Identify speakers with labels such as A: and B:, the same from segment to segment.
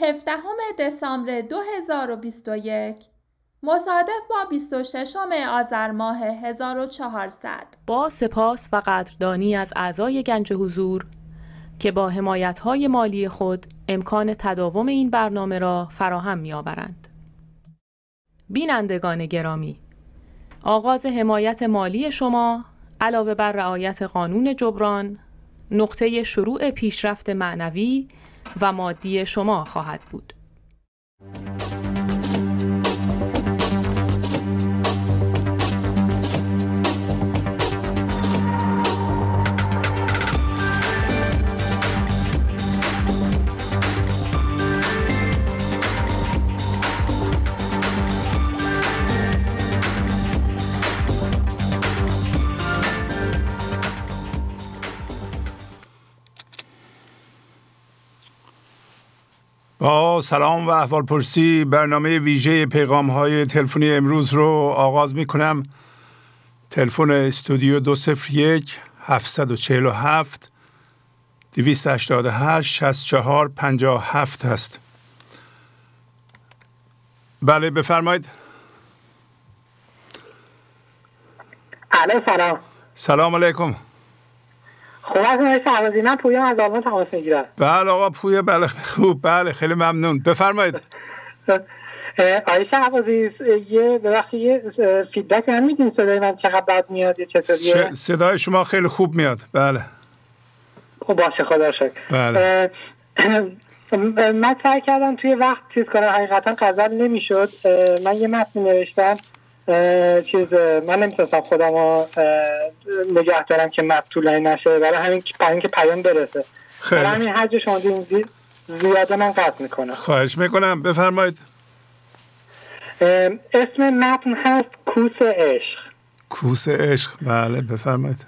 A: 17 دسامبر 2021 مصادف با 26 آذر ماه 1400
B: با سپاس و قدردانی از اعضای گنج حضور که با های مالی خود امکان تداوم این برنامه را فراهم می‌آورند. بینندگان گرامی آغاز حمایت مالی شما علاوه بر رعایت قانون جبران نقطه شروع پیشرفت معنوی و مادی شما خواهد بود.
C: با سلام و احوال پرسی برنامه ویژه پیغام های تلفنی امروز رو آغاز می کنم تلفن استودیو 201 747 288 64 57 هست. بله بفرمایید.
D: سلام.
C: سلام علیکم.
D: خوب است من پویا از آلمان تماس می‌گیرم.
C: بله آقا پویا بله خوب بله خیلی ممنون. بفرمایید.
D: آقای شهبازی یه وقتی یه فیدبک هم میدین صدای من چقدر بد میاد یه چطوریه؟
C: صدای شما خیلی خوب میاد. بله.
D: خب باشه خدا شکر. بله. من سعی کردم توی وقت چیز کنم حقیقتا غزل نمی‌شد. من یه متن نوشتم. چیز من نمی‌تونستم خودم رو نگه دارم که مپ طولانی نشه. برای همین برای که پیام برسه. خیلی. برای همین حج شما زیاده من قطع می‌کنم.
C: خواهش می‌کنم. بفرمایید.
D: اسم متن هست کوس عشق.
C: کوس عشق. بله بفرمایید.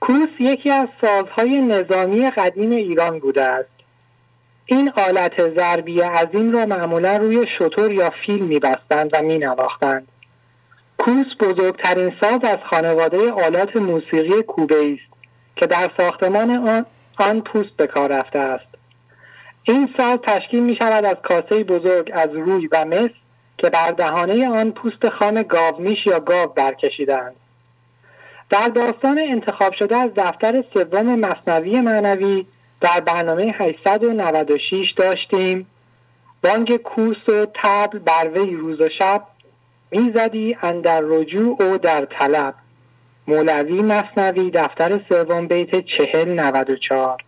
D: کوس یکی از سازهای نظامی قدیم ایران بوده است. این آلت ضربی عظیم را معمولا روی شطور یا فیل میبستند و مینواختند. کوس بزرگترین ساز از خانواده آلات موسیقی کوبه است که در ساختمان آن, آن پوست به کار رفته است. این ساز تشکیل می شود از کاسه بزرگ از روی و مس که بر دهانه آن پوست خام گاومیش یا گاو برکشیدند در داستان انتخاب شده از دفتر سوم مصنوی معنوی در برنامه 896 داشتیم. بانگ کوس و تبل بر وی روز و شب می‌زدی اندر رجوع و در طلب. مولوی مصنوی دفتر سوم بیت چهل نود و چهار.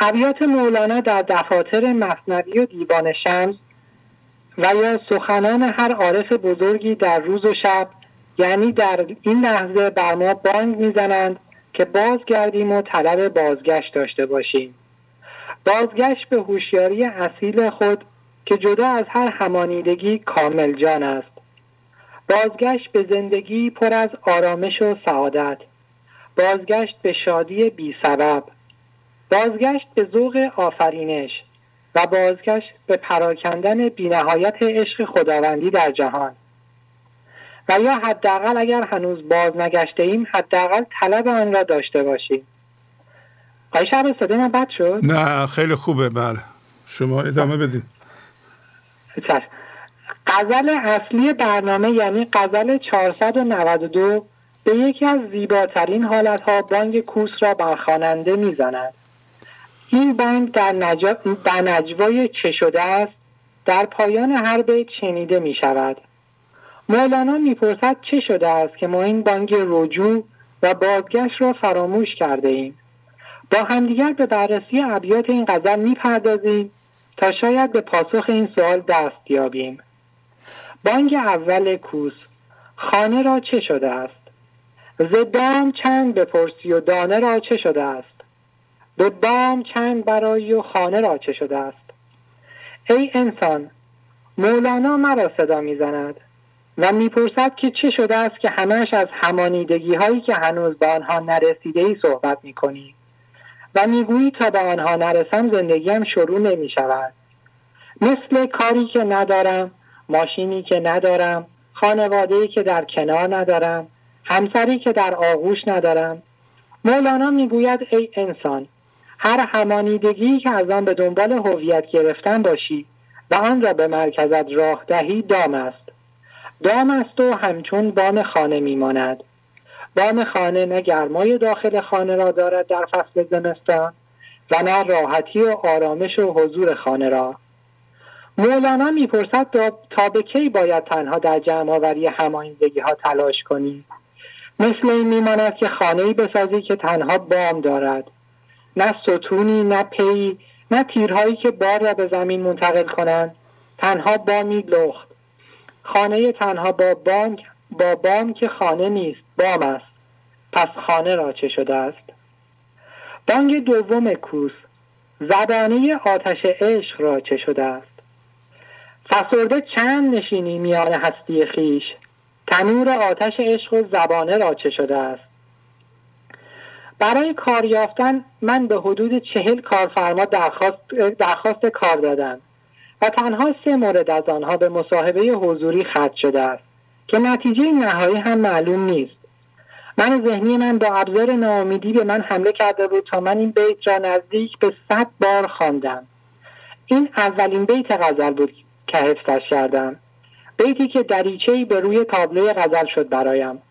D: ابیات مولانا در دفاتر مصنوی و دیوان شمس و یا سخنان هر عارف بزرگی در روز و شب یعنی در این لحظه بر ما بانگ می‌زنند که بازگردیم و طلب بازگشت داشته باشیم. بازگشت به هوشیاری اصیل خود که جدا از هر همانیدگی کامل جان است. بازگشت به زندگی پر از آرامش و سعادت. بازگشت به شادی بی سبب. بازگشت به ذوق آفرینش و بازگشت به پراکندن بینهایت عشق خداوندی در جهان. و یا حداقل اگر هنوز باز نگشته ایم حداقل طلب آن را داشته باشیم. آقای شب صدای من بد شد؟
C: نه خیلی خوبه بله. شما ادامه بدین.
D: غزل اصلی برنامه یعنی غزل 492 به یکی از زیباترین حالتها بانگ کوس را بر خواننده می‌زند. این بانگ در, نج... در نجوای چه شده است؟ در پایان هر بیت شنیده می شود مولانا می‌پرسد چه شده است که ما این بانگ رجوع و بازگشت را فراموش کرده ایم. با همدیگر به بررسی ابیات این غزل می‌پردازیم تا شاید به پاسخ این سوال دست یابیم. بانگ اول کوس خانه را چه شده است؟ زدام چند بپرسی و دانه را چه شده است؟ به بام چند برایی و خانه را چه شده است؟ ای انسان مولانا مرا صدا می‌زند. و می‌پرسد که چه شده است که همش از همانیدگی هایی که هنوز به آنها نرسیده ای صحبت می‌کنی. و می‌گویی تا به آنها نرسم زندگیم شروع نمی شود مثل کاری که ندارم ماشینی که ندارم خانواده که در کنار ندارم همسری که در آغوش ندارم. مولانا می‌گوید ای انسان هر همانیدگی که از آن به دنبال هویت گرفتن باشی و آن را به مرکزت راه دهی دام است. دام است و همچون بام خانه میماند. بام خانه نه گرمای داخل خانه را دارد در فصل زمستان و نه راحتی و آرامش و حضور خانه را. مولانا می‌پرسد تا به کی باید تنها در جمع آوری هماینده ها تلاش کنی مثل این میماند که خانه بسازی که تنها بام دارد. نه ستونی نه پی نه تیرهایی که بار را به زمین منتقل کنند. تنها بامی لخت. خانه تنها با بام با بام که خانه نیست بام است. پس خانه را چه شده است؟ بانگ دوم کوس زبانه آتش عشق را چه شده است؟ فسرده چند نشینی میان هستی خیش؟ تنور آتش عشق و زبانه را چه شده است؟ برای کار یافتن من به حدود چهل کارفرما درخواست, درخواست کار دادم. تنها سه مورد از آنها به مصاحبه حضوری ختم شده است که نتیجه نهایی هم معلوم نیست. من ذهنی من با ابزار ناامیدی به من حمله کرده بود تا من این بیت را نزدیک به صد بار خواندم. این اولین بیت غزل بود که حفظش کردم. بیتی که دریچهای به روی تابلوی غزل شد برایم.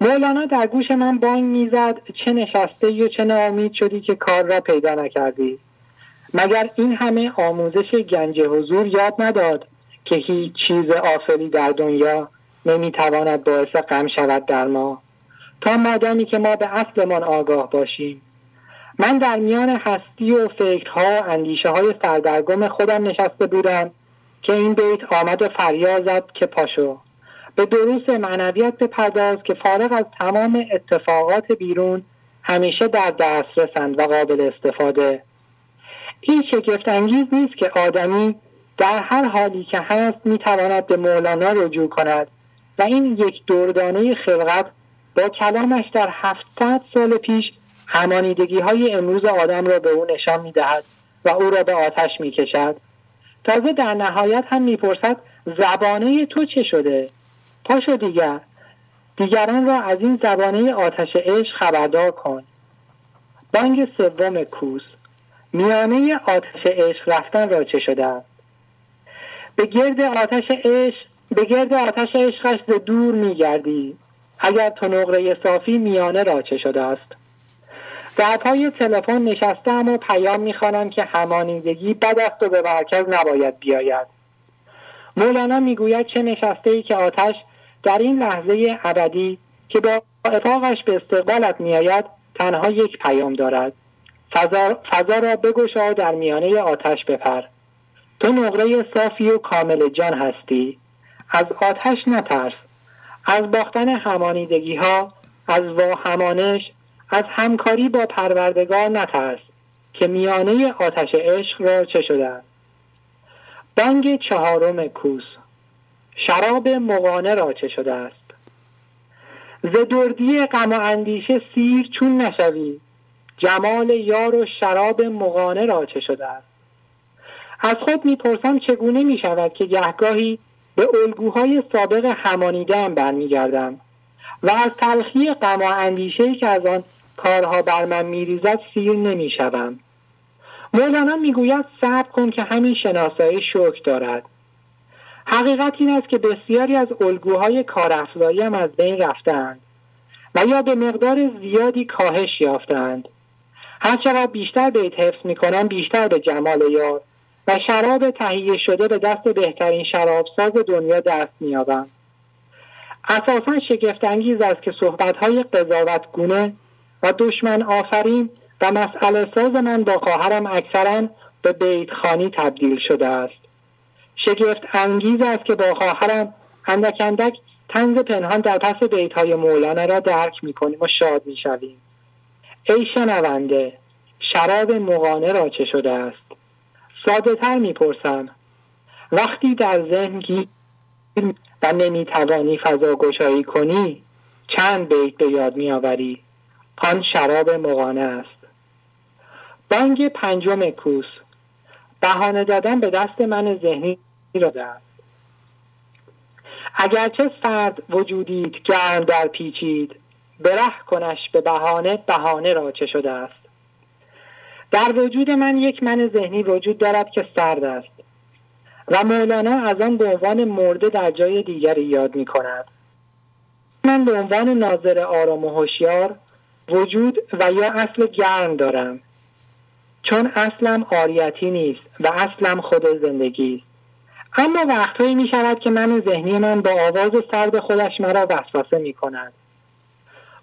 D: مولانا در گوش من بانگ می‌زد چه نشسته و چه ناامید شدی که کار را پیدا نکردی. مگر این همه آموزش گنج حضور یاد نداد که هیچ چیز آفلی در دنیا نمی‌تواند باعث غم شود در ما؟ تا مادامی که ما به اصلمان آگاه باشیم. من در میان هستی و فکرها اندیشه های سردرگم خودم نشسته بودم که این بیت آمد و فریاد زد که پاشو. به دروس معنویت بپرداز که فارغ از تمام اتفاقات بیرون همیشه در دسترسند و قابل استفاده. این شگفت انگیز نیست که آدمی در هر حالی که هست می‌تواند به مولانا رجوع کند. و این یک دردانه خلقت با کلامش در هفتصد سال پیش همانیدگی های امروز آدم را به او نشان می‌دهد و او را به آتش می‌کشد. تازه در نهایت هم می‌پرسد زبانه تو چه شده؟ پاشو دیگر. دیگران را از این زبانه آتش عشق خبردار کن. بانگ سوم کوس. میانه آتش عشق رفتن را چه شده است به گرد آتش عشق به گرد آتش عشقش ز دور میگردی. اگر تو نقره صافی میانه را چه شده است در پای تلفن نشستم و پیام می‌خوانم که همانیدگی بد است و به مرکز نباید بیاید. مولانا می‌گوید چه نشسته ای که آتش در این لحظه ابدی که با اتاقش به استقبالت میآید تنها یک پیام دارد. فضا, فضا را بگشا در میانه آتش بپر. تو نقره صافی و کامل جان هستی. از آتش نترس. از باختن همانیدگی ها از واهمانش از همکاری با پروردگار نترس که میانه آتش عشق را چه شده. بانگ چهارم کوس. شراب مغانه را چه شده است؟ ز دردی غم و اندیشه سیر چون نشوی؟ جمال یار و شراب مغانه را چه شده است. از خود می‌پرسم چگونه می شود که گهگاهی به الگوهای سابق همانیده هم برمیگردم و از تلخی غم و اندیشه که از آن کارها بر من میریزد سیر نمی‌شوم. مولانا می‌گوید صبر کن که همین شناسایی شکر دارد. حقیقت این است که بسیاری از الگوهای کارافزایی هم از بین رفتند و یا به مقدار زیادی کاهش یافتند هر چقدر بیشتر بیت حفظ می‌کنم بیشتر به جمال یار و شراب تهیه شده به دست بهترین شرابساز دنیا دست مییابم اساسا شگفتانگیز است که صحبتهای قضاوتگونه و دشمن آفرین و مسئله ساز من با خواهرم اکثرا به بیتخانی تبدیل شده است شگفت انگیز است که با خواهرم اندک اندک تنز پنهان در پس بیت های مولانا را درک می کنیم و شاد می شویم. ای شنونده شراب مغانه را چه شده است؟ ساده تر می پرسم وقتی در ذهن گیر و نمی توانی فضا گشایی کنی چند بیت به یاد می آوری آن شراب مغانه است. بانگ پنجم کوس. بهانه دادن به دست من ذهنی را است اگرچه سرد وجودیت گرم در پیچید بره کنش به بهانه بهانه را چه شده است. در وجود من یک من ذهنی وجود دارد که سرد است و مولانا از آن به عنوان مرده در جای دیگری یاد می کند. من به عنوان ناظر آرام و هوشیار وجود و یا اصل گرم دارم. چون اصلم آریتی نیست و اصلم خود زندگی است. اما وقتهایی می شود که من ذهنی من با آواز سرد خودش مرا وسوسه می کند.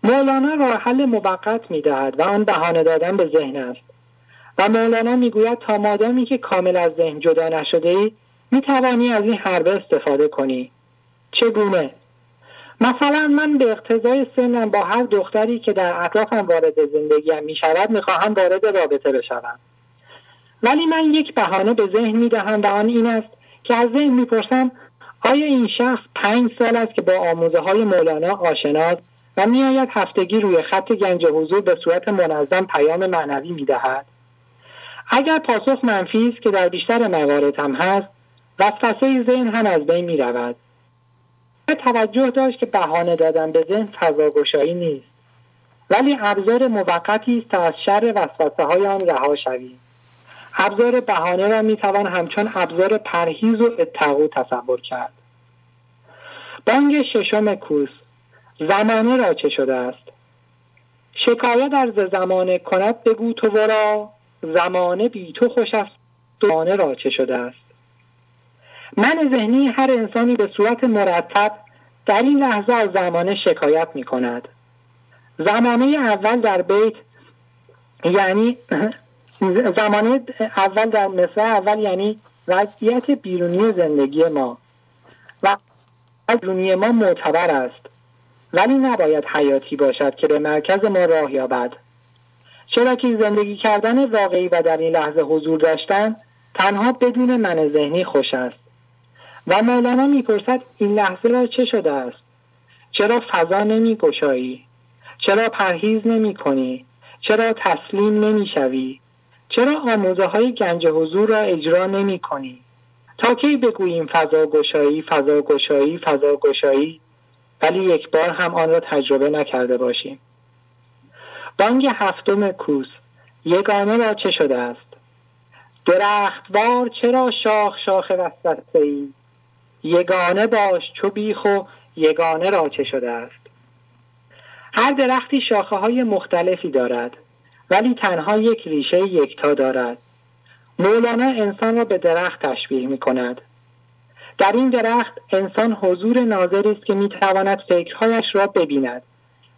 D: مولانا راه حل موقت می دهد و آن بهانه دادن به ذهن است. و مولانا می‌گوید تا مادامی که کامل از ذهن جدا نشده ای می توانی از این حربه استفاده کنی. چگونه؟ مثلا من به اقتضای سنم با هر دختری که در اطرافم وارد زندگیم می شود می خواهم وارد رابطه بشوم. ولی من یک بهانه به ذهن می دهم و آن این است که از ذهن می‌پرسم آیا این شخص پنج سال است که با آموزه های مولانا آشناست و میآید هفتگی روی خط گنج حضور به صورت منظم پیام معنوی می‌دهد. اگر پاسخ منفی است که در بیشتر موارد هم هست وسوسه ذهن هم از بین می رود. توجه داشت که بهانه دادن به ذهن فضاگشایی نیست ولی ابزار موقتی است تا از شر وسوسه های آن رها شویم. ابزار بهانه را می‌توان همچون ابزار پرهیز و اتقو تصور کرد. بانگ ششم کوس زمانه را چه شده است؟ شکایت در زمانه کند بگو تو ورا زمانه بی تو خوش است. زمانه را چه شده است؟ من ذهنی هر انسانی به صورت مرتب در این لحظه از زمانه شکایت می کند. زمانه اول در بیت یعنی زمانه اول در مثل اول یعنی وضعیت بیرونی زندگی ما. و بیرونی ما معتبر است. ولی نباید حیاتی باشد که به مرکز ما راه یابد. چرا که زندگی کردن واقعی و در این لحظه حضور داشتن تنها بدون من ذهنی خوش است. و مولانا می‌پرسد این لحظه را چه شده است؟ چرا فضا نمی گشایی چرا پرهیز نمی کنی چرا تسلیم نمی شوی چرا آموزه های گنج حضور را اجرا نمی کنی؟ تا کی بگوییم فضا گشایی فضا گشایی فضا گشایی؟ ولی یک بار هم آن را تجربه نکرده باشیم. بانگ هفتم کوس یگانه را چه شده است؟ درختوار چرا شاخ شاخ وسوسه ای یگانه باش چو بیخ و یگانه را چه شده است؟ هر درختی شاخه های مختلفی دارد ولی تنها یک ریشه یکتا دارد. مولانا انسان را به درخت تشبیه می کند در این درخت انسان حضور ناظری است که می تواند فکرهایش را ببیند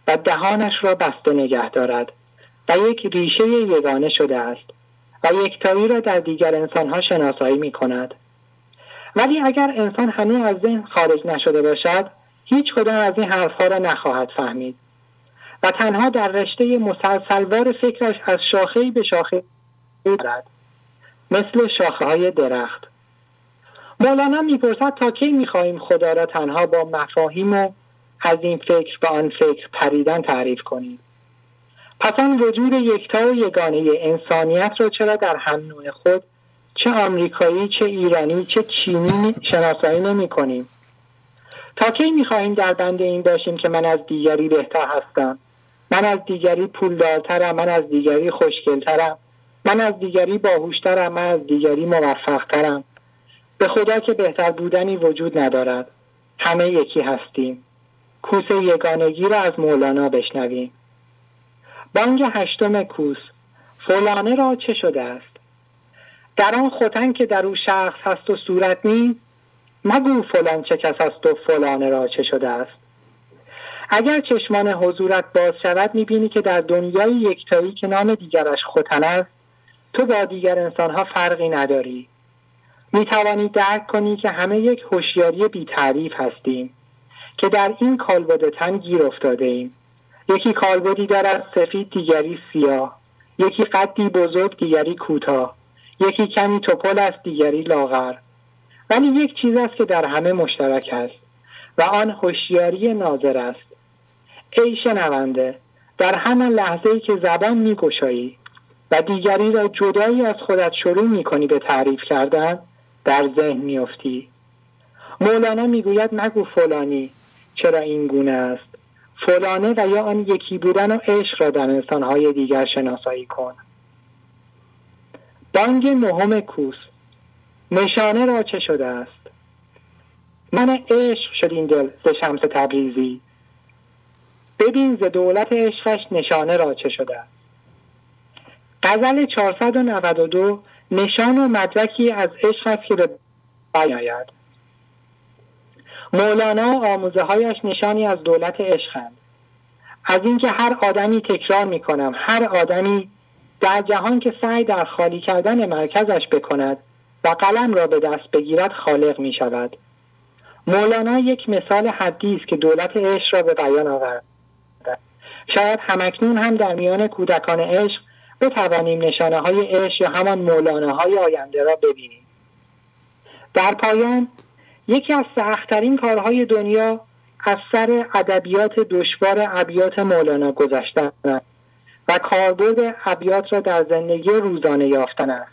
D: و دهانش را بسته نگه دارد و یک ریشه یگانه شده است و یکتایی را در دیگر انسانها شناسایی می کند ولی اگر انسان هنوز از ذهن خارج نشده باشد هیچ کدام از این حرفها را نخواهد فهمید و تنها در رشته مسلسلوار فکرش از شاخه به شاخه دارد مثل شاخه های درخت. مولانا می‌پرسد تا کی می‌خواهیم خدا را تنها با مفاهیم و از این فکر به آن فکر پریدن تعریف کنیم. پس آن وجود یکتا و یگانه انسانیت را چرا در هم نوع خود چه آمریکایی چه ایرانی چه چینی شناسایی نمی کنیم تا کی می‌خواهیم در بند این باشیم که من از دیگری بهتر هستم؟ من از دیگری پولدارترم من از دیگری خوشگلترم من از دیگری باهوشترم من از دیگری موفقترم. به خدا که بهتر بودنی وجود ندارد. همه یکی هستیم. کوس یگانگی را از مولانا بشنویم. بانگ هشتم کوس فلانه را چه شده است؟ در آن خوتن که در او شخص هست و صورت نیست مگو فلان چه کس است و فلانه را چه شده است؟ اگر چشمان حضورت باز شود می‌بینی که در دنیای یکتایی که نام دیگرش ختن است تو با دیگر انسانها فرقی نداری. می‌توانی درک کنی که همه یک هوشیاری بیتعریف هستیم که در این کالبد تن گیر افتاده ایم. یکی کالبدی دارد سفید دیگری سیاه. یکی قدی بزرگ دیگری کوتاه. یکی کمی توپل است دیگری لاغر. ولی یک چیز است که در همه مشترک است و آن هوشیاری ناظر است. ای شنونده در همان لحظه ای که زبان میگشایی و دیگری را جدایی از خودت شروع می‌کنی به تعریف کردن در ذهن میافتی؟ مولانا می‌گوید مگو فلانی چرا این گونه است؟ فلانه و یا آن یکی بودن و عشق را در انسانهای دیگر شناسایی کن. بانگ نهم کوس نشانه را چه شده است؟ من عشق شد این دل ز شمس تبریزی. ببین ز دولت عشقش نشانه را چه شده است؟ غزل 492 نشان و مدرکی از عشق است که به بیاید. مولانا آموزه هایش نشانی از دولت عشقند از اینکه هر آدمی تکرار می کنم هر آدمی در جهان که سعی در خالی کردن مرکزش بکند و قلم را به دست بگیرد خالق می شود مولانا یک مثال حدی است که دولت عشق را به بیان آورد. شاید همکنون هم در میان کودکان عشق بتوانیم نشانه های عشق یا همان مولانا های آینده را ببینیم. در پایان یکی از سختترین کارهای دنیا از سر ادبیات دشوار ابیات مولانا گذشتن و کاربرد ابیات را در زندگی روزانه یافتن است.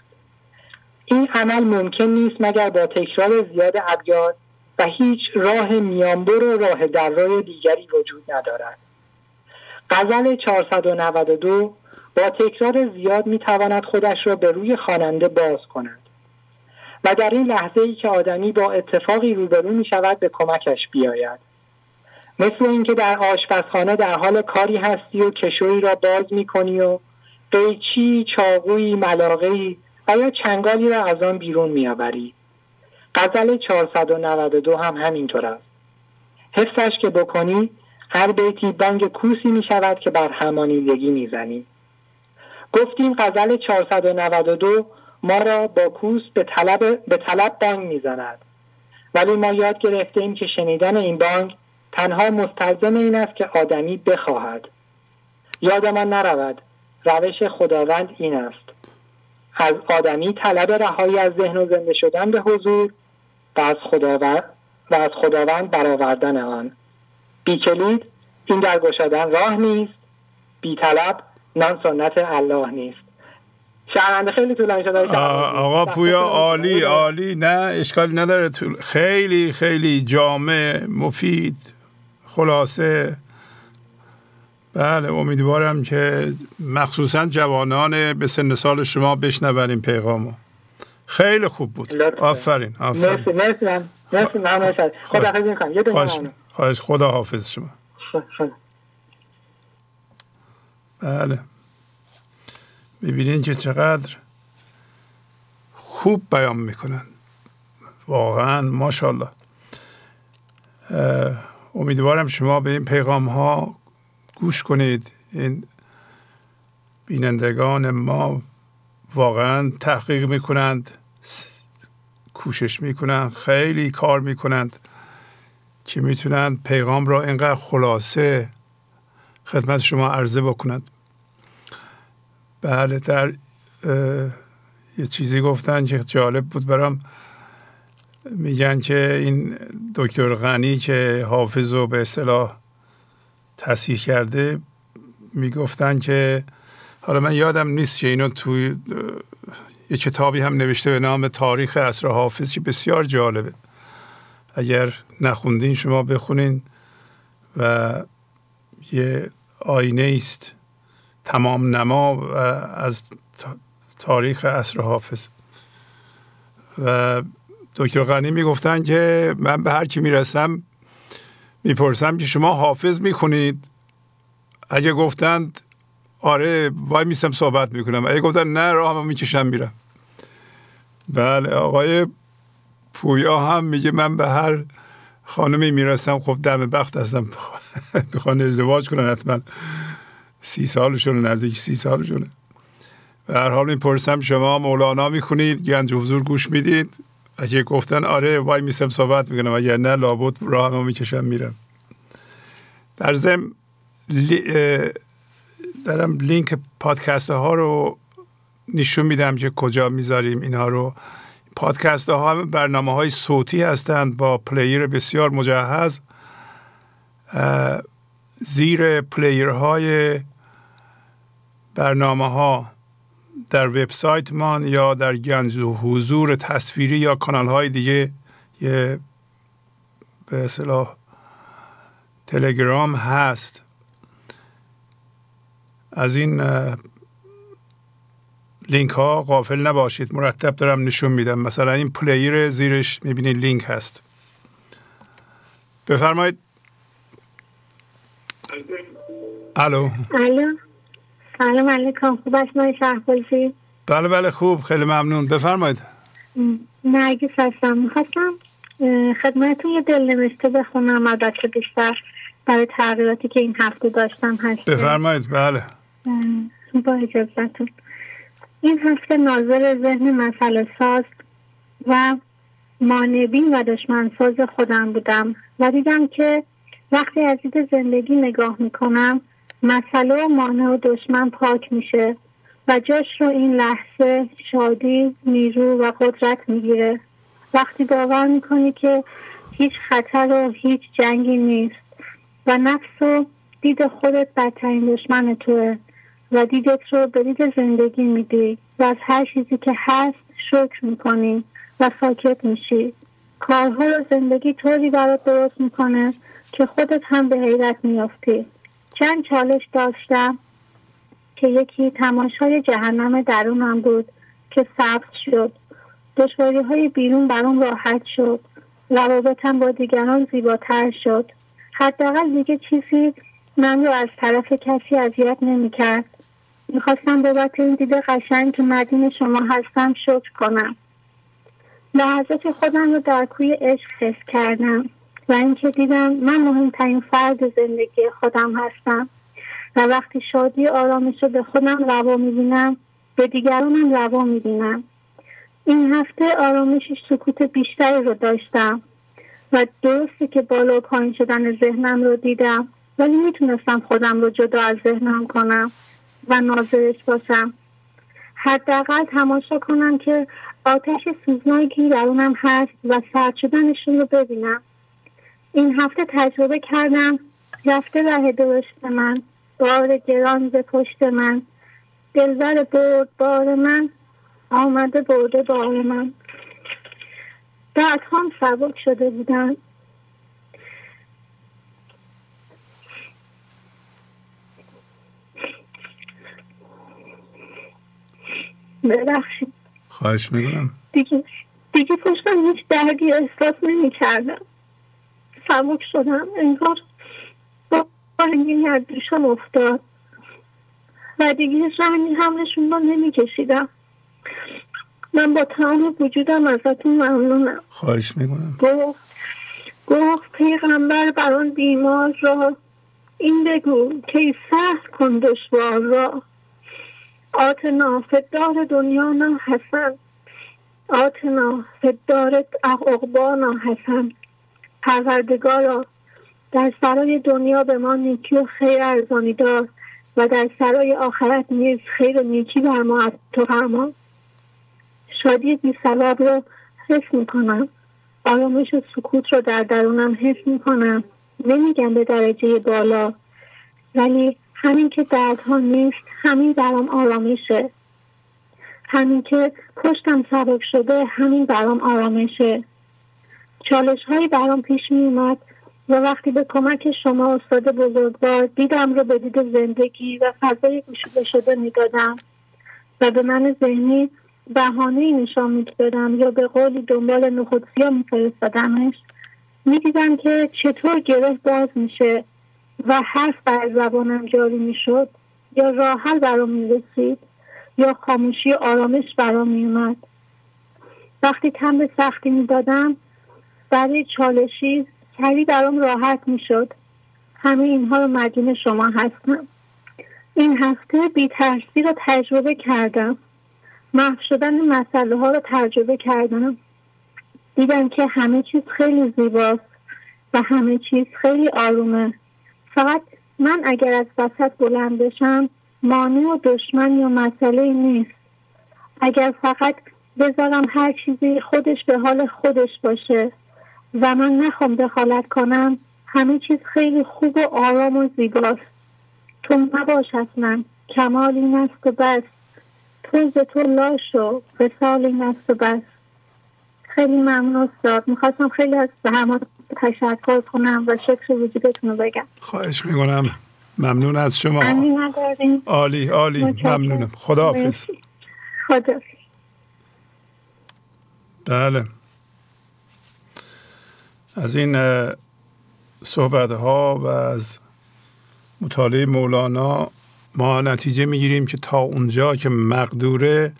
D: این عمل ممکن نیست مگر با تکرار زیاد ابیات و هیچ راه میانبر و راه درای دیگری وجود ندارد. غزل 492 با تکرار زیاد می‌تواند خودش را به روی خواننده باز کند. و در این لحظه ای که آدمی با اتفاقی روبرو می شود به کمکش بیاید. مثل اینکه در آشپزخانه در حال کاری هستی و کشویی را باز می کنی و قیچی، چاقوی، ملاقی و یا چنگالی را از آن بیرون میآوری. غزل 492 هم همینطور است. حفظش که بکنی هر بیتی بانگ کوسی می شود که بر همانیدگی می‌زنی. گفتیم غزل 492 ما را با کوس به طلب, به طلب بانگ می‌زند. ولی ما یاد گرفته ایم که شنیدن این بانگ تنها مستلزم این است که آدمی بخواهد. یادمان نرود روش خداوند این است. از آدمی طلب رهایی از ذهن و زنده شدن به حضور و از خداوند و از خداوند برآوردن آن. بیکلید این در گشادن راه نیست. بی طلب نان سنت الله نیست. شهرنده خیلی طولانی شده
C: آقا پویا عالی عالی. نه اشکالی نداره. خیلی خیلی جامع مفید خلاصه. بله امیدوارم که مخصوصا جوانان به سن سال شما بشنون این پیغامو. خیلی خوب بود. آفرین
D: آفرین. مرسی مرسی مرسی خدا حافظ
C: خواهش خدا حافظ شما. بله. ببینین که چقدر خوب بیان می‌کنن. واقعا ماشاءالله. امیدوارم شما به این پیغام ها گوش کنید. این بینندگان ما واقعا تحقیق می‌کنند کوشش می‌کنند خیلی کار می‌کنند. که می‌تونند پیغام را اینقدر خلاصه خدمت شما عرضه بکنند بله در یه چیزی گفتن که جالب بود برام. میگن که این دکتر غنی که حافظ رو به اصطلاح تصحیح کرده می‌گفتن که حالا من یادم نیست که اینو توی یه کتابی هم نوشته به نام تاریخ اصر حافظ که بسیار جالبه. اگر نخوندین شما بخونین و یه آینه است تمام نما از تاریخ اصر حافظ. و دکتر غنی می‌گفتن که من به هر کی می‌رسم می‌پرسم که شما حافظ می‌کنید اگه گفتند آره وای میسم صحبت می‌کنم. اگه گفتن نه راه هم می‌کشم میرم. بله آقای پویا هم میگه من به هر خانمی می‌رسم خب دم بخت هستم. می‌خوان ازدواج کنن حتما. سی سالشونه نزدیک سی سالشونه. و هر حال می‌پرسم شما مولانا می‌خونید؟ گنج حضور گوش می‌دید؟ اگه گفتن آره وای میسم صحبت می‌کنم. اگه نه لابد راه ما می‌کشم میرم. در ضمن دارم لینک پادکست ها رو نشون میدم که کجا می‌ذاریم اینها رو. پادکست ها برنامه های صوتی هستند با player بسیار مجهز. زیر player های برنامه ها در وبسایت من یا در گنج حضور تصویری یا کانال های دیگه یه به اصطلاح تلگرام هست. از این لینک ها غافل نباشید. مرتب دارم نشون میدم. مثلا این player زیرش می‌بینید لینک هست. بفرمایید. الو.
E: الو. سلام علیکم. خوب است شهبازی
C: بله بله خوب. خیلی ممنون. بفرمایید.
E: نرگس هستم. می‌خواستم خدمتتون یه دل نوشته بخونم. البته بیشتر برای تغییراتی که این هفته داشتم هست
C: بفرمایید. بله.
E: با اجازتون این هفته ناظر ذهن مسئله ساز و مانبین و دشمن ساز خودم بودم و دیدم که وقتی از دید زندگی نگاه می‌کنم مسئله و مانع و دشمن پاک میشه و جاش رو این لحظه شادی نیرو و قدرت می‌گیره. وقتی باور می‌کنی که هیچ خطر و هیچ جنگی نیست و نفس و دید خودت بدترین دشمن توه. و دیدت رو به دید زندگی میدی و از هر چیزی که هست شکر می‌کنی و ساکت میشی. کارها رو زندگی طوری برات درست می‌کنه که خودت هم به حیرت میافتی. چند چالش داشتم که یکی تماشای جهنم درونم بود که سبز شد. دشواری های بیرون برام راحت شد. روابطم با دیگران زیباتر شد. حداقل دیگه چیزی من رو از طرف کسی اذیت نمی‌کرد. می‌خواستم بابت این دیده قشنگ که مدین شما هستم شکر کنم. لحظات خودم رو در کوی عشق حس کردم و اینکه دیدم من مهمترین فرد زندگی خودم هستم و وقتی شادی آرامش رو به خودم روا می‌بینم به دیگرانم روا می‌بینم. این هفته آرامشش سکوت بیشتری رو داشتم و درسته که بالا و پایین شدن ذهنم رو دیدم ولی می‌تونستم خودم رو جدا از ذهنم کنم. و ناظرش باشم. حداقل تماشا کنم که آتش سوزناکی درونم هست و سرد شدنشون رو ببینم. این هفته تجربه کردم رفته ره درشت من بار گران به پشت من. دلزر برد بار من آمده برده بار من. بعد هم سبک شده بودن. ببخشید.
C: خواهش می‌کنم.
E: دیگه دیگه پشتم هیچ دردی احساس نمی کردم سبک شدم. انگار با رنگی از دوشم افتاد. و دیگه رنگی حملشون رو نمی کشیدم من با تمام وجودم ازتون ممنونم.
C: خواهش می‌کنم.
E: گفت گفت پیغمبر بر آن بیمار را این بگو که سخت کن دشوار را. آتنا فدار دنیا نا حسن آتنا فدار اقبانا حسن. پروردگارا در سرای دنیا به ما نیکی و خیر ارزانی دار و در سرای آخرت نیز خیر و نیکی بر ما تو فرما شادی بی سبب رو حس می‌کنم. آرامش و سکوت رو در درونم حس می‌کنم. نمیگم به درجه بالا. ولی همین که دردها نیست همین برام آرامشه. همین که پشتم سبک شده همین برام آرامشه. چالش هایی برام پیش می اومد و وقتی به کمک شما استاد بزرگوار دیدم رو به دید زندگی و فضای گشوده شده می‌دادم و به من ذهنی بهانه نشان می‌دادم یا به قولی دنبال نخودسیا میفرستادمش می‌دیدم که چطور گره باز میشه. و حرف بر زبانم جاری می‌شد یا راحل برام می‌رسید یا خاموشی آرامش برام میومد وقتی تم به سختی می‌دادم برای چالشی کردی برام راحت می‌شد. همه اینها رو مدین شما هستم. این هفته بیترسی رو تجربه کردم. محو شدن مسئله ها رو تجربه کردم. دیدم که همه چیز خیلی زیباست و همه چیز خیلی آرومه. فقط من اگر از وسط بلند بشم مانع و دشمن یا مسئله نیست. اگر فقط بذارم هر چیزی خودش به حال خودش باشه و من نخوام دخالت کنم همه چیز خیلی خوب و آرام و زیباست. تو نباش اصلا کمال این است و بس. تو تو لاش و این است و بس. خیلی ممنون استاد. می‌خواستم خیلی از همه تشکر کنم و شکر وجودتون رو بگم.
C: خواهش می‌کنم. ممنون از شما. عالی عالی. ممنونم. خداحافظ.
E: خدا
C: بله. از این صحبت ها و از مطالعه مولانا ما نتیجه می‌گیریم که تا اونجا که مقدوره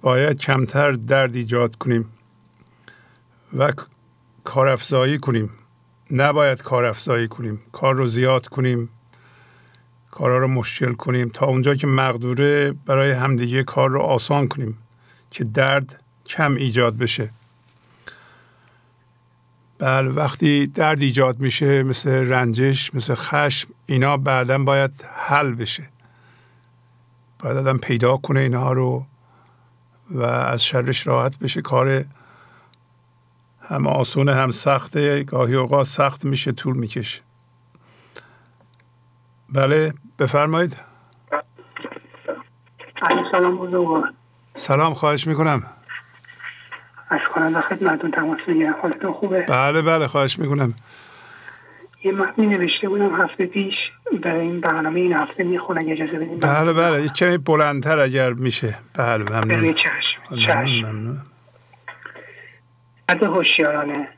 C: باید کمتر درد ایجاد کنیم. و کارافزایی کنیم. نباید کارافزایی کنیم. کار رو زیاد کنیم. کارها رو مشکل کنیم. تا اونجا که مقدوره برای همدیگه کار رو آسان کنیم. که درد کم ایجاد بشه. بله وقتی درد ایجاد میشه مثل رنجش مثل خشم اینا بعدا باید حل بشه. باید آدم پیدا کنه اینها رو و از شرش راحت بشه. کار هم آسونه هم سخته گاهی اوقات سخت میشه طول می‌کشه. بله بفرمایید.
F: سلام بزرگوار
C: سلام خواهش می‌کنم.
F: از کننده خدمتون تماس می‌گیرم. حالتون خوبه؟
C: بله بله خواهش می‌کنم.
F: یه متنی نوشته بودم هفته پیش برای این برنامه این هفته می‌خونم اجازه بدیم
C: بله بله یه کمی بلندتر اگر میشه. بله ممنون.
F: بله چشم چشم.
C: ممنون
F: مرد هوشیارانه.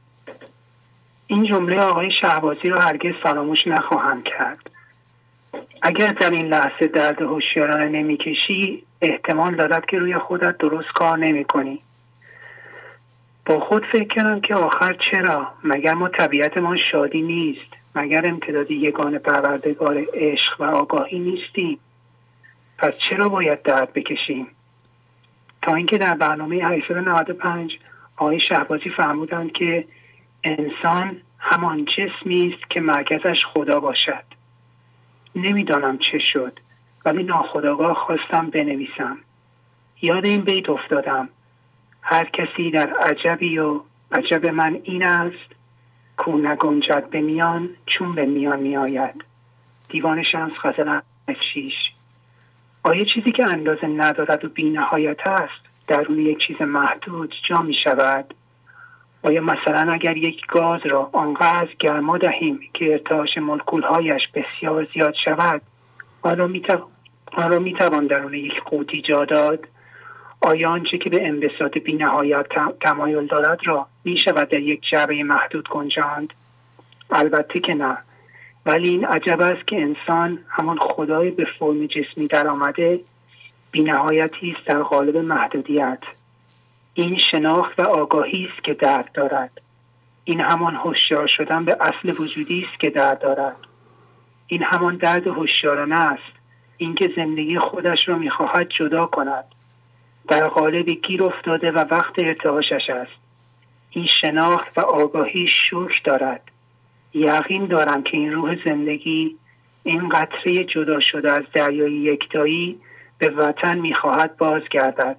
F: این جمله آقای شهبازی رو هرگز فراموش نخواهم کرد. اگر در این لحظه درد هوشیارانه نمی‌کشی احتمال دارد که روی خودت درست کار نمی کنی. با خود فکر کردم که آخر چرا؟ مگر ما طبیعت ما شادی نیست؟ مگر امتدادی یگان پروردگار عشق و آگاهی نیستیم؟ پس چرا باید درد بکشیم؟ تا اینکه در برنامه 895 آقای شهبازی فرمودند که انسان همان جسمی است که مرکزش خدا باشد. نمی‌دانم چه شد ولی ناخداگاه خواستم بنویسم. یاد این بیت افتادم. هر کسی در عجبی و عجب من این است کو نگنجد به میان چون به میان میآید. دیوان شمس غزل شیش. آیا چیزی که اندازه ندارد و بینهایت است؟ درون یک چیز محدود جا می شود. آیا مثلا اگر یک گاز را آنقدر گرما دهیم که ارتعاش مولکولهایش بسیار زیاد شود آن را می توان درون یک قوطی جا داد؟ آیا آنچه که به انبساط بینهایت تمایل دارد را می شود در یک جعبه محدود گنجاند؟ البته که نه. ولی این عجب است که انسان همان خدای به فرم جسمی در آمده بینهایتی است در قالب محدودیت. این شناخت و آگاهی است که درد دارد. این همان هوشیار شدن به اصل وجودی است که درد دارد. این همان درد هوشیارانه است. اینکه زندگی خودش را می‌خواهد جدا کند. در قالب گیر افتاده و وقت ارتعاشش است. این شناخت و آگاهی شوک دارد. یقین دارم که این روح زندگی این قطره جدا شده از دریای یکتایی به وطن می‌خواهد بازگردد.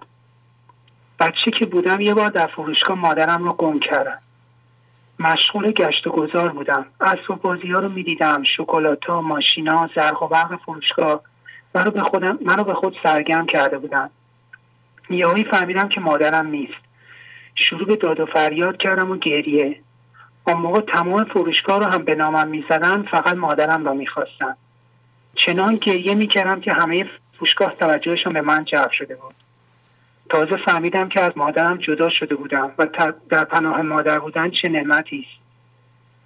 F: بچه که بودم یه بار در فروشگاه مادرم رو گم کردم. مشغول گشت و گذار بودم. اسباب بازی ها رو می‌دیدم. شکلات ها ماشینا زرق و برق فروشگاه. منو به خودم منو به خود سرگرم کرده بودم یهویی فهمیدم که مادرم نیست. شروع به داد و فریاد کردم و گریه. آن موقع تمام فروشگاه رو هم به نامم می‌زدن فقط مادرم را می‌خواستم چنان گریه می‌کردم که همه فروشگاه توجهشان به من جلب شده بود. تازه فهمیدم که از مادرم جدا شده بودم و در پناه مادر بودن چه نعمتی است.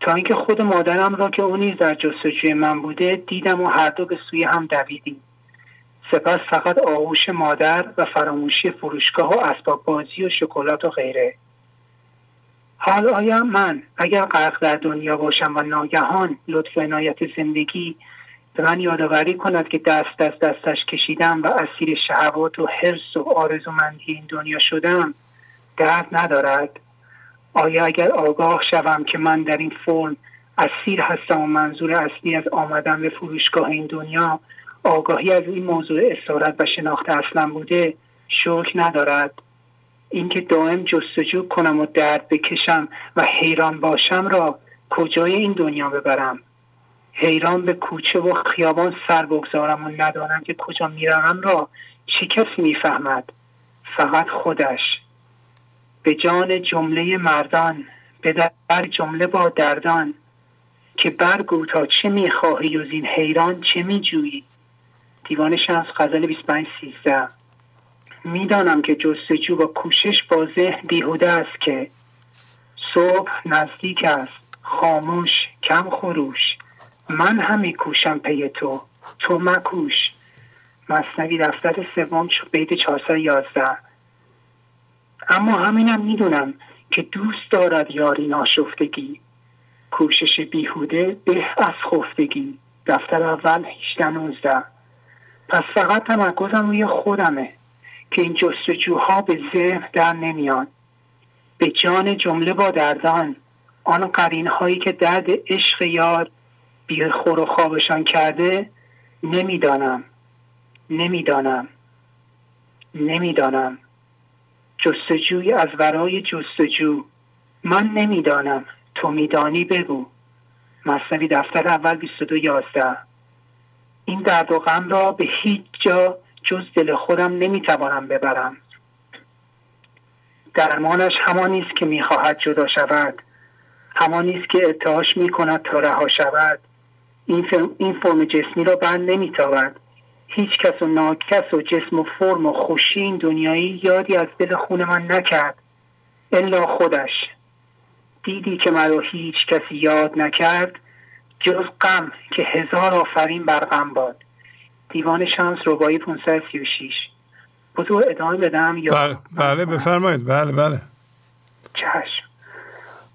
F: تا اینکه خود مادرم را که او نیز در جستجوی من بوده دیدم و هر دو به سوی هم دویدیم. سپس فقط آغوش مادر و فراموشی فروشگاه و اسباب بازی و شکلات و غیره. حال آیا من اگر غرق در دنیا باشم و ناگهان لطف عنایت زندگی به من یادآوری کند که دست از دستش کشیدم و اسیر شهوات و حرس و آرزومندی این دنیا شدم درد ندارد. آیا اگر آگاه شوم که من در این فرم اسیر هستم و منظور اصلی از آمدن به فروشگاه این دنیا آگاهی از این موضوع اسارت و شناخت اصلا بوده شکر ندارد. اینکه دائم جستجو کنم و درد بکشم و حیران باشم را کجای این دنیا ببرم؟ حیران به کوچه و خیابان سر بگذارم و ندانم که کجا می‌روم را چه کسی می‌فهمد؟ فقط خودش. به جان جمله مردان به در جمله با دردان. که برگو تا چه می‌خواهی و این حیران چه میجویی؟ دیوان شمس غزل 25 13 می‌دانم که جستجو و کوشش با ذهن بیهوده است که صبح نزدیک است خاموش کم خروش. من هم کوشم پی تو. تو مکوش. مصنوی دفتر سوم بیت 411 اما همینم می‌دونم که دوست دارد یاری ناشفتگی. کوشش بیهوده به از خفتگی. دفتر اول 18 پس فقط تمرکزم روی خودمه که این جستجوها به ذهن در نمیان. به جان جمله با دردان. آن قرین هایی که درد عشق یار بی خور و خوابشان کرده نمی‌دانم. نمی‌دانم. نمی‌دانم. جستجوی از ورای جستجو. من نمی‌دانم. تو میدانی بگو. مصنوی دفتر اول 22 یازده. این درد و غم را به هیچ جا جز دل خودم نمی‌توانم ببرم. درمانش همانی است که می‌خواهد جدا شود. همانی است که اتهاش می‌کند تا رها شود. این فرم, این فرم جسمی را بند نمیتابد. هیچ کس و ناکس و جسم و فرم و خوشی این دنیایی یادی از دل خون من نکرد. الا خودش. دیدی که مرا هیچ کسی یاد نکرد جز غم که هزار آفرین بر غم باد. دیوان شمس ربایی 536 بزرگ ادامه بدم یا
C: بله بله بفرمایید. بله بله.
F: چشم.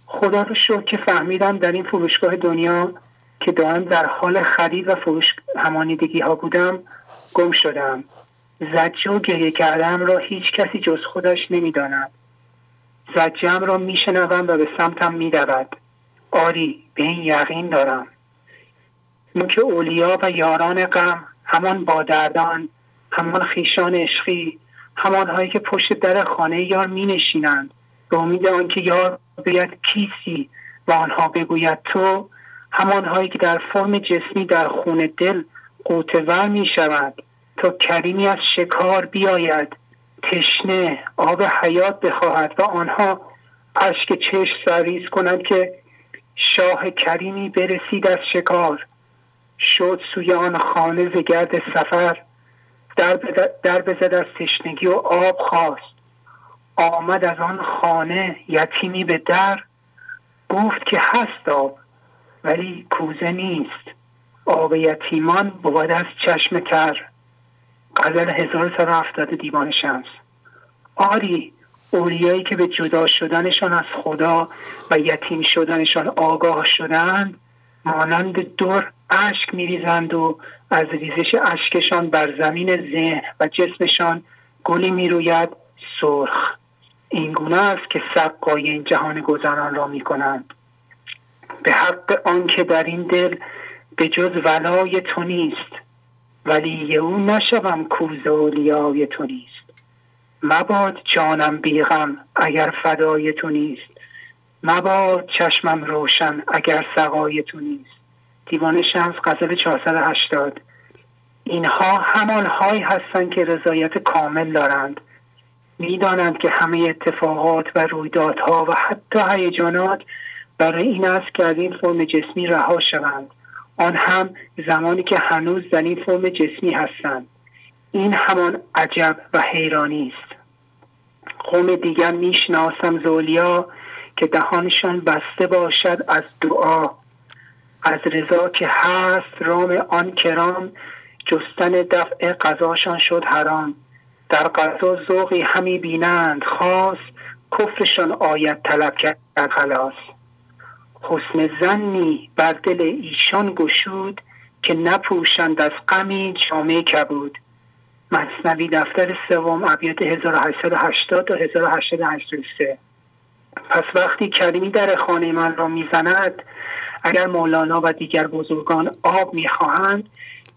F: خدا رو شکر که فهمیدم در این فروشگاه دنیا که دائم در حال خرید و فروش همانیدگی ها بودم گم شدم. زجه و گریه کردم را هیچ کسی جز خودش نمی‌داند. زجم را میشنوم و به سمتم میدود آری به این یقین دارم. که اولیا و یاران غم همان بادردان همان خیشان عشقی هایی که پشت در خانه یار می نشینند به امید آنکه یار بگوید کیسی و آنها بگوید تو هایی که در فرم جسمی در خون دل قوتور می شود تا کریمی از شکار بیاید تشنه آب حیات بخواهد و آنها اشک چشم سریز کنند که شاه کریمی برسید از شکار. شد سوی آن خانه زگرد سفر در بزد از تشنگی و آب خواست. آمد از آن خانه یتیمی به در گفت که هست آب. ولی کوزه نیست. آب یتیمان بود از چشم تر. غزل 1170 دیوان شمس. آری اولیایی که به جدا شدنشان از خدا و یتیم شدنشان آگاه شدند مانند دور اشک میریزند و از ریزش اشکشان بر زمین ذهن و جسمشان گلی می‌روید سرخ. این گونه است که سقای این جهان گذران را می‌کنند. به حق آنکه در این دل به جز ولای تو نیست ولی او نشوم کوز اولیای تو نیست. مباد جانم بیغم اگر فدای تو نیست. مباد چشمم روشن اگر سقای تو نیست. دیوان شمس غزل 480 اینها همان هایی هستند که رضایت کامل دارند. می‌دانند که همه اتفاقات و رویدادها و حتی هیجانات برای این است که از این فرم جسمی رها شوند. آن هم زمانی که هنوز در این فرم جسمی هستند. این همان عجب و حیرانی است. قوم دیگر می‌شناسم زولیا که دهانشان بسته باشد از دعا. از رضا که هست رام آن کرام جستن دفع قضاشان شد حرام. در قضا ذوقی همی بینند خاص کفرشان آیت طلب کرد خلاص. حسن زنی بر دل ایشان گشود که نپوشند از غمی جامعه کبود. مصنوی دفتر سوم ابیات 1880 تا 1883 پس وقتی کریمی در خانه من را می‌زند اگر مولانا و دیگر بزرگان آب می‌خواهند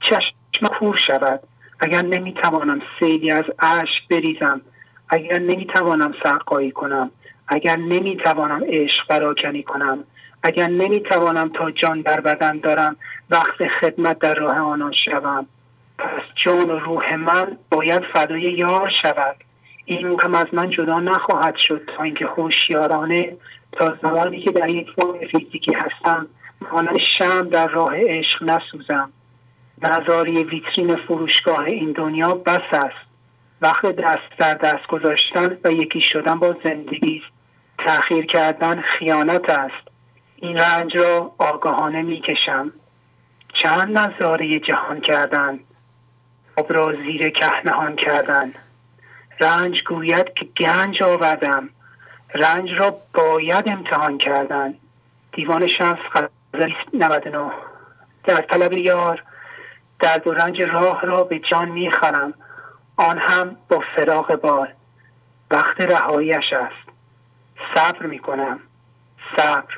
F: چشم کور شود. اگر نمی‌توانم سیلی از اشک بریزم اگر نمی‌توانم سرقایی کنم اگر نمی‌توانم عشق براکنی کنم اگر نمی‌توانم تا جان در بدن دارم وقت خدمت در راه آنان شوم. پس جان و روح من باید فدای یار شود. این هم از من جدا نخواهد شد تا اینکه هوشیارانه تا زمانی که در یک فرم فیزیکی هستم مانند شم در راه عشق نسوزم. نظاری ویترین فروشگاه این دنیا بس است. وقت دست در دست گذاشتن و یکی شدن با زندگی تأخیر کردن خیانت است. این رنج را آگاهانه می‌کشم. چند نظاره جهان کردن. آب را زیر کهنهان کردن. رنج گوید که گنج آوردم. رنج را باید امتحان کردن. دیوان شمس غزل 99 در طلب یار درد و رنج راه را به جان می‌خرم. آن هم با فراغ بال. وقت رهاییش است. صبر می‌کنم. صبر.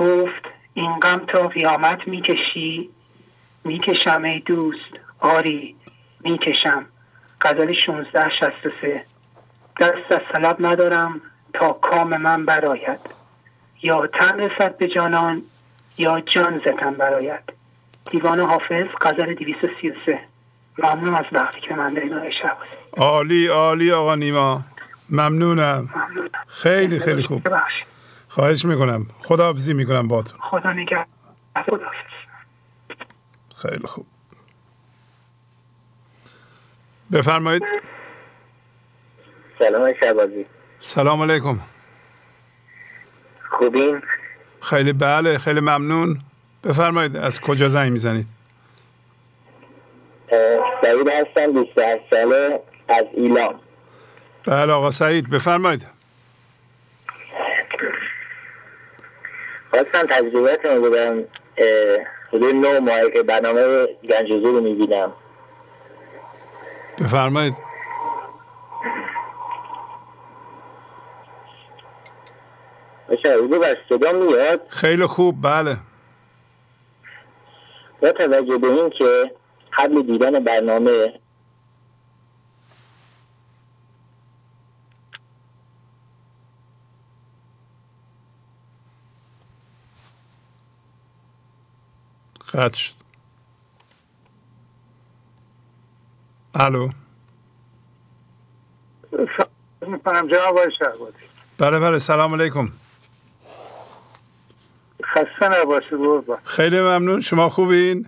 F: گفت این غم تا قیامت می‌کشی؟ می‌کشم ای دوست. آری می‌کشم. غزل 1663 دست از طلب ندارم تا کام من براید یا تن رسد به جانان یا جان زتن براید دیوان حافظ غزل 233 ممنون از وقتی که من داریم
C: عالی عالی آقا نیما. ممنونم. خیلی خیلی خوب. خواهش می‌کنم. خداحافظی می‌کنم با تو
F: خدا نگه
C: خیلی خوب. بفرمایید.
G: سلام شبازی
C: سلام علیکم.
G: خوبین؟
C: خیلی بله خیلی ممنون. بفرمایید از کجا زنگ می‌زنید؟
G: سعید هستم 28 ساله از ایلام
C: بله آقا سعید بفرمایید.
G: خواستم تجربهتون بودم حدود نو ماهی که برنامه گنجوزو رو می‌بینم.
C: بفرمایید.
G: صدا میاد؟
C: خیلی خوب بله.
G: با توجه به این که قبل دیدن برنامه
C: قطع شد. الو.
H: می‌کنم جناب آقای
C: بله بله سلام علیکم.
H: خسته نباشید قربان.
C: خیلی ممنون. شما خوبین؟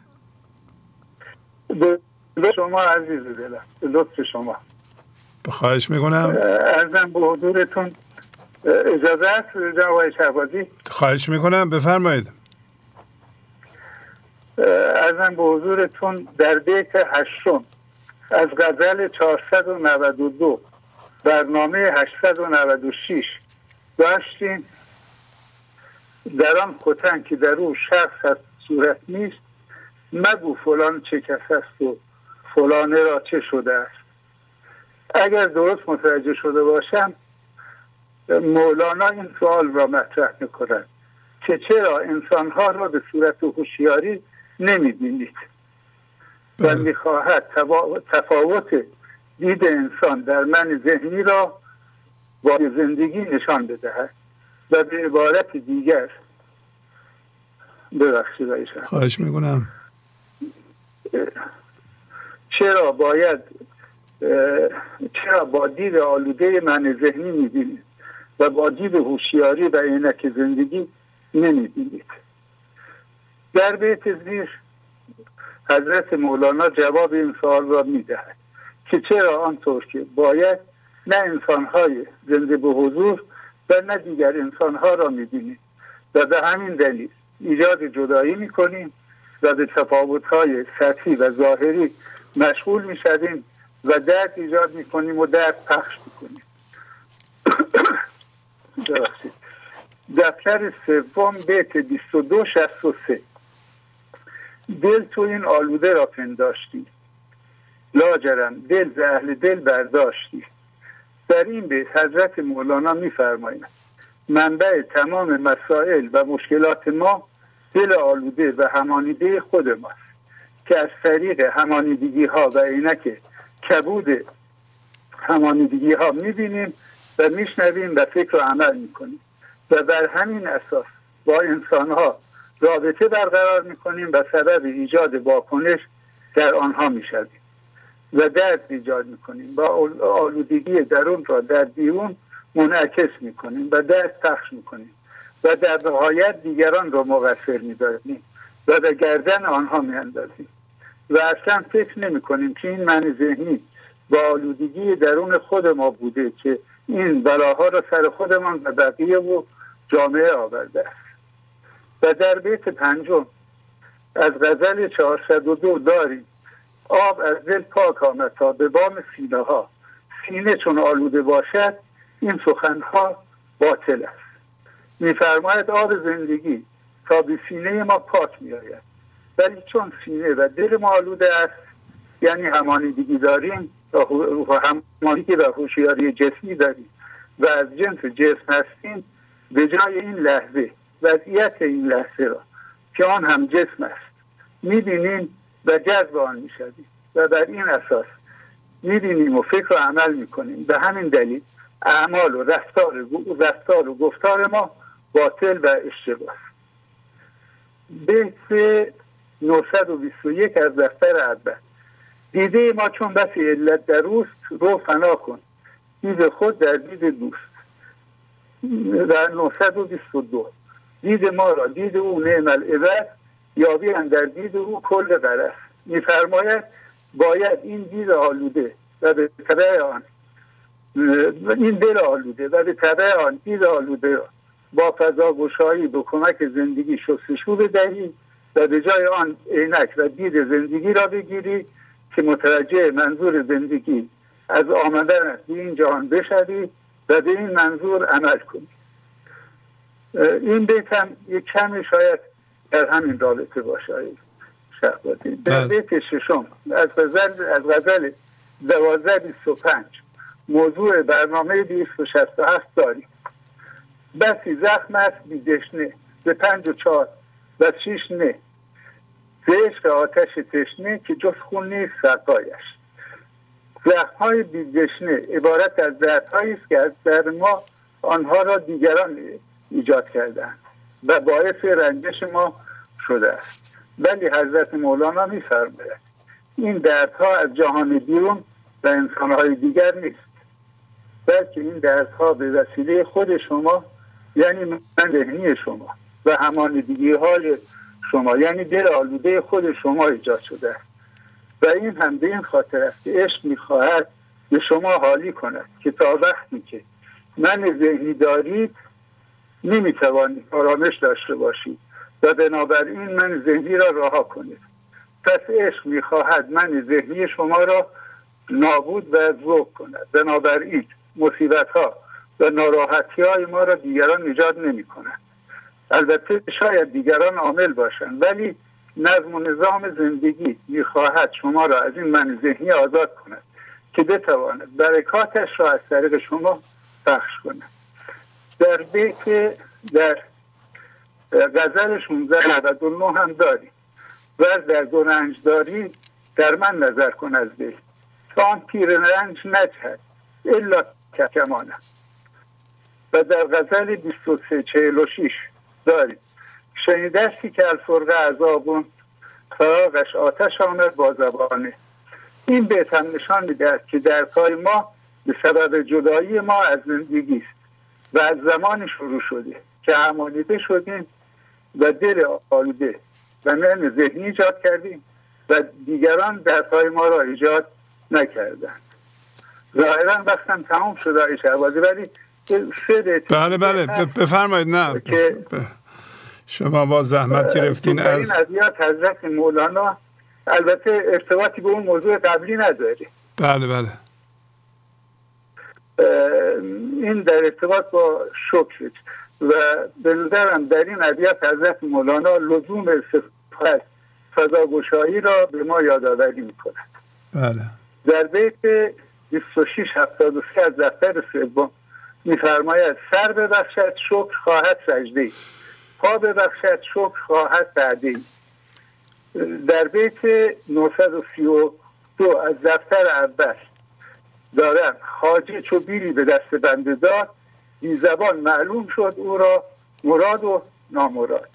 H: به شما عزیز دلم. لطف شما.
C: خواهش می‌کنم.
H: ارزم به حضورتون اجازه است جناب آقای شهبازی؟
C: خواهش می‌کنم. بفرمایید.
H: ارزم به حضورتون در بیت هشتم از غزل 492 برنامه 896 داشتیم در آن که در او شخص از صورت نیست مگو فلان چه کس است و فلانه را چه شده است. اگر درست متوجه شده باشم مولانا این سوال را مطرح می‌کند که چرا انسانها را به صورت هوشیاری نمی‌بینید. و بله. می‌خواهد تفاوت دید انسان در من ذهنی را با زندگی نشان بدهد و به عبارت دیگر ببخشید
C: خواهش می‌کنم.
H: چرا باید چرا با دید آلوده من ذهنی می‌بینید و با دید هوشیاری و عینک زندگی نمی‌بینید؟ در بیت زیر حضرت مولانا جواب این سوال را می‌دهد که چرا آنطور که باید نه انسانهای زنده به حضور و نه دیگر انسانها را می‌بینیم. و به همین دلیل ایجاد جدایی می‌کنیم و به تفاوتهای سطحی و ظاهری مشغول می‌شویم و درد ایجاد می‌کنیم و درد پخش می‌کنیم. دفتر سوم بیت 22 63 دل تو این آلوده را پنداشتی. لاجرم دل ز اهل دل برداشتی. در این بیت حضرت مولانا میفرمایند منبع تمام مسائل و مشکلات ما دل آلوده و همانیده خود ماست که از طریق همانیدگی ها و عینک کبود همانیدگی ها می‌بینیم و میشنویم و فکر و عمل می‌کنیم. و بر همین اساس با انسان ها رابطه برقرار می‌کنیم و سبب ایجاد واکنش در آنها می‌شویم و درد ایجاد می‌کنیم. و آلودگی درون را در بیرون منعکس می‌کنیم و درد پخش می‌کنیم و در نهایت دیگران را مقصر میداریم و به گردن آنها میاندازیم. و اصلا فکر نمی کنیم که این من ذهنی با آلودگی درون خود ما بوده که این بلاها را سر خودمان و بقیه و جامعه آورده است. و در بیت پنجم. از غزل 402 داریم. آب از دل پاک آمد تا به بام سینه ها سینه چون آلوده باشد این سخنها باطل است. میفرماید آب زندگی تا به سینه ما پاک میآید. ولی چون سینه و دل ما آلوده است یعنی همانیدگی داریم و همانیدگی و هوشیاری جسمی داریم و از جنس جسم هستیم به جای این لحظه وضعیت این لحظه را که آن هم جسم است. می‌بینیم و جذب آن می‌شویم و بر این اساس می‌بینیم و فکر و عمل می‌کنیم. به همین دلیل اعمال و رفتار, رفتار و گفتار ما باطل و اشتباه بیت 921 از دفتر اول دیده ما چون بسی علت در روست رو فنا کن. دید خود در دید دوست. در 922 دید ما را دید او نعم العبد یابی در دید او کل برست میفرماید باید این دید آلوده و به طبع آن این دل آلوده و به طبع آن دید آلوده را با فضا گشایی به کمک زندگی شستشو بدهی و به جای آن عینک و دید زندگی را بگیری که متوجه منظور زندگی از آمدن به این جهان بشوی و به این منظور عمل کنی. این بیت هم یک کمی شاید در همین رابطه باشه. شهبازی. در بله. بیت ششم از غزل از غزل دوازده بیست و پنج موضوع برنامه بیست و شست و هفت داریم. بسی زخم است بی دشنه به پنج و چهار و شیش نه. به آتش تشنه که جز خون نیست سرقایش زخم های بیدشنه عبارت از دردهایی است که از در ما آنها را دیگران ایجاد کردن و باعث رنجش ما شده است. ولی حضرت مولانا میفرماید این دردها از جهان بیرون و انسانهای دیگر نیست بلکه این دردها به وسیله خود شما یعنی من ذهنی شما و همانیدگی های شما یعنی دل آلوده خود شما ایجاد شده است. و این هم به این خاطر است که عشق می‌خواهد به شما حالی کند که تا وقتی که من ذهنی دارید نمی‌توانید آرامش داشته باشید و بنابراین من ذهنی را رها کنید. پس عشق می‌خواهد من ذهنی شما را نابود و ذوق کند. بنابراین مصیبت ها و ناراحتی های ما را دیگران ایجاد نمی کنند البته شاید دیگران عامل باشند ولی نظم و نظام زندگی می‌خواهد شما را از این من ذهنی آزاد کند که بتواند برکاتش را از طریق شما بخش کند. در بیت در غزل 1699 هم داریم و در رنج داری در من نظر کن از دل. تا آن پیر رنج نجهد الا کمانه و در غزل 2346 داریم شنیدستی که الفرقه عذابون فراغش آتش آمد با زبانه. این بیت هم نشان می‌دهد که در پای ما به سبب جدایی ما از زندگی است. و از زمانی شروع شده که همانیده شدیم و دل آلوده و من ذهنی ایجاد کردیم و دیگران در پای ما را ایجاد نکردند. ظاهرا وقتم تمام شده آقای شهبازی ولی
C: بله بله بفرمایید نه شما با زحمت گرفتین
H: از این حضرت مولانا البته ارتباطی به اون موضوع قبلی نداره
C: بله بله.
H: این در ارتباط با شکر و به نظرم در این ابیات حضرت مولانا لزوم استفاده فضاگشایی را به ما یادآوری می‌کند.
C: بله.
H: در بیت 26 73 از دفتر سوم میفرماید سر ببخشد شکر خواهد سجده پا ببخشد شکر خواهد سعده در بیت 932 از دفتر اول دارم خاجه چو به دست بنده داد بی زبان معلوم شد او را مراد و نامراد.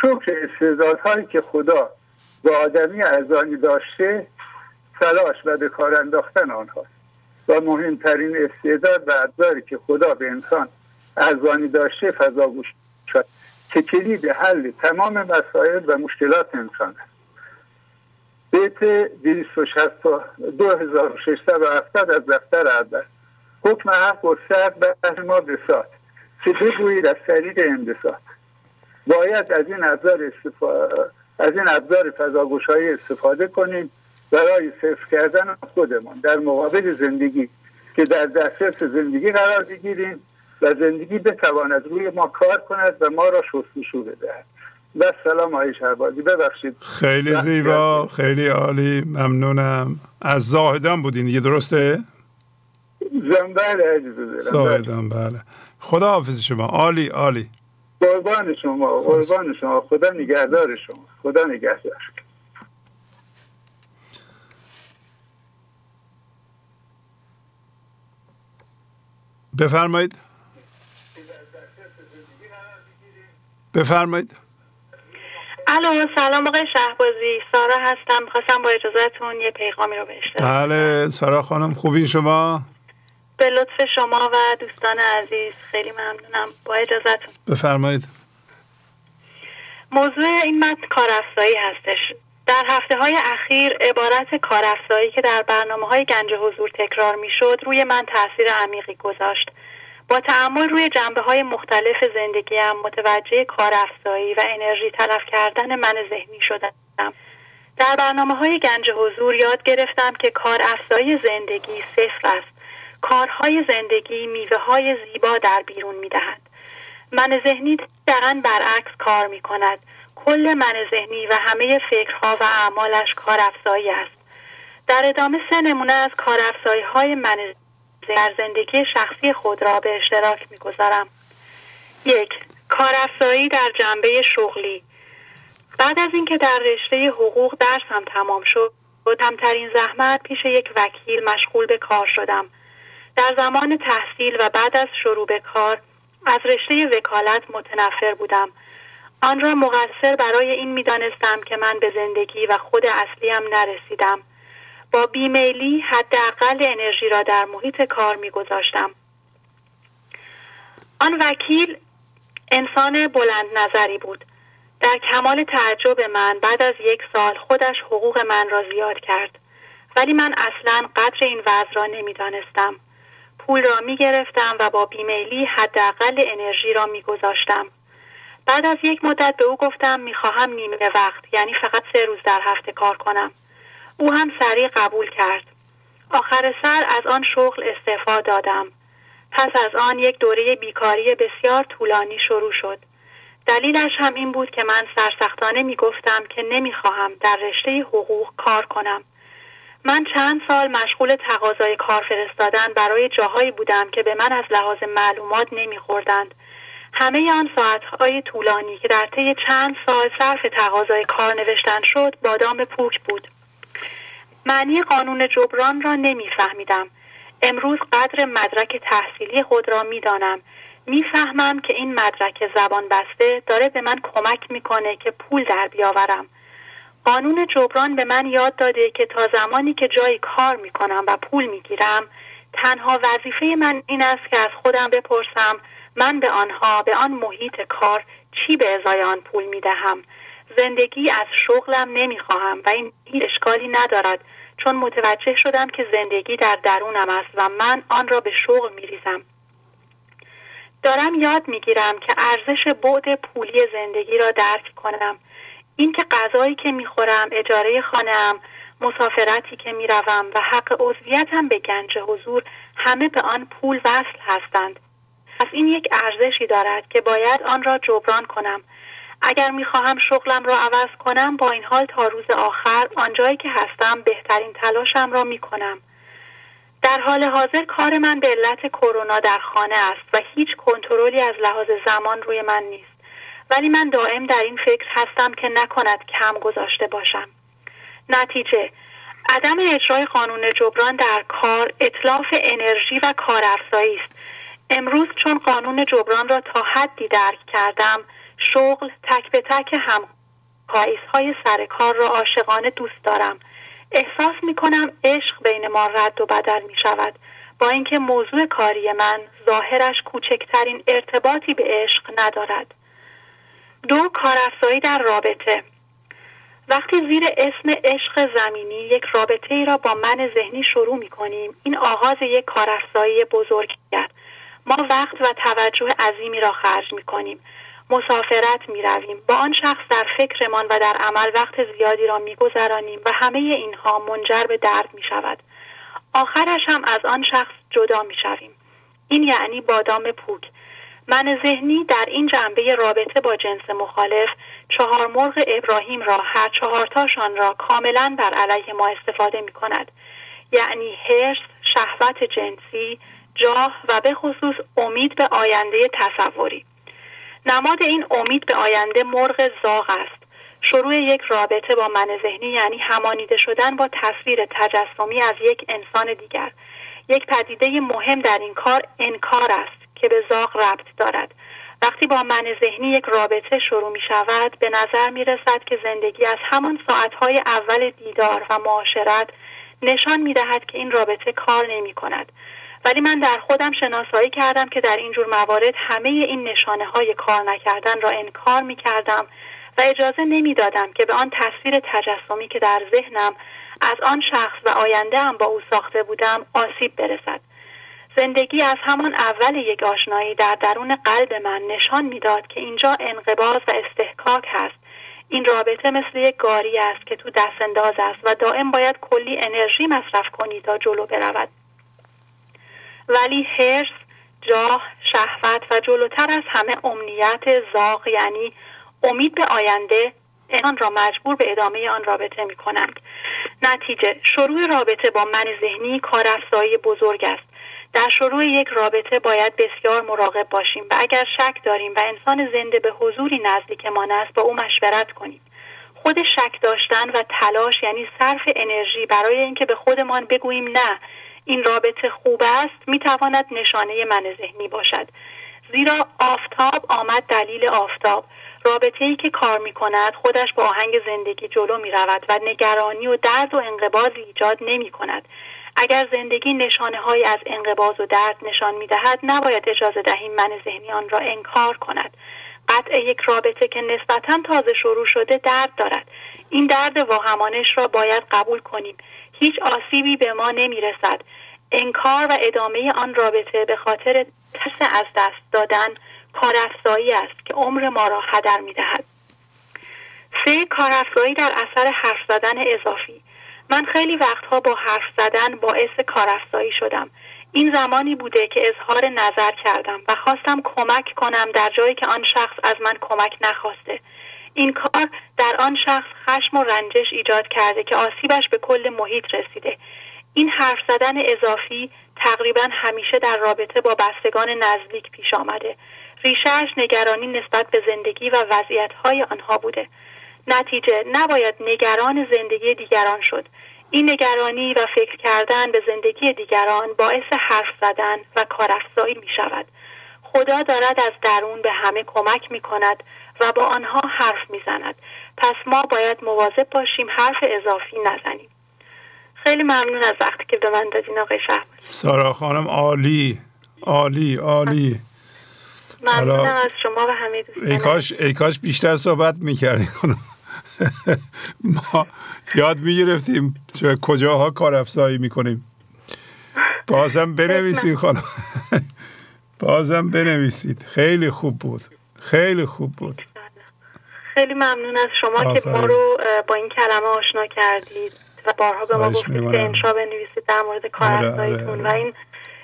H: شکر استعدادهایی که خدا به آدمی ارزانی داشته تلاش و به کار انداختن آنهاست. و مهمترین استعداد و ابزاری که خدا به انسان ارزانی داشته فضا گوش شد که کلید حل تمام مسائل و مشکلات انسان است. بیت 2670 از دفتر اول حکم حق سر به ما بسات که بگویید از طریق باید از این ابزار استفاده از این ابزار فضاگوشایی استفاده کنیم برای صفر کردن خودمان. در مقابل زندگی که در دسترس زندگی قرار بگیریم و زندگی بتواند روی ما کار کند و ما را شستشو بدهد. و سلام آقای شهبازی ببخشید.
C: خیلی زیبا خیلی عالی ممنونم. از زاهدان بودین دیگه درسته؟
H: بله.
C: زاهدان بله. خدا حافظ شما. عالی عالی.
H: قربان شما قربان شما. خدا نگهدار شما. خدا نگهدار.
C: بفرمایید. بفرمایید.
I: الو سلام آقای شهبازی. سارا هستم. خواستم با اجازهتون یه پیغامی رو بشتم
C: بله سارا خانم خوبی شما؟
I: به لطف شما و دوستان عزیز خیلی ممنونم. با اجازهتون.
C: بفرمایید.
I: موضوع این متن کارافزایی هستش. در هفته های اخیر عبارت کارافزایی که در برنامه های گنج حضور تکرار می شد روی من تاثیر عمیقی گذاشت. با تعمل روی جنبه های مختلف زندگیم متوجه کارافزایی و انرژی تلف کردن من ذهنی شدم. در برنامه های گنج حضور یاد گرفتم که کارافزایی زندگی صفر است. کارهای زندگی میوه های زیبا در بیرون می دهد. من ذهنی دقیقا برعکس کار می کند کل من ذهنی و همه فکرها و اعمالش کارافزایی است. در ادامه سه نمونه از کارافزایی های من در زندگی شخصی خود را به اشتراک می‌گذارم. یک کارافزایی در جنبه شغلی. بعد از اینکه در رشته حقوق درسم تمام شد با کمترین زحمت پیش یک وکیل مشغول به کار شدم. در زمان تحصیل و بعد از شروع به کار از رشته وکالت متنفر بودم. آن را مقصر برای این می‌دانستم که من به زندگی و خود اصلیم نرسیدم. با بیمیلی حداقل انرژی را در محیط کار میگذاشتم. آن وکیل انسان بلند نظری بود. در کمال تعجب من بعد از یک سال خودش حقوق من را زیاد کرد. ولی من اصلا قدر این وضع را نمی‌دانستم. پول را می گرفتم و با بیمیلی حداقل انرژی را می گذاشتم. بعد از یک مدت به او گفتم می‌خواهم نیمه وقت یعنی فقط سه روز در هفته کار کنم. او هم سریع قبول کرد. آخر سر از آن شغل استعفا دادم. پس از آن یک دوره بیکاری بسیار طولانی شروع شد. دلیلش هم این بود که من سرسختانه می‌گفتم که نمی‌خواهم در رشته حقوق کار کنم. من چند سال مشغول تقاضای کار فرستادن برای جاهایی بودم که به من از لحاظ معلومات نمیخوردند. همه آن ساعتهای طولانی که در طی چند سال صرف تقاضای کار نوشتن شد بادام پوک بود. معنی قانون جبران را نمیفهمیدم. امروز قدر مدرک تحصیلی خود را می‌دانم. می‌فهمم که این مدرک زبان بسته داره به من کمک می‌کنه که پول در بیاورم. قانون جبران به من یاد داده که تا زمانی که جایی کار می‌کنم و پول می‌گیرم تنها وظیفه من این است که از خودم بپرسم من به آنها به آن محیط کار چی به ازای آن پول می دهم زندگی از شغلم نمی خواهم و این اشکالی ندارد. چون متوجه شدم که زندگی در درونم است و من آن را به شغل می ریزم. دارم یاد می گیرم که ارزش بعد پولی زندگی را درک کنم. اینکه غذایی که می خورم اجاره خانم مسافرتی که می‌روم و حق عضویتم به گنج حضور همه به آن پول وصل هستند. پس این یک ارزشی دارد که باید آن را جبران کنم. اگر می‌خواهم شغلم را عوض کنم با این حال تا روز آخر آنجایی که هستم بهترین تلاشم را می‌کنم. در حال حاضر کار من به علت کرونا در خانه است و هیچ کنترلی از لحاظ زمان روی من نیست. ولی من دائم در این فکر هستم که نکند کم گذاشته باشم. نتیجه عدم اجرای قانون جبران در کار اطلاف انرژی و کارافزایی است. امروز چون قانون جبران را تا حدی درک کردم شغل تک به تک هم های سر کار را عاشقانه دوست دارم. احساس می کنم عشق بین ما رد و بدل می شود با اینکه موضوع کاری من ظاهرش کوچکترین ارتباطی به عشق ندارد. دو کارافزایی در رابطه. وقتی زیر اسم عشق زمینی یک رابطه ای را با من ذهنی شروع می کنیم این آغاز یک کارافزایی بزرگ است ما وقت و توجه عظیمی را خرج می کنیم مسافرت می رویم با آن شخص در فکرمان و در عمل وقت زیادی را می گذرانیم و همه اینها منجر به درد می شود آخرش هم از آن شخص جدا می شویم این یعنی بادام پوک. من ذهنی در این جنبه رابطه با جنس مخالف چهار مرغ ابراهیم را هر چهارتاشان را کاملا بر علیه ما استفاده می کند یعنی حرس، شهوت جنسی، جاه و به خصوص امید به آینده تصوری. نماد این امید به آینده مرغ زاغ است. شروع یک رابطه با من ذهنی یعنی همانیده شدن با تصویر تجسمی از یک انسان دیگر. یک پدیده مهم در این کار انکار است که به زاغ ربط دارد. وقتی با من ذهنی یک رابطه شروع می شود به نظر می رسد که زندگی از همان ساعتهای اول دیدار و معاشرت نشان می دهد که این رابطه کار نمی کند. ولی من در خودم شناسایی کردم که در این جور موارد همه این نشانه های کار نکردن را انکار می کردم و اجازه نمی‌دادم که به آن تصویر تجسمی که در ذهنم از آن شخص و آینده هم با او ساخته بودم آسیب برسد. زندگی از همان اول یک آشنایی در درون قلب من نشان می‌داد که اینجا انقباز و استحکاک هست. این رابطه مثل یک گاری است که تو دست انداز است و دائم باید کلی انرژی مصرف کنی تا جلو برود. ولی حرس جاه شهوت و جلوتر از همه امنیت زاغ یعنی امید به آینده انسان را مجبور به ادامه آن رابطه می کنند نتیجه شروع رابطه با من ذهنی کارافزایی بزرگ است. در شروع یک رابطه باید بسیار مراقب باشیم و اگر شک داریم و انسان زنده به حضوری نزدیکمان است با او مشورت کنیم. خود شک داشتن و تلاش یعنی صرف انرژی برای اینکه به خودمان بگوییم نه این رابطه خوب است می تواند نشانه من ذهنی باشد. زیرا آفتاب آمد دلیل آفتاب. رابطه ای که کار می کند خودش با آهنگ زندگی جلو می رود و نگرانی و درد و انقباضی ایجاد نمی کند اگر زندگی نشانه های از انقباض و درد نشان می دهد نباید اجازه دهیم من ذهنی آن را انکار کند. قطع یک رابطه که نسبتا تازه شروع شده درد دارد. این درد واهمانش را باید قبول کنیم. هیچ آسیبی به ما نمی رسد انکار و ادامه آن رابطه به خاطر ترس از دست دادن کارافزایی است که عمر ما را هدر می دهد. سه کارافزایی در اثر حرف زدن اضافی. من خیلی وقتها با حرف زدن باعث کارافزایی شدم. این زمانی بوده که اظهار نظر کردم و خواستم کمک کنم در جایی که آن شخص از من کمک نخواسته. این کار در آن شخص خشم و رنجش ایجاد کرده که آسیبش به کل محیط رسیده. این حرف زدن اضافی تقریبا همیشه در رابطه با بستگان نزدیک پیش آمده. ریشهش نگرانی نسبت به زندگی و وضعیتهای آنها بوده. نتیجه نباید نگران زندگی دیگران شد. این نگرانی و فکر کردن به زندگی دیگران باعث حرف زدن و کارافزایی می شود خدا دارد از درون به همه کمک می کند و با آنها حرف می زند پس ما باید مواظب باشیم حرف اضافی نزنیم. خیلی ممنون از وقتی که به من دادین آقای شهر
C: سارا خانم عالی عالی عالی.
I: ممنونم از شما و همه دوستان
C: ای کاش, ای کاش بیشتر صحبت می‌کردیم ما یاد می‌گرفتیم کجاها کار افزایی می‌کنیم. بازم بنویسید خانم. بازم بنویسید. خیلی خوب بود. خیلی خوب بود.
I: خیلی ممنون از شما که ما رو با این کلمه آشنا کردید و بارها به ما گفتید که انشا بنویسید در مورد کار آره، آره، و آره. این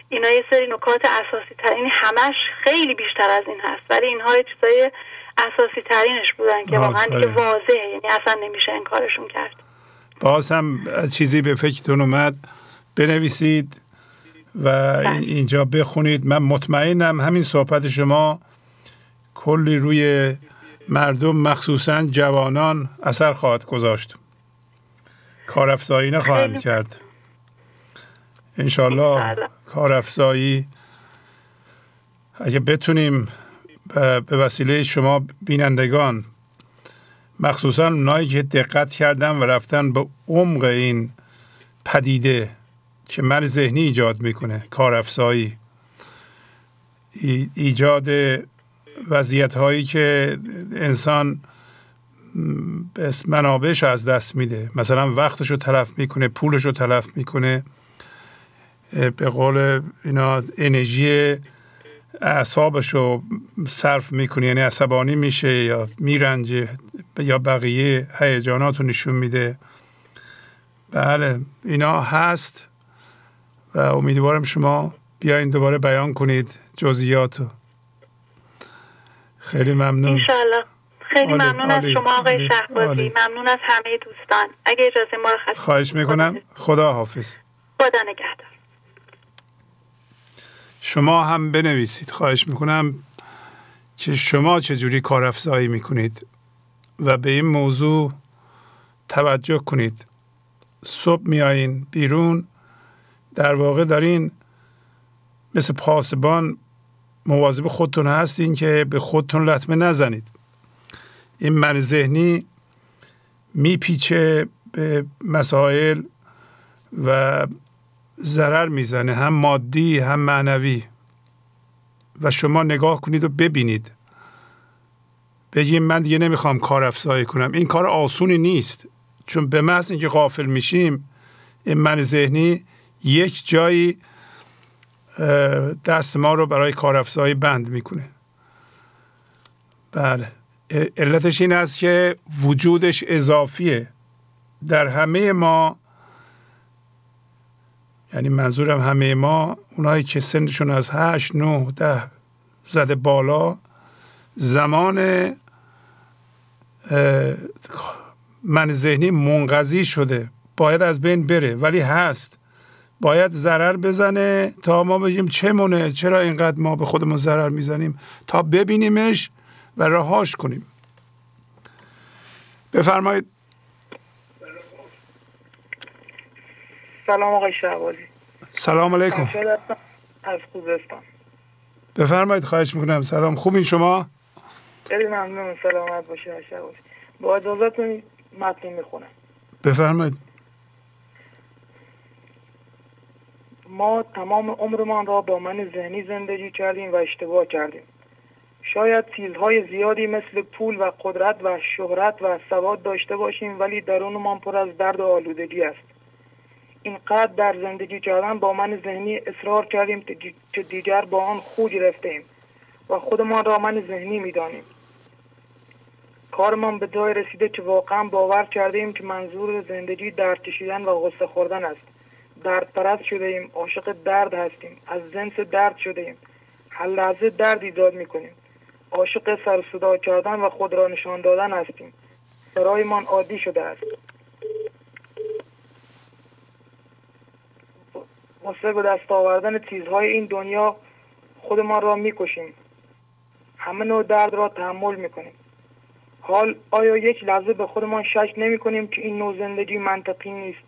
I: اینا یه سری نکات اساسی تر این همش خیلی بیشتر از این هست ولی اینها چیزای اساسی ترینش بودن که واقعا دیگه واضحه یعنی اصلا نمیشه انکارشون کرد.
C: باز هم چیزی به فکرتون اومد بنویسید و بله. اینجا بخونید. من مطمئنم همین صحبت شما کلی روی مردم مخصوصا جوانان اثر خواهد گذاشت. کارافزایی نخواهند کرد. انشالله کارافزایی اگه بتونیم به وسیله شما بینندگان مخصوصا اونایی که دقت کردن و رفتن به عمق این پدیده که من ذهنی ایجاد می‌کنه کارافزایی ایجاد وضعیت هایی که انسان منابعش از دست میده. مثلا وقتش رو تلف می‌کنه پولش رو تلف می‌کنه. به قول اینا انرژی اعصابش رو صرف می‌کنه یعنی عصبانی میشه یا میرنجه یا بقیه هیجانات رو نشون میده. بله اینا هست و امیدوارم شما بیاین دوباره بیان کنید جزئیات خیلی ممنون.
I: انشالله خیلی ممنون از شما آقای شهبازی. ممنون از همه دوستان. اگه اجازه ما رو
C: خواهش می‌کنم. خدا حافظ
I: خدا نگهدار.
C: شما هم بنویسید. خواهش می‌کنم که شما چجوری کار افزایی می‌کنید و به این موضوع توجه کنید. صبح میایین بیرون. در واقع دارین مثل پاسبان مواظب خودتون هستین که به خودتون لطمه نزنید. این من ذهنی میپیچه به مسائل و ضرر می‌زنه هم مادی هم معنوی. و شما نگاه کنید و ببینید. بگیم من دیگه نمی‌خوام کار افزایی کنم. این کار آسونی نیست. چون به محض اینکه غافل میشیم این من ذهنی یک جایی دست ما رو برای کارافزایی بند می‌کنه. بله. علتش این است که وجودش اضافیه. در همه ما یعنی منظورم همه ما اونایی که سنشون از هشت نه ده زده بالا زمان من ذهنی منقضی شده. باید از بین بره. ولی هست. باید ضرر بزنه تا ما بگیم چه مونه چرا اینقدر ما به خودمون ضرر می‌زنیم؟ تا ببینیمش و رهاش کنیم. بفرمایید.
J: سلام آقای شعبازی.
C: سلام علیکم.
J: از خوزستان.
C: بفرمایید خواهش می‌کنم. سلام. خوبین شما؟
J: خیلی ممنون. سلامت باشه شعبازی. با اجازتون متن می‌خونم.
C: بفرمایید.
J: ما تمام عمرمان را با من ذهنی زندگی کردیم و اشتباه کردیم. شاید چیزهای زیادی مثل پول و قدرت و شهرت و سواد داشته باشیم ولی درونمان پر از درد و آلودگی است. اینقدر در زندگی کردن با من ذهنی اصرار کردیم که دیگر با آن خوج رفتیم و خودمان را من ذهنی می‌دانیم. کارمان به جای رسیده که واقعا باور کردیم که منظور زندگی درد کشیدن و غصه خوردن است. درد پرست شده ایم عاشق درد هستیم. از جنس درد شده ایم هر لحظه درد ایجاد می‌کنیم. عاشق سر صدا کردن و خود را نشان دادن هستیم. برایمان عادی شده است. واسه به دست آوردن چیزهای این دنیا خودمان را می‌کشیم. همه نوع درد را تحمل می‌کنیم. حال آیا یک لحظه به خودمان شک نمی کنیم که این نوع زندگی منطقی نیست؟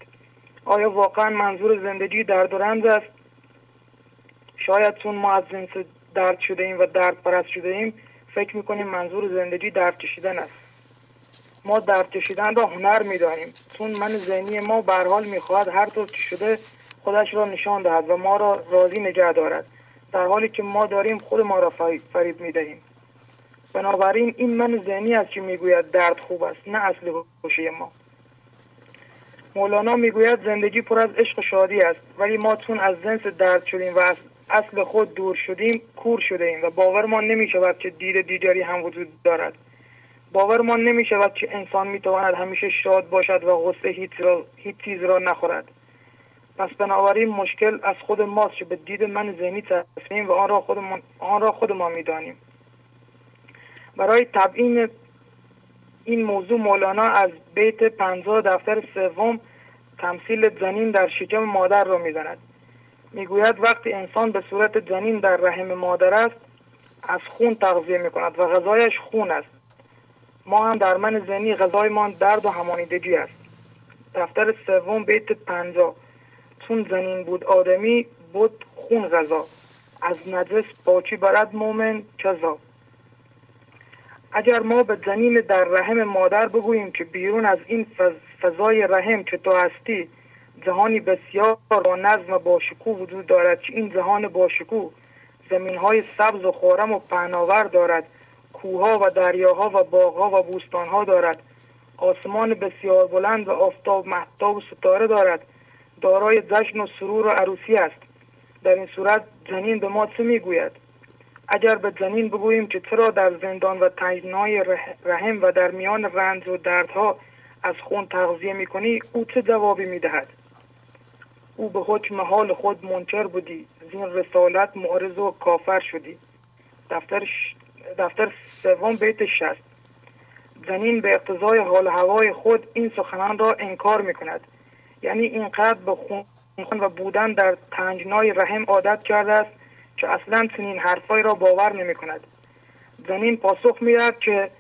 J: آیا واقعا منظور زندگی درد و رنج است؟ شاید چون ما از جنس درد شده ایم و درد پرست شده ایم فکر می‌کنیم منظور زندگی درد کشیدن است. ما درد کشیدن را هنر می‌دانیم. چون من ذهنی ما به حال می‌خواهد هر طور که شده خودش را نشان دهد و ما را راضی نگه دارد. در حالی که ما داریم خود ما را فریب می‌دهیم. بنابراین این من ذهنی است که می‌گوید درد خوب است نه اصل خوشی ما. مولانا می‌گوید زندگی پر از عشق و شادی است ولی ما چون از جنس درد شدیم و از اصل خود دور شدیم کور شده ایم و باورمان نمی شود که دید دیگری هم وجود دارد باورمان نمی شود که انسان می تواند همیشه شاد باشد و غصه هیچ, را، هیچ چیز را نخورد پس بنابراین مشکل از خود ماست که به دید من ذهنی تصمیم و آن را خودمان, آن را خود ما می دانیم. برای تبیین این موضوع مولانا از بیت پنجاه دفتر سوم تمثیل جنین در شکم مادر را می‌زند می‌گوید وقتی انسان به صورت جنین در رحم مادر است از خون تغذیه می کند و غذایش خون است. ما هم در من ذهنی غذایمان درد و همانیدگی است. دفتر سوم بیت پنجا چون زنین بود آدمی بود خون غذا. از نجس پاچی برد مومن چزا اگر ما به زنین در رحم مادر بگوییم که بیرون از این فضای رحم که تو هستی جهانی بسیار با نظم با شکوه وجود دارد که این جهان با شکوه زمین های سبز و خورم و پهناور دارد کوها و دریاها و باغها و بوستانها دارد. آسمان بسیار بلند و آفتاب محتاب و ستاره دارد. دارای جشن و سرور و عروسی است. در این صورت جنین به ما چه می‌گوید؟ اگر به جنین بگوییم که چرا در زندان و تنگنای رحم و در میان رنج و دردها از خون تغذیه می‌کنی او چه جوابی می‌دهد؟ او به حکم حال خود منکر بودی زین رسالت معرض و کافر شدی. دفتر, دفتر سوم بیت شست. زنین به اقتضای حال هوای خود این سخنان را انکار می‌کند. یعنی اینقدر به خون و بودن در تنجنای رحم عادت کرده است که اصلا چنین حرفایی را باور نمی کند زنین پاسخ می‌دهد که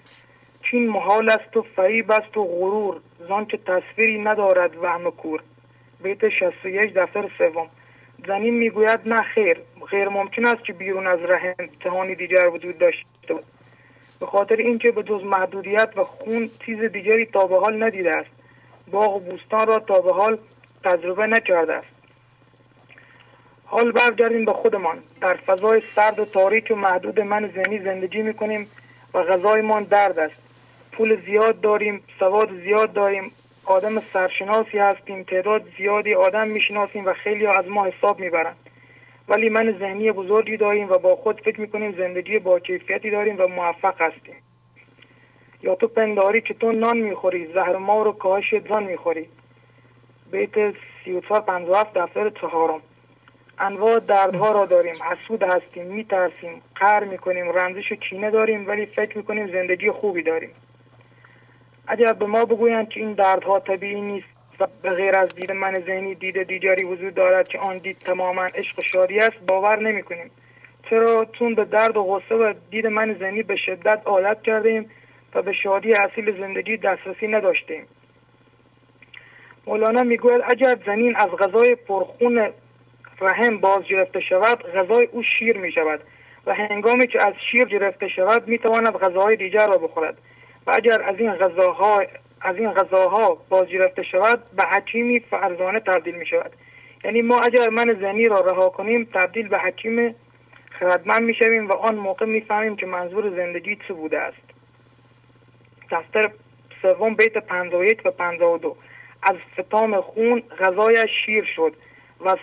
J: چین محال است و فریب است و غرور زان که تصویری ندارد وهم کور. بیت 61 دفتر سوم. زنین می‌گوید نه خیر غیر ممکن است که بیرون از رحم دیگر وجود داشته بود به خاطر اینکه به جز محدودیت و خون چیز دیگری تا به حال ندیده است. باغ و بوستان را تا به حال تجربه نکرده است. حال برگردیم به خودمان. در فضای سرد و تاریک و محدود من ذهنی زندگی می‌کنیم و غذایمان درد است. پول زیاد داریم سواد زیاد داریم آدم سرشناسی هستیم تعداد زیادی آدم می‌شناسیم و خیلی از ما حساب می‌برند ولی من ذهنی بزرگی داریم و با خود فکر می‌کنیم زندگی با کیفیتی داریم و موفق هستیم. یا تو پنداری که تو نان می‌خوری زهر ما رو کاهش جان می‌خوری. بیت سی و دفتر چهارم. انواع دردها را داریم. حسود هستیم میترسیم قهر می‌کنیم رنجش و کینه داریم ولی فکر می‌کنیم زندگی خوبی داریم. اگر به ما بگویند که این دردها طبیعی نیست و به غیر از دید من ذهنی دید دیگری وجود دارد که آن دید تماما عشق و شادی است باور نمی کنیم چرا؟ چون به درد و غصه و دید من ذهنی به شدت عادت کردیم و به شادی اصیل زندگی دسترسی نداشتیم. مولانا می‌گوید اگر زنین از غذای پرخون رحم باز گرفته شود غذای او شیر می شود و هنگامی که از شیر گرفته شود می تواند غذاهای دیگر را بخورد. و اگر از این غذاها از این غذاها باز گرفته شود به حکیمی فرزانه تبدیل می شود یعنی ما اگر من زنی را رها کنیم تبدیل به حکیم خردمند می شویم و آن موقع می فهمیم که منظور زندگی چه بوده است. دفتر سوم بیت 51 و 52 از فتام خون غذایش شیر شد. و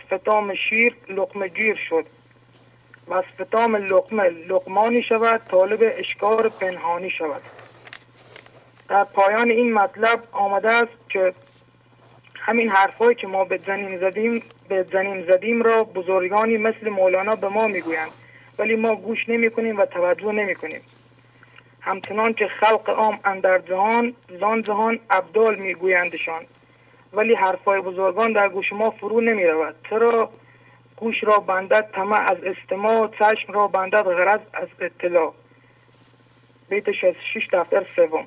J: شیر لقمه گیر شد. و از لقمه لقمانی شود طالب اشکار پنهانی شود. در پایان این مطلب آمده است که همین حرفهایی که ما به زنین زدیم به زنین زدیم را بزرگانی مثل مولانا به ما می‌گویند. ولی ما گوش نمی کنیم و توجه نمی کنیم همچنان که خلق عام اندر جهان زان جهان ابدال میگویندشان. ولی حرفای بزرگان در گوش ما فرو نمی رود چرا گوش را بندد؟ طمع از استماع چشم را بندد غرض از اطلاع. بیت 66 دفتر سوم.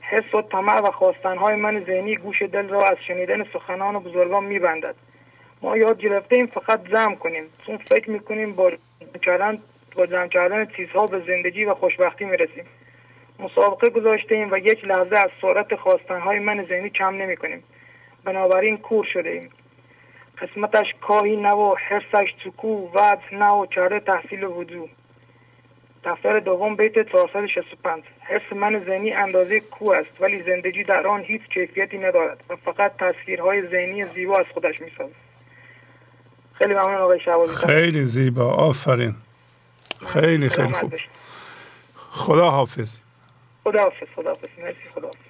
J: حس و طمع و خواستنهای من ذهنی گوش دل را از شنیدن سخنان و بزرگان میبندد. ما یاد گرفته ایم فقط جمع کنیم. چون فکر می‌کنیم با کردن با جمع کردن چیزها به زندگی و خوشبختی می‌رسیم. مسابقه گذاشته ایم و یک لحظه از سرعت خواستنهای من ذهنی کم نمی کنیم بنابراین کور شده ایم. قسمتش کاهی نه و حرسش چکو وضع نه و چاره تحصیل وجود دفتر دوم بیت 465 حرس من ذهنی اندازه کو است ولی زندگی در آن هیچ کیفیتی ندارد و فقط تصویرهای ذهنی زیبا از خودش می‌سازد. خیلی ممنون آقای شعبازی
C: خیلی زیبا. آفرین. خیلی خیلی خوب. خدا حافظ
J: خداحافظ خداحافظ. مرسی خداحافظ.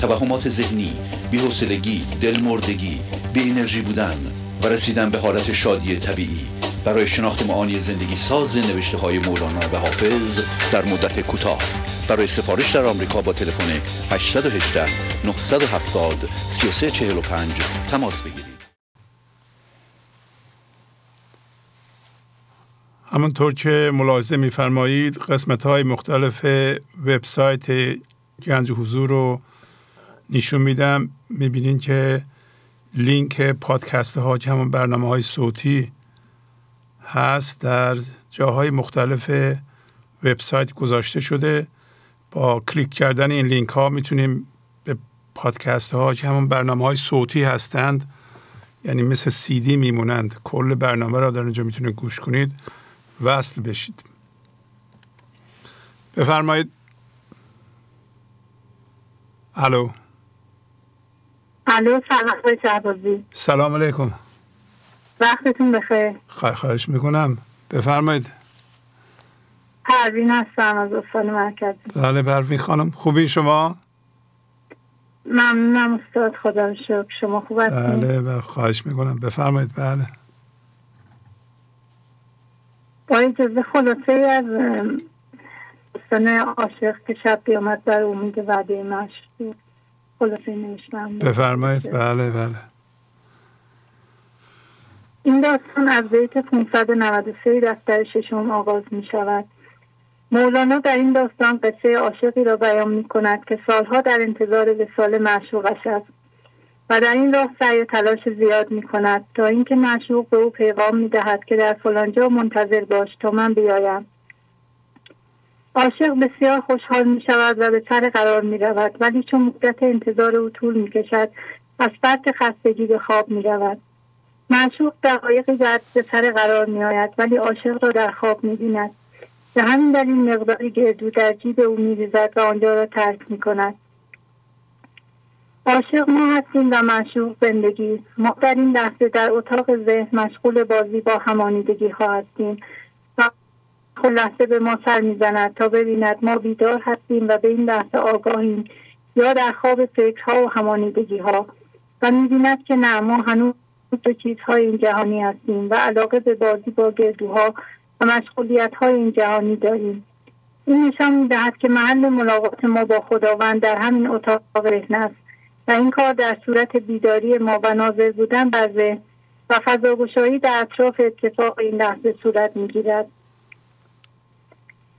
K: توهمات ذهنی بی‌حوصلگی دلمردگی بی انرژی بودن و رسیدن به حالت شادی طبیعی. برای شناخت معانی زندگی ساز نوشته های مولانا و حافظ در مدت کوتاه. برای سفارش در آمریکا با تلفن 818 970 3345 تماس بگیرید.
C: همونطور که ملاحظه میفرمایید قسمت های مختلف وبسایت گنج حضور رو نشون میدم می‌بینین که لینک پادکست ها که همون برنامه های صوتی هست. در جاهای مختلف وبسایت گذاشته شده. با کلیک کردن این لینک ها می‌تونیم به پادکست ها که همون برنامه های صوتی هستند. یعنی مثل سی دی میمونند. کل برنامه را در اینجا می‌تونید گوش کنید. وصل بشید. بفرمایید. الو.
E: الو سلام شهبازی.
C: سلام علیکم.
E: وقتتون بخیر.
C: خواهش می‌کنم. بفرمایید.
E: پروین هستم از استان مرکز.
C: بله پروین خانم. خوبی شما؟
E: ممنونم استاد خدا رو شکر. شما خوب هستین؟
C: بله بله خواهش می‌کنم. بفرمایید. بله.
E: با اجازه خلاصه از دوستان عاشق که شب بیامد در امید وعده مشروع. خلاصه نوشتم.
C: بفرمایید. بله. بله
E: این داستان از بیت 593 دفتر ششم آغاز می شود مولانا در این داستان قصه عاشقی را بیان می کند که سالها در انتظار وسال معشوقش است و در این راه سعی و تلاش زیاد می کند تا اینکه معشوق به او پیغام می دهد که در فلانجا منتظر باش تا من بیایم. عاشق بسیار خوشحال می شود و به سر قرار می رود ولی چون مدت انتظار او طول می کشد از فرط خستگی به خواب می رود معشوق دقایقی بعد به سر قرار می آید ولی عاشق را در خواب می بیند به همین دلیل مقداری گردو در جیب او می ریزد و آنجا را ترک می کند عاشق ما هستیم و معشوق زندگی ما در این لحظه در اتاق ذهن مشغول بازی با همانیدگی ها هستیم خود لحظه به ما سر می‌زند تا ببیند ما بیدار هستیم و به این لحظه آگاهیم. یا در خواب فکرها و همانیدگی ها و می‌بیند که نه ما هنوز به چیزهای این جهانی هستیم و علاقه به بازی با گردوها و مشغولیت های این جهانی داریم. این نشان می‌دهد که محل ملاقات ما با خداوند در همین اتاق ذهن است و این کار در صورت بیداری ما و ناظر بودن بر و فضاگشایی در اطراف اتفاق این لحظه صورت می‌گیرد.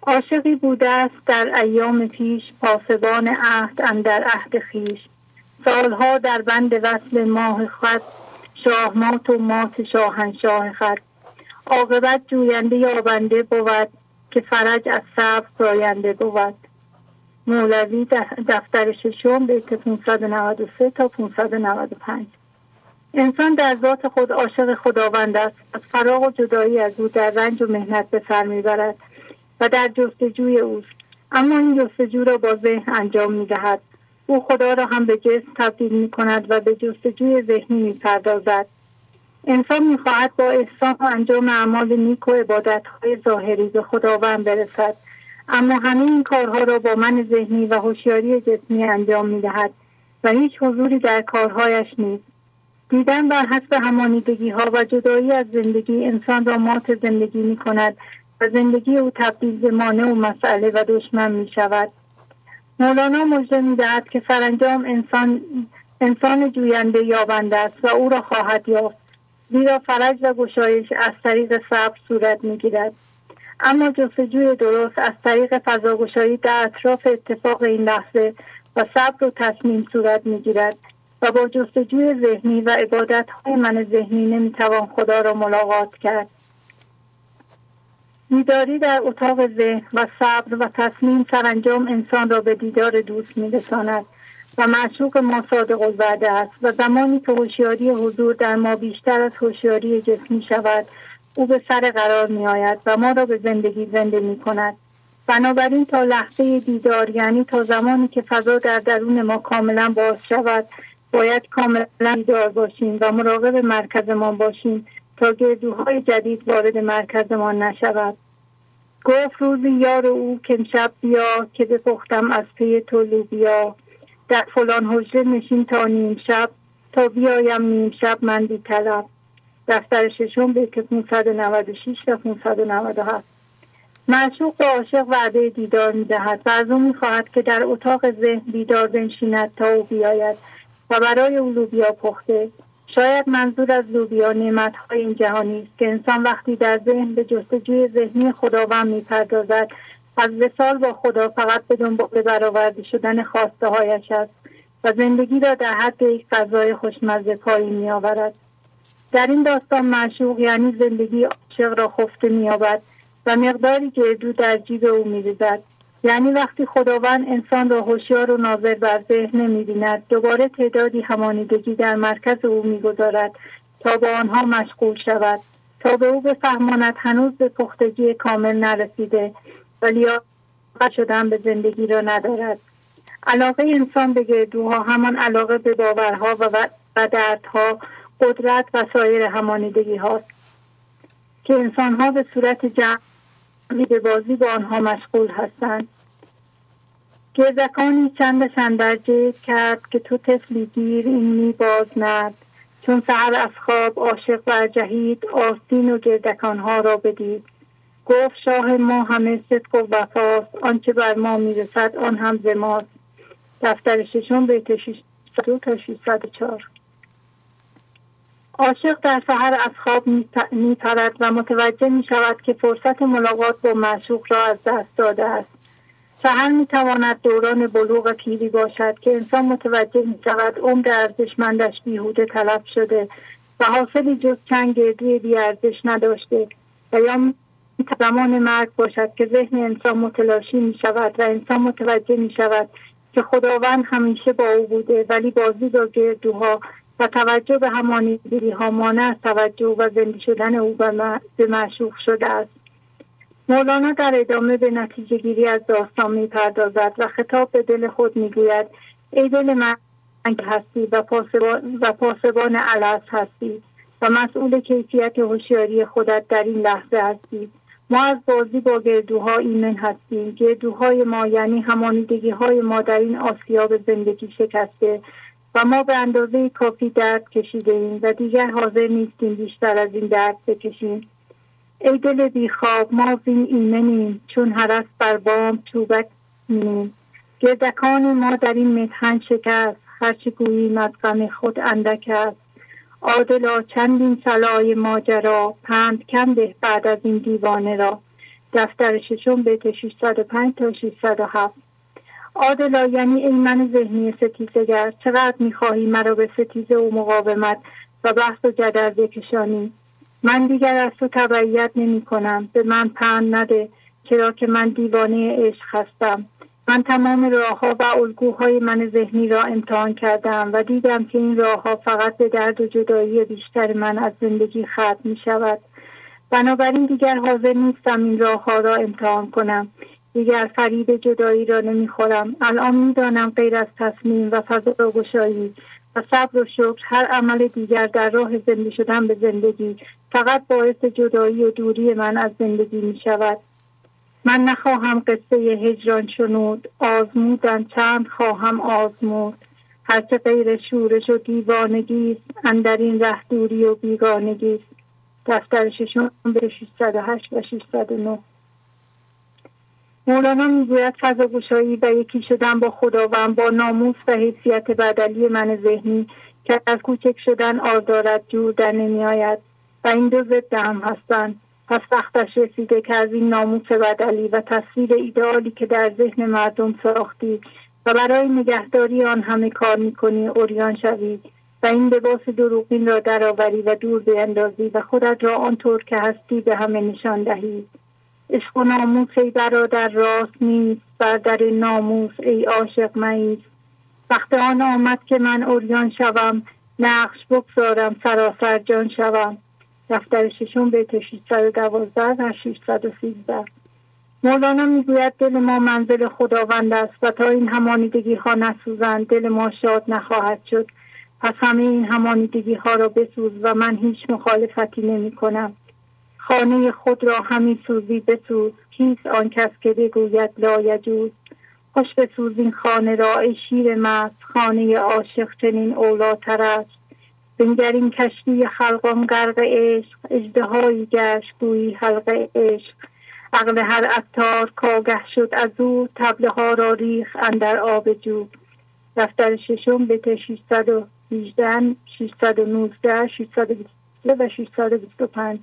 E: عاشقی بوده است در ایام پیش پاسبان عهد اندر عهد خیش. سالها در بند وصل ماه خط شاه مات و مات شاهنشاه خط. عاقبت جوینده یابنده بود که فرج از صبر زاینده بود. مولوی دفتر ششم بیت 593 تا 595 انسان در ذات خود عاشق خداوند است. از فراغ و جدایی از او در رنج و مهنت به سر می‌برد. و در جستجوی اوست. اما این جستجو را با ذهن انجام می‌دهد. او خدا را هم به جسم تبدیل می کند و به جستجوی ذهنی می پردازد. انسان می خواهد با احسان و انجام اعمال نیک و عبادت های ظاهری به خداوند برسد. اما همه این کارها را با من ذهنی و هوشیاری جسمی انجام می دهد و هیچ حضوری در کارهایش نیست. دیدن بر حسب همانیدگی ها و جدایی از زندگی انسان را مات زندگی می کند و زندگی او تبدیل به مانع و مسئله و دشمن می شود مولانا مجده می دهد که سرانجام انسان انسان جوینده یابنده است و او را خواهد یافت زیرا فرج و گشایش از طریق صبر صورت می گیرد اما جستجوی درست از طریق فضاگشایی در اطراف اتفاق این لحظه و صبر و تصمیم صورت می گیرد و با جستجوی ذهنی و عبادت های من ذهنی نمی توان خدا را ملاقات کرد. بیداری در اتاق ذهن و صبر و تصمیم سرانجام انسان را به دیدار دوست میرساند و معشوق ما صادق الوعده است و زمانی که هوشیاری حضور در ما بیشتر از هوشیاری جسمی شود او به سر قرار می آید و ما را به زندگی زنده می کند بنابراین تا لحظه دیدار یعنی تا زمانی که فضا در درون ما کاملا باز شود باید کاملا دیدار باشیم و مراقب مرکزمان باشیم تا گردوهای جدید وارد مرکزمان نشود. گفت روزی یار او که شب بیا که بپختم از پی تو لوبیا. در فلان حجره نشین تا نیم شب. تا بیایم نیم شب من بی طلب. دفتر ششم به 596 و 597 معشوق به عاشق وعده دیدار می‌دهد. و از او می‌خواهد که در اتاق ذهن بیدار بنشیند تا او بیاید و برای او لوبیا پخته. شاید منظور از لوبیا نعمت های این جهانی است که انسان وقتی در ذهن به جستجوی ذهنی خداوند می‌پردازد از وسال با خدا فقط به دنبال برآورده شدن خواسته هایش است و زندگی را در حد یک غذای خوشمزه پایی میآورد. در این داستان معشوق یعنی زندگی عاشق را خفته مییابد و مقداری گردو در جیب او میریزد. یعنی وقتی خداوند انسان را هوشیار و ناظر بر ذهن نمی‌بیند دوباره تعدادی همانیدگی در مرکز او می‌گذارد تا با آنها مشغول شود تا به او بفهماند هنوز به پختگی کامل نرسیده ولی شدن به زندگی را ندارد. علاقه انسان به گردوها همان علاقه به باورها و دردها قدرت و سایر همانیدگی هاست که انسان ها به صورت جمعی به بازی با آنها مشغول هستند. گردکانی چندشان جیب کرد که تو تفلی گیر این می باز ند چون سهر از خواب عاشق و جهید آستین و گردکان ها را بدید. گفت شاه ما همه صدق و وفاست. آنچه بر ما می‌رسد آن هم ز ماست. دفتر ششم بیت 602 تا 604 عاشق در سحر از خواب میپرد و متوجه می شود که فرصت ملاقات با معشوق را از دست داده است. سحر می تواند دوران بلوغ پیری باشد که انسان متوجه می شود عمر ارزشمندش بیهوده طلب شده و حاصلی جز چند گردوی بی ارزش نداشته. و یا زمان مرگ باشد که ذهن انسان متلاشی می شود و انسان متوجه می شود که خداوند همیشه با او بوده ولی بازی با گردوها و توجه به همانیگیری ها مانع از توجه و زنده شدن او به معشوق شده است. مولانا در ادامه به نتیجه گیری از داستان می پردازد و خطاب به دل خود می گوید ای دل من هستی و پاسبان, و پاسبان علس هستی و مسئول کیفیت هوشیاری خودت در این لحظه هستی. ما از بازی با گردوها ایمن هستیم. گردوهای ما یعنی همانیدگی های ما در این آسیاب زندگی شکسته و ما به اندازه کافی درد کشیده ایم و دیگر حاضر نیستیم بیشتر از این درد بکشیم. ای دل بیخواب ما زین ایمنیم چون هرس بر بام چوبک مینیم. گردکان ما در این متحن شکست هرچه گوییم از غم خود اندک است. عادلا چندین سلای ماجرا پند کم به بعد از این دیوانه را. دفتر ششم بیت 605 تا 607 عادلا یعنی ای من ذهنی ستیزگر چقدر می‌خواهی مرا به ستیزه و مقاومت و بحث و جدل بکشانی. من دیگر از تو تبعیت نمی کنم به من پند نده چرا که من دیوانه عشق هستم. من تمام راه ها و الگوهای من ذهنی را امتحان کردم و دیدم که این راه ها فقط به درد و جدایی بیشتر من از زندگی ختم می شود بنابراین دیگر حاضر نیستم این راه ها را امتحان کنم. دیگر فرید جدایی را نمی‌خورم. الان می‌دانم غیر از تصمیم و فضا گشایی و صبر و شکر هر عمل دیگر در راه زنده شدن به زندگی فقط باعث جدایی و دوری من از زندگی می شود من نخواهم قصه هجران شنود. آزمودن چند خواهم آزمود. هرچه غیر شورش و دیوانگی است اندر این ره دوری و بیگانگی است. دفتر ششم به 608 و 609 مولانا می‌گوید فضا گشایی و یکی شدن با خداوند با ناموس و حیثیت بدلی من ذهنی که از کوچک شدن آر دارد جور در نمیآید و این دو ضد هم هستند. پس وقتش رسیده که از این ناموس بدلی و تصویر ایدئالی که در ذهن مردم ساختی و برای نگهداری آن همه کار می‌کنی اوریان شوی و این لباس دروغین را درآوری و دور بیندازی و خودت را آنطور که هستی به همه نشان دهی. عشق و ناموس ای برادر راست نیست بر در ناموس ای عاشق مایست وقت آن آمد که من اوریان شوم نقش بگذارم سراسر جان شوم. دفتر ششم بیت 612 و 613 مولانا می‌گوید دل ما منزل خداوند است و تا این همانیدگی ها نسوزند دل ما شاد نخواهد شد. پس همه این همانیدگی ها را بسوز و من هیچ مخالفتی نمی کنم. خانه خود را همی سوزی بسوز کیست آن کس که بگوید لایجوز خوش بسوز این خانه را ای شیر مست. خانه عاشق چنین اولاتر است. بنگر کشتی خلقان غرق عشق. اجدهایی گشت گویی حلق عشق. عقل هر عطار کاگه شد از او. تبله ها را ریخ اندر آب جو. دفتر ششم به 618 619 622 و 625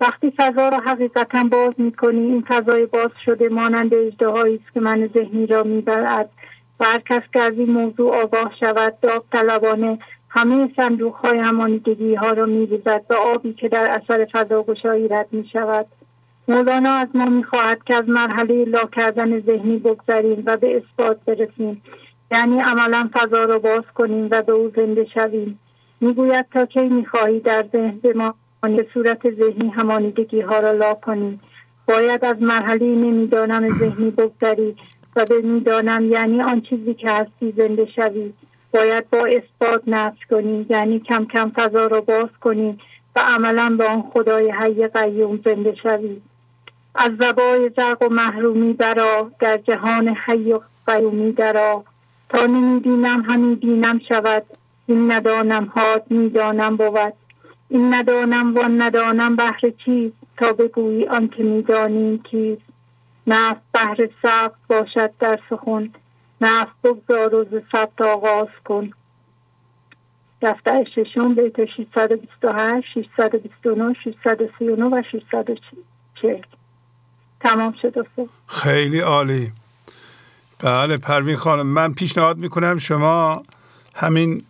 E: وقتی فضا را حقیقتا باز می‌کنی این فضای باز شده مانند اجدهایی است که من ذهنی را می‌برد. و هر کس که از این موضوع آگاه شود داغ طلبانه همه صندوق های همانیدگی ها را میریزد و آبی که در اثر فضا گشایی رد می شود مولانا از ما می‌خواهد که از مرحله لا کردن ذهنی بگذریم و به اثبات برسیم. یعنی عملا فضا را باز کنیم و به او زنده شویم. می‌گوید تا کی می‌خواهی در ذهن به ما به صورت ذهنی همانیدگی ها را لا کنی. باید از مرحله نمی‌دانم ذهنی بگذری و به می‌دانم یعنی آن چیزی که هستی زنده شوی. باید با اثبات نفس کنی یعنی کم کم فضا را باز کنی و عملا به آن خدای حی قیوم زنده شوی. از زبای زرق و محرومی برا در جهان حی و قیومی درا تا نمیدینم همین بینم شود. این ندانم هات می‌دانم بود. این ندانم و ندانم بهر چیست. تا بگویی آنکه می‌دانیم کیست نفس بهر سبت باشد در سخن. نفس بگذار و ز آغاز کن. دفتر ششم بیت 628 629 639 و 640 تمام شد
C: خیلی عالی. بله پروین خانم من پیشنهاد می‌کنم شما همین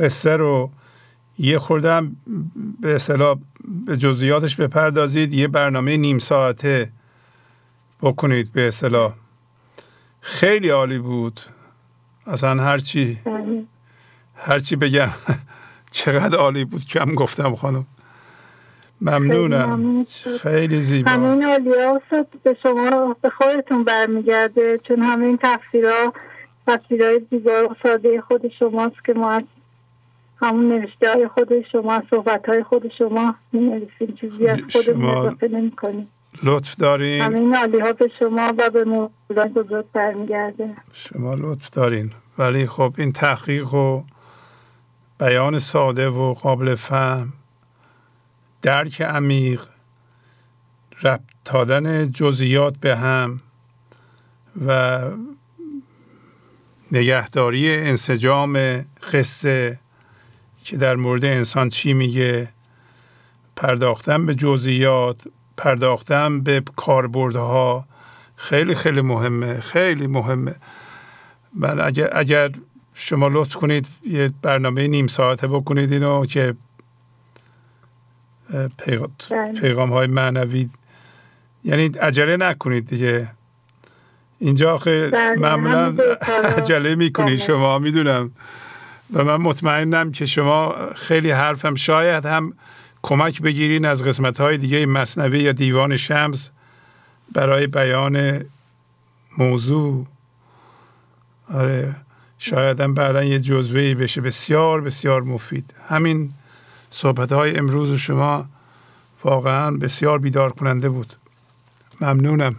C: قصه رو یه خوردم به اصطلاح به جزئیاتش بپردازید یه برنامه نیم ساعته بکنید به اصطلاح. خیلی عالی بود. اصلا هرچی هرچی بگم چقدر عالی بود کم گفتم خانم. ممنونم. خیلی زیبا.
E: همین عالی به شما به خودتون برمیگرده چون همین تفسیرها تفسیرهای زیبا و ساده خود شماست که ما همون نوشته های خود شما صحبت های خود شما می نویسیم چیزی از خودمون اضافه نمی کنیم
C: لطف دارین.
E: همین عالی ها به شما و به مولای بزرگ برمیگرده.
C: شما لطف دارین. ولی خب این تحقیق و بیان ساده و قابل فهم درک عمیق ربط دادن جزئیات به هم و نگهداری انسجام قصه که در مورد انسان چی میگه؟ پرداختن به جزئیات پرداختن به کاربردها خیلی خیلی مهمه خیلی مهمه. من اگر, اگر شما لطف کنید یه برنامه نیم ساعته بکنید اینو که بله. پیغام های معنوی یعنی عجله نکنید دیگه. اینجا خیلی بله، معمولا عجله می‌کنید شما می‌دونم. و من مطمئنم که شما خیلی حرفم شاید هم کمک بگیرین از قسمت های دیگه مصنوی یا دیوان شمس برای بیان موضوع. آره شاید هم بعدا یه جزوه بشه. بسیار بسیار مفید. همین صحبت های امروز شما واقعا بسیار بیدار کننده بود. ممنونم.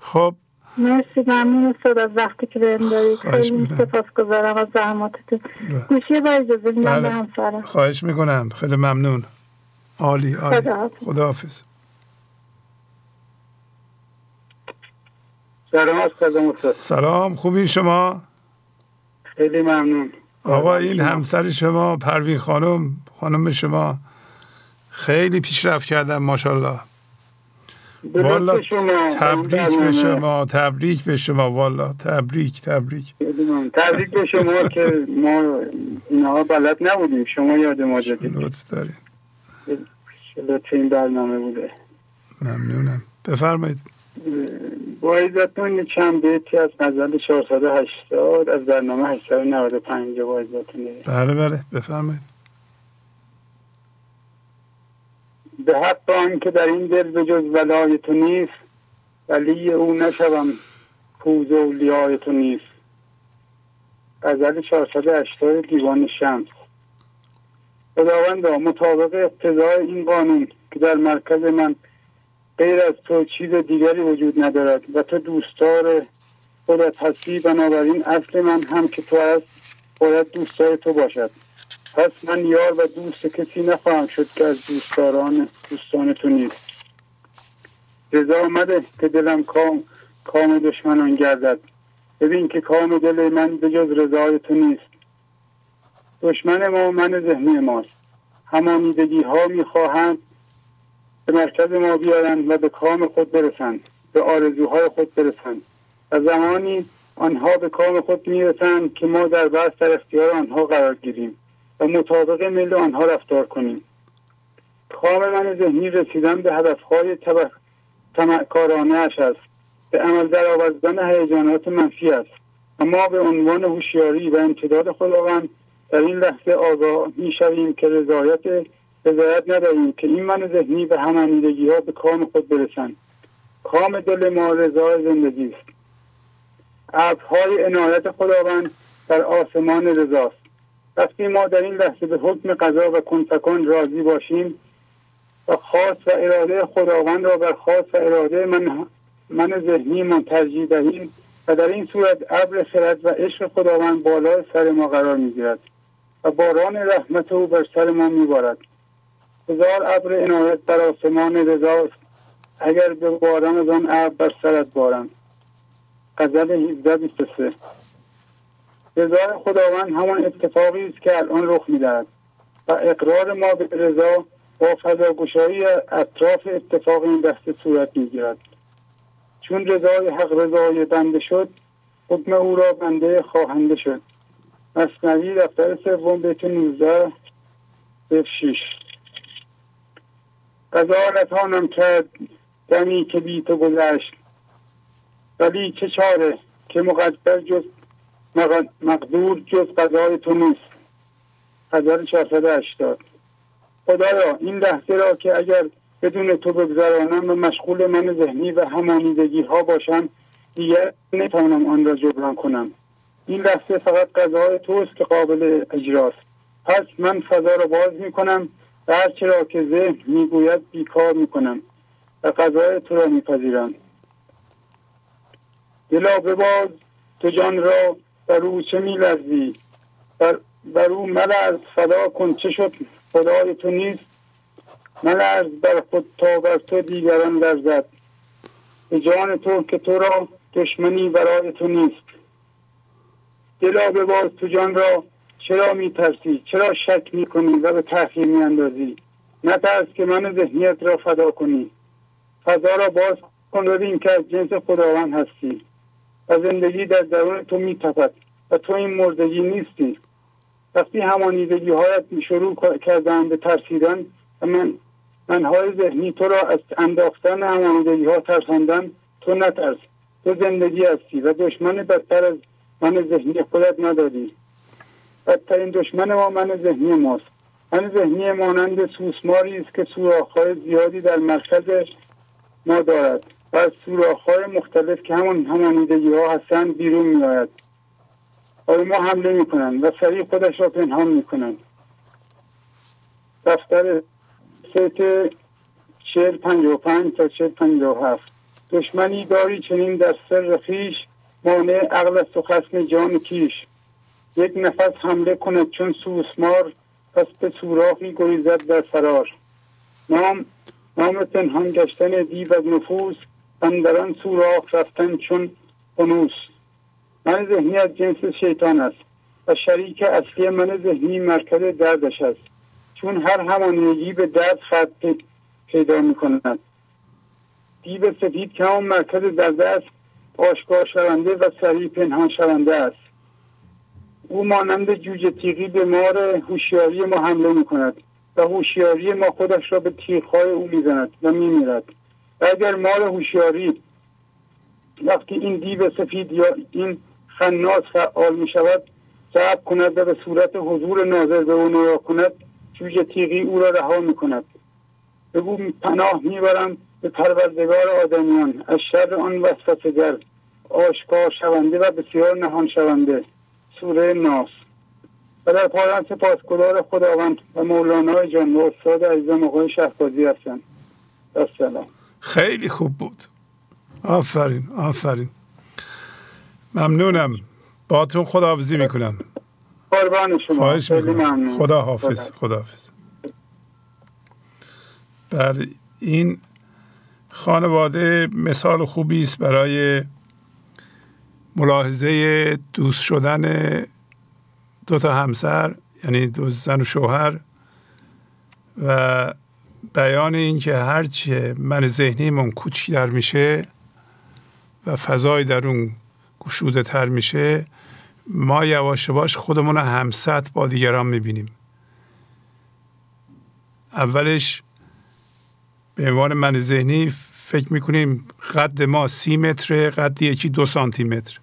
C: خب
E: مرسی ممنون استاد از وقتی که بهم دارید خیلی سپاس گذارم از زحماتتون. گوشی با اجازه میدم به همسرم
C: خواهش می‌کنم. خیلی ممنون. عالی عالی. خدا حافظ.
H: سلام
C: سلام. خوبی شما؟
H: خیلی ممنون.
C: آقا این همسر شما پروین خانم خانم شما خیلی پیشرفت کردن ماشاءالله. والا تبریک به شما تبریک به شما. والا تبریک تبریک.
H: تبریک به شما که ما اینها بلد نبودیم. شما یاد ما دادید.
C: لطف دارین
H: لطف این برنامه بوده.
C: ممنونم. بفرمایید.
H: با عزتون چند بیتی از غزل 480 از برنامه 895 با عزتون.
C: بله بله. بفرمایید.
H: به حق آن که در این دل به جز ولای تو نیست ولی او نشوم پوز اولیای تو نیست. غزل 480 دیوان شمس. خداوندا مطابق اقتضای این قانون که در مرکز من غیر از تو چیز دیگری وجود ندارد و تو دوستدار خودت هستی بنابراین اصل من هم که تو هست باید دوستدار تو باشد. پس من یار و دوست کسی نخواهم شد که از دوستداران دوستان تو نیست. رضا مده که دلم کام کام دشمنان گردد. ببین که کام دل من به جز رضای تو نیست. دشمن ما من ذهنی ماست. همانیدگی ها می‌خواهند به مرکز ما بیایند و به کام خود برسند به آرزوهای خود برسند. و زمانی آنها به کام خود می‌رسند که ما دربست در اختیار آنها قرار گیریم. و مطابق میل آنها رفتار کنیم. کام من ذهنی رسیدن به هدفهای تمکارانه اش است. به عمل در آوردن هیجانات منفی است. و ما به عنوان هوشیاری و امتداد خداوند در این لحظه آگاه می‌شویم که رضایت رضایت نداریم که این من ذهنی به همانیدگی ها به کام خود برسند. کام دل ما رضای زندگی است. ابرهای عنایت خداوند در آسمان رضاست. وقتی ما در این لحظه به حکم قضا و کنفکان راضی باشیم و خاص و اراده خداوند را بر خاص و اراده من من ذهنی من ترجیح دهیم و در این صورت ابر خرد و عشق خداوند بالای سر ما قرار می‌گیرد و باران رحمت او بر سر ما میبارد. هزار ابر عنایت در آسمان رضاست. اگر به باران از آن ابر بر سرت بارم. غزل 1723 رضای خداوند همان اتفاقی است که الان رخ می‌دهد و اقرار ما به رضا با فضاگشایی اطراف اتفاق این دسته صورت می‌گیرد. چون رضای حق رضای بنده شد حکم او را بنده خواهنده شد. مصنوی دفتر سوم بیت 19 به 6 قضا نتانم کرد دمی که بی تو گذشت ولی چه چاره که مقدر جز مقدور جز قضای تو نیست. قضای 480 خدایا این لحظه را که اگر بدون تو بگذرانم و مشغول من ذهنی و همانیدگی ها باشم دیگر نتوانم آن را جبران کنم. این لحظه فقط قضای توست که قابل اجراست. پس من فضا را باز می کنم و هرچه را که ذهن می‌گوید بیکار می کنم و قضای تو را میپذیرم. دلا بباز تو جان را بر او چه میلرزی؟ بر, بر او ملرز فدا کن چه شد؟ خدای تو نیست. ملرز بر خود تا بر تو دیگران لرزد. به جان تو که تو را دشمنی برای تو نیست. دلا بباز تو جان را چرا میترسی؟ چرا شک می‌کنی و به تحقیر میاندازی؟ نترس که من ذهنیت را فدا کنی. فضا را باز کن ببین که از جنس خداوند هستی. و زندگی در درون تو میتپد و تو این مردگی نیستی. وقتی همانیدگی هایت شروع کردن به ترسیدن و من منهای ذهنی تو را از انداختن همانیدگی ها ترساندن تو نترس. تو زندگی هستی و دشمن بدتر از من ذهنی خودت نداری. بدترین دشمن ما من ذهنی ماست. من ذهنی مانند سوسماری است که سوراخهای زیادی در مرکز ما دارد. و از سوراخهای مختلف که همون همانیدگی ها هستند بیرون می آید آیا ما حمله می کنند و سریع خودش را پنهان می کنند دفتر سیت چهل پنج پنج تا چهل پنج هفت. دشمنی داری چنین در سر خیش مانع عقل است و خسم جان کیش. یک نفس حمله کند چون سوسمار پس به سوراخی گریزد در فرار. نام نام پنهان گشتن دیو از نفوس اندران سوراخ رفتن چون خنوس من ذهنی جنس شیطان است و شریک اصلی من ذهنی مرکز دردش است. چون هر همانیگی به درد خط پیدا می کند دیو سفید که همون مرکز درد است آشکار شونده و سریع پنهان شونده است. او مانند جوجه تیغی به مار هوشیاری ما حمله می کند و هوشیاری ما خودش را به تیغهای او می‌زند و میمیرد. اگر مال هوشیاری وقتی این دیو سفید یا این خناس فعال می شود ضبط کند و به صورت حضور ناظر به او نگاه کند جوج تیغی او را رها می کند بگو پناه می‌برم به پروردگار آدمیان. از شر آن وسوسهگر آشکار شونده و بسیار نهان شونده. سوره ناس. و در پایان سپاسگزار خداوند و مولانای جان و استاد عزیزم آقای شهبازی هستم السلام.
C: خیلی خوب بود. آفرین آفرین. ممنونم. باتون خداحافظی می‌کنم.
H: قربان شما.
C: خواهش می‌کنم. خدا حافظ خدا. حافظ بله این خانواده مثال خوبی است برای ملاحظه دوست شدن دو تا همسر یعنی دو زن و شوهر و بیان اینکه هرچه من ذهنیمون کوچیک‌تر میشه و فضای در اون گشوده تر میشه ما یواش یواش خودمون رو همسط با دیگران می‌بینیم. اولش به عنوان من ذهنی فکر می‌کنیم قد ما سی متر قد یکی دو سانتی متر.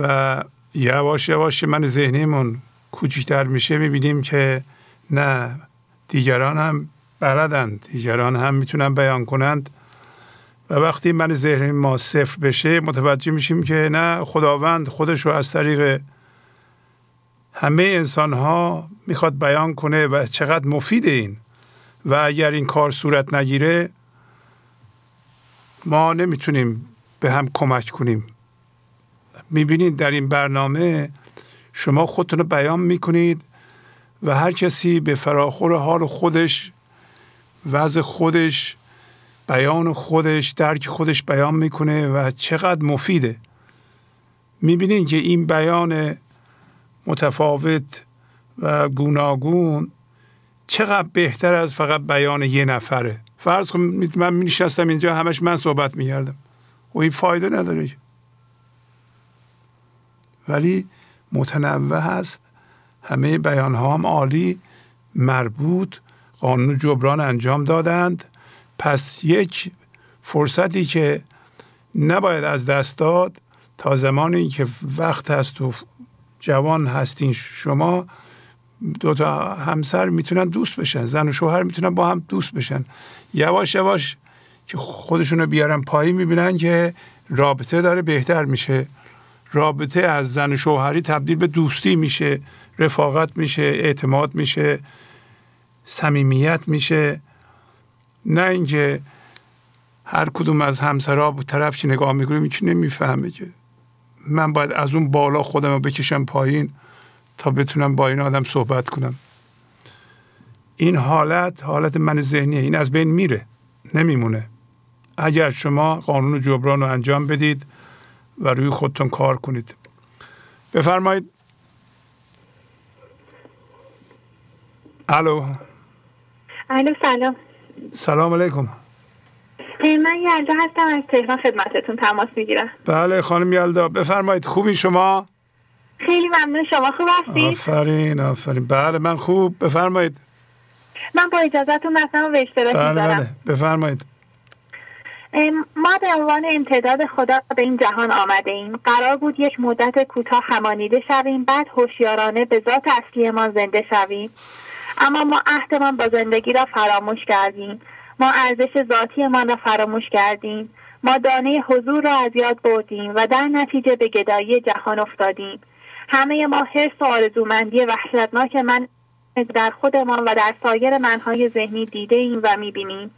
C: و یواش یواش من ذهنیمون کوچکتر میشه می‌بینیم که نه دیگران هم بلدند دیگران هم می‌تونن بیان کنند. و وقتی من ذهن ما صفر بشه متوجه میشیم که نه خداوند خودش رو از طریق همه انسان ها می‌خواد بیان کنه و چقدر مفید این. و اگر این کار صورت نگیره ما نمی‌تونیم به هم کمک کنیم. می‌بینید در این برنامه شما خودتون رو بیان می‌کنید و هر کسی به فراخور حال خودش وضع خودش بیان خودش درک خودش بیان می‌کنه و چقدر مفیده. می‌بینید که این بیان متفاوت و گوناگون چقدر بهتر از فقط بیان یه نفره. فرض کنید من نشستم اینجا همش من صحبت می‌کردم. و این فایده نداره ولی متنوع هست. همه بیان ها هم عالی مربوط قانون جبران انجام دادند. پس یک فرصتی که نباید از دست داد تا زمانی که وقت هست و جوان هستین شما دو تا همسر می‌تونن دوست بشن زن و شوهر می‌تونن با هم دوست بشن. یواش یواش که خودشون رو بیارن پایین می‌بینن که رابطه داره بهتر میشه. رابطه از زن و شوهری تبدیل به دوستی میشه رفاقت میشه اعتماد میشه. صمیمیت میشه. نه اینکه هر کدوم از همسرها به طرف که نگاه می‌کنیم این نمی‌فهمه که. من باید از اون بالا خودم رو بکشم پایین تا بتونم با این آدم صحبت کنم. این حالت حالت من ذهنیه. این از بین میره. نمیمونه. اگر شما قانون جبران رو انجام بدید و روی خودتون کار کنید. بفرمایید. الو.
L: الو سلام.
C: سلام علیکم.
L: من یلدا هستم از تهران خدمتتون تماس می‌گیرم.
C: بله خانم یلدا بفرمایید خوبی شما؟
L: خیلی ممنون شما خوب هستید
C: آفرین آفرین. بله من خوب. بفرمایید.
L: من با اجازهتون مثلا به اشتراک
C: بله بله. بفرمایید.
L: ما به عنوان امتداد خدا به این جهان آمده ایم. قرار بود یک مدت کوتاه همانیده شویم بعد هوشیارانه به ذات اصلیمان زنده شویم. اما ما عهدمان با زندگی را فراموش کردیم. ما ارزش ذاتیمان را فراموش کردیم. ما دانه حضور را از یاد بردیم و در نتیجه به گدایی جهان افتادیم. همه ما حرس و آرزومندی وحشتناک من در خودمان و در سایر منهای ذهنی دیده ایم و می‌بینیم.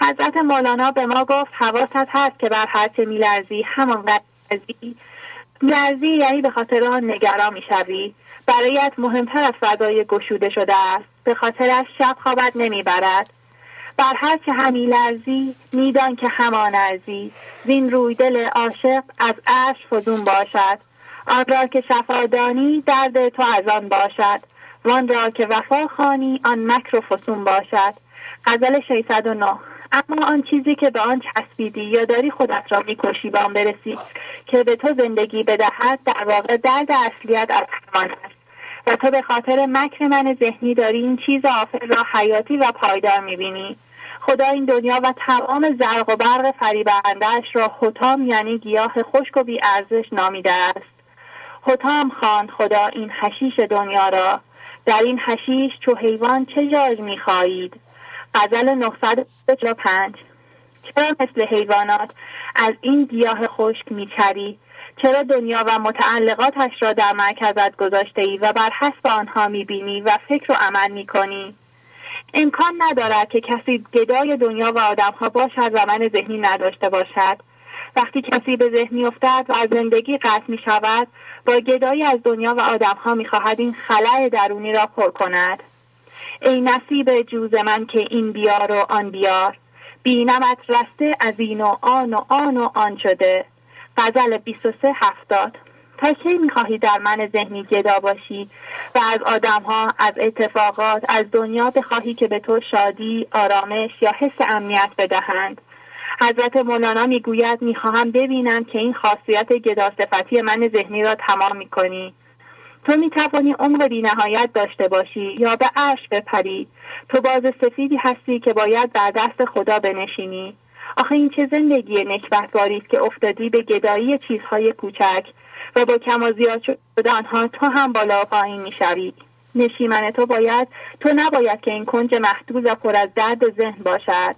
L: حضرت مولانا به ما گفت حواست هست که بر هرچه میلرزی همان لرزی یعنی به خاطر آن نگران می‌شوی. برایت مهمتر از فضای گشوده شده است. به خاطرش شب خوابت نمی‌برد. بر هر که همی لرزی میدان که همان ارزی زین روی دل عاشق از عرش فزون باشد. آن را که شفادانی درد تو از آن باشد. وان را که وفا خانی آن مکر و فسون باشد. غزل 609 اما آن چیزی که به آن چسبیدی یا داری خودت را می‌کشی به آن برسی که به تو زندگی بدهد در واقع درد اصلیت از همان است. و تو به خاطر مکر من ذهنی داری این چیز آفر را حیاتی و پایدار می‌بینی. خدا این دنیا و تمام زرق و برق فریبندهش را حتام یعنی گیاه خشک و بی ارزش نامیده است. حتام خواند خدا این حشیش دنیا را. در این حشیش چو حیوان چه جای می‌خواهید؟ غزل 945 چرا مثل حیوانات از این گیاه خشک میچری؟ چرا دنیا و متعلقاتش را در مرکزت گذاشته ای و بر حسب آنها می‌بینی و فکر و عمل می‌کنی؟ امکان ندارد که کسی گدای دنیا و آدمها باشد و من ذهنی نداشته باشد. وقتی کسی به ذهن میافتد و از زندگی قطع می شود با گدایی از دنیا و آدمها می‌خواهد این خلع درونی را پر کند. ای نصیب جوز من که این بیار و آن بیار بینمت رسته از این و آن و آن و آن شده. غزل 23 هفتاد. تا کی می‌خواهی در من ذهنی گدا باشی و از آدم ها از اتفاقات از دنیا بخواهی که به تو شادی آرامش یا حس امنیت بدهند. حضرت مولانا می‌گوید می‌خواهم ببینم که این خاصیت گداصفتی من ذهنی را تمام می‌کنی. تو می‌توانی عمر بینهایت داشته باشی یا به عرش بپری. تو باز سفیدی هستی که باید در دست خدا بنشینی. آخه این چه زندگی نکبتباری است که افتادی به گدایی چیزهای کوچک و با کم و زیاد شدنها تو هم بالا و پایین می‌شوی. نشیمن تو باید تو نباید که این کنج محدود و پر از درد ذهن باشد.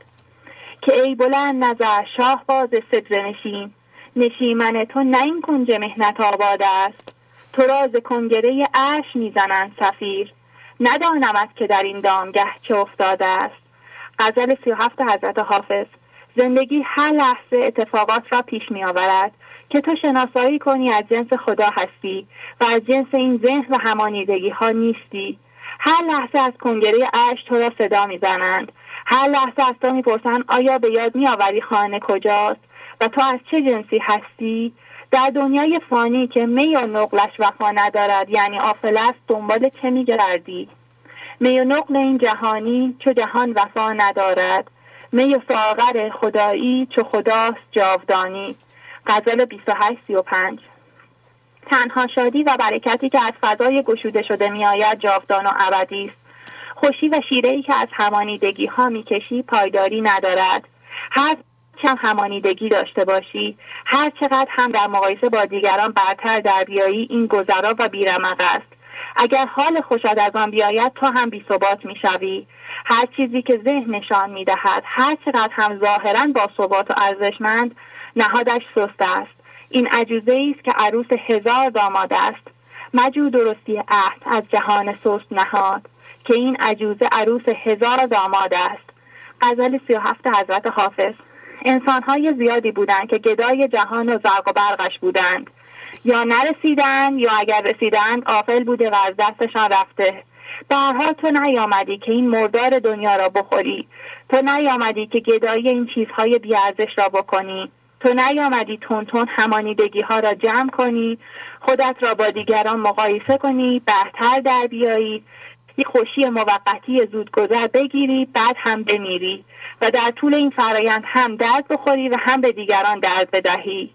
L: که ای بلند نظر شاه باز صدر نشین. نشیمن تو نه این کنج مهنت آباد است. تو راز کنگره اش می‌زنند سفیر ندانمت که در این دامگه چه افتاده است. غزل سی و هفت حضرت حافظ. زندگی هر لحظه اتفاقات را پیش می آورد که تو شناسایی کنی از جنس خدا هستی و از جنس این ذهن و همانیدگی ها نیستی. هر لحظه از کنگره اش تو را صدا می‌زنند. هر لحظه از تو می‌پرسند آیا به یاد میآوری خانه کجاست و تو از چه جنسی هستی؟ در دنیای فانی که می و نقلش وفا ندارد یعنی آفل است دنبال چه میگردی؟ می و نقل این جهانی چو جهان وفا ندارد. می ساغر خدایی چو خداست جاودانی. غزل 2835 تنها شادی و برکتی که از فضای گشوده شده میآید جاودان و ابدی است. خوشی و شیره ای که از همانیدگی ها می‌کشی پایداری ندارد. هر چم همانیدگی داشته باشی هر چقدر هم در مقایسه با دیگران برتر در بیایی این گذرا و بیرمق است. اگر حال خوشت از آن بیاید تو هم بی ثبات می‌شوی هر چیزی که ذهن نشان می‌دهد هر چقدر هم ظاهرا با ثبات و ارزشمند نهادش سست است. این عجوزه است که عروس هزار داماد است. مجو درستی عهد از جهان سست نهاد که این عجوزه عروس هزار داماد است. غزل سی و هفت حضرت حافظ. انسانهای زیادی بودند که گدای جهان و زرق و برقش بودند. یا نرسیدند یا اگر رسیدند آفل بوده و از دستشان رفته. برها تو نیامدی که این مردار دنیا را بخوری. تو نیامدی که گدای این چیزهای بیارزش را بکنی. تو نیامدی تون تون همانیدگی ها را جمع کنی. خودت را با دیگران مقایسه کنی بهتر در بیایی. یک خوشی موقتی زودگذر بگیری بعد هم بمیری. و در طول این فرایند هم درد بخوری و هم به دیگران درد بدهی.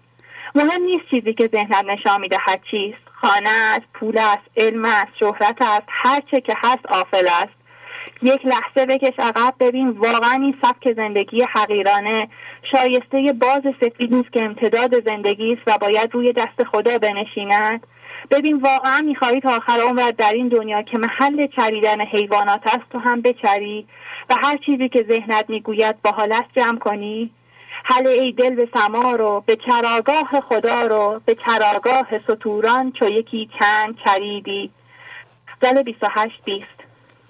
L: مهم نیست چیزی که ذهنت نشان می‌دهد چیست خانه است پول است علم است شهرت است هر چه که هست آفل است. یک لحظه بکش عقب ببین واقعا این سبک زندگی حقیرانه شایسته باز سفید نیست که امتداد زندگی است و باید روی دست خدا بنشیند. ببین واقعا می‌خواهی تا آخر عمرت در این دنیا که محل چریدن حیوانات است تو هم بچری و هر چیزی که ذهنت می‌گوید با حالت جمع کنی. حل ای دل به سما رو به چراگاه خدا رو به چراگاه سطوران چو یکی چند چریدی. زل 28 بیست.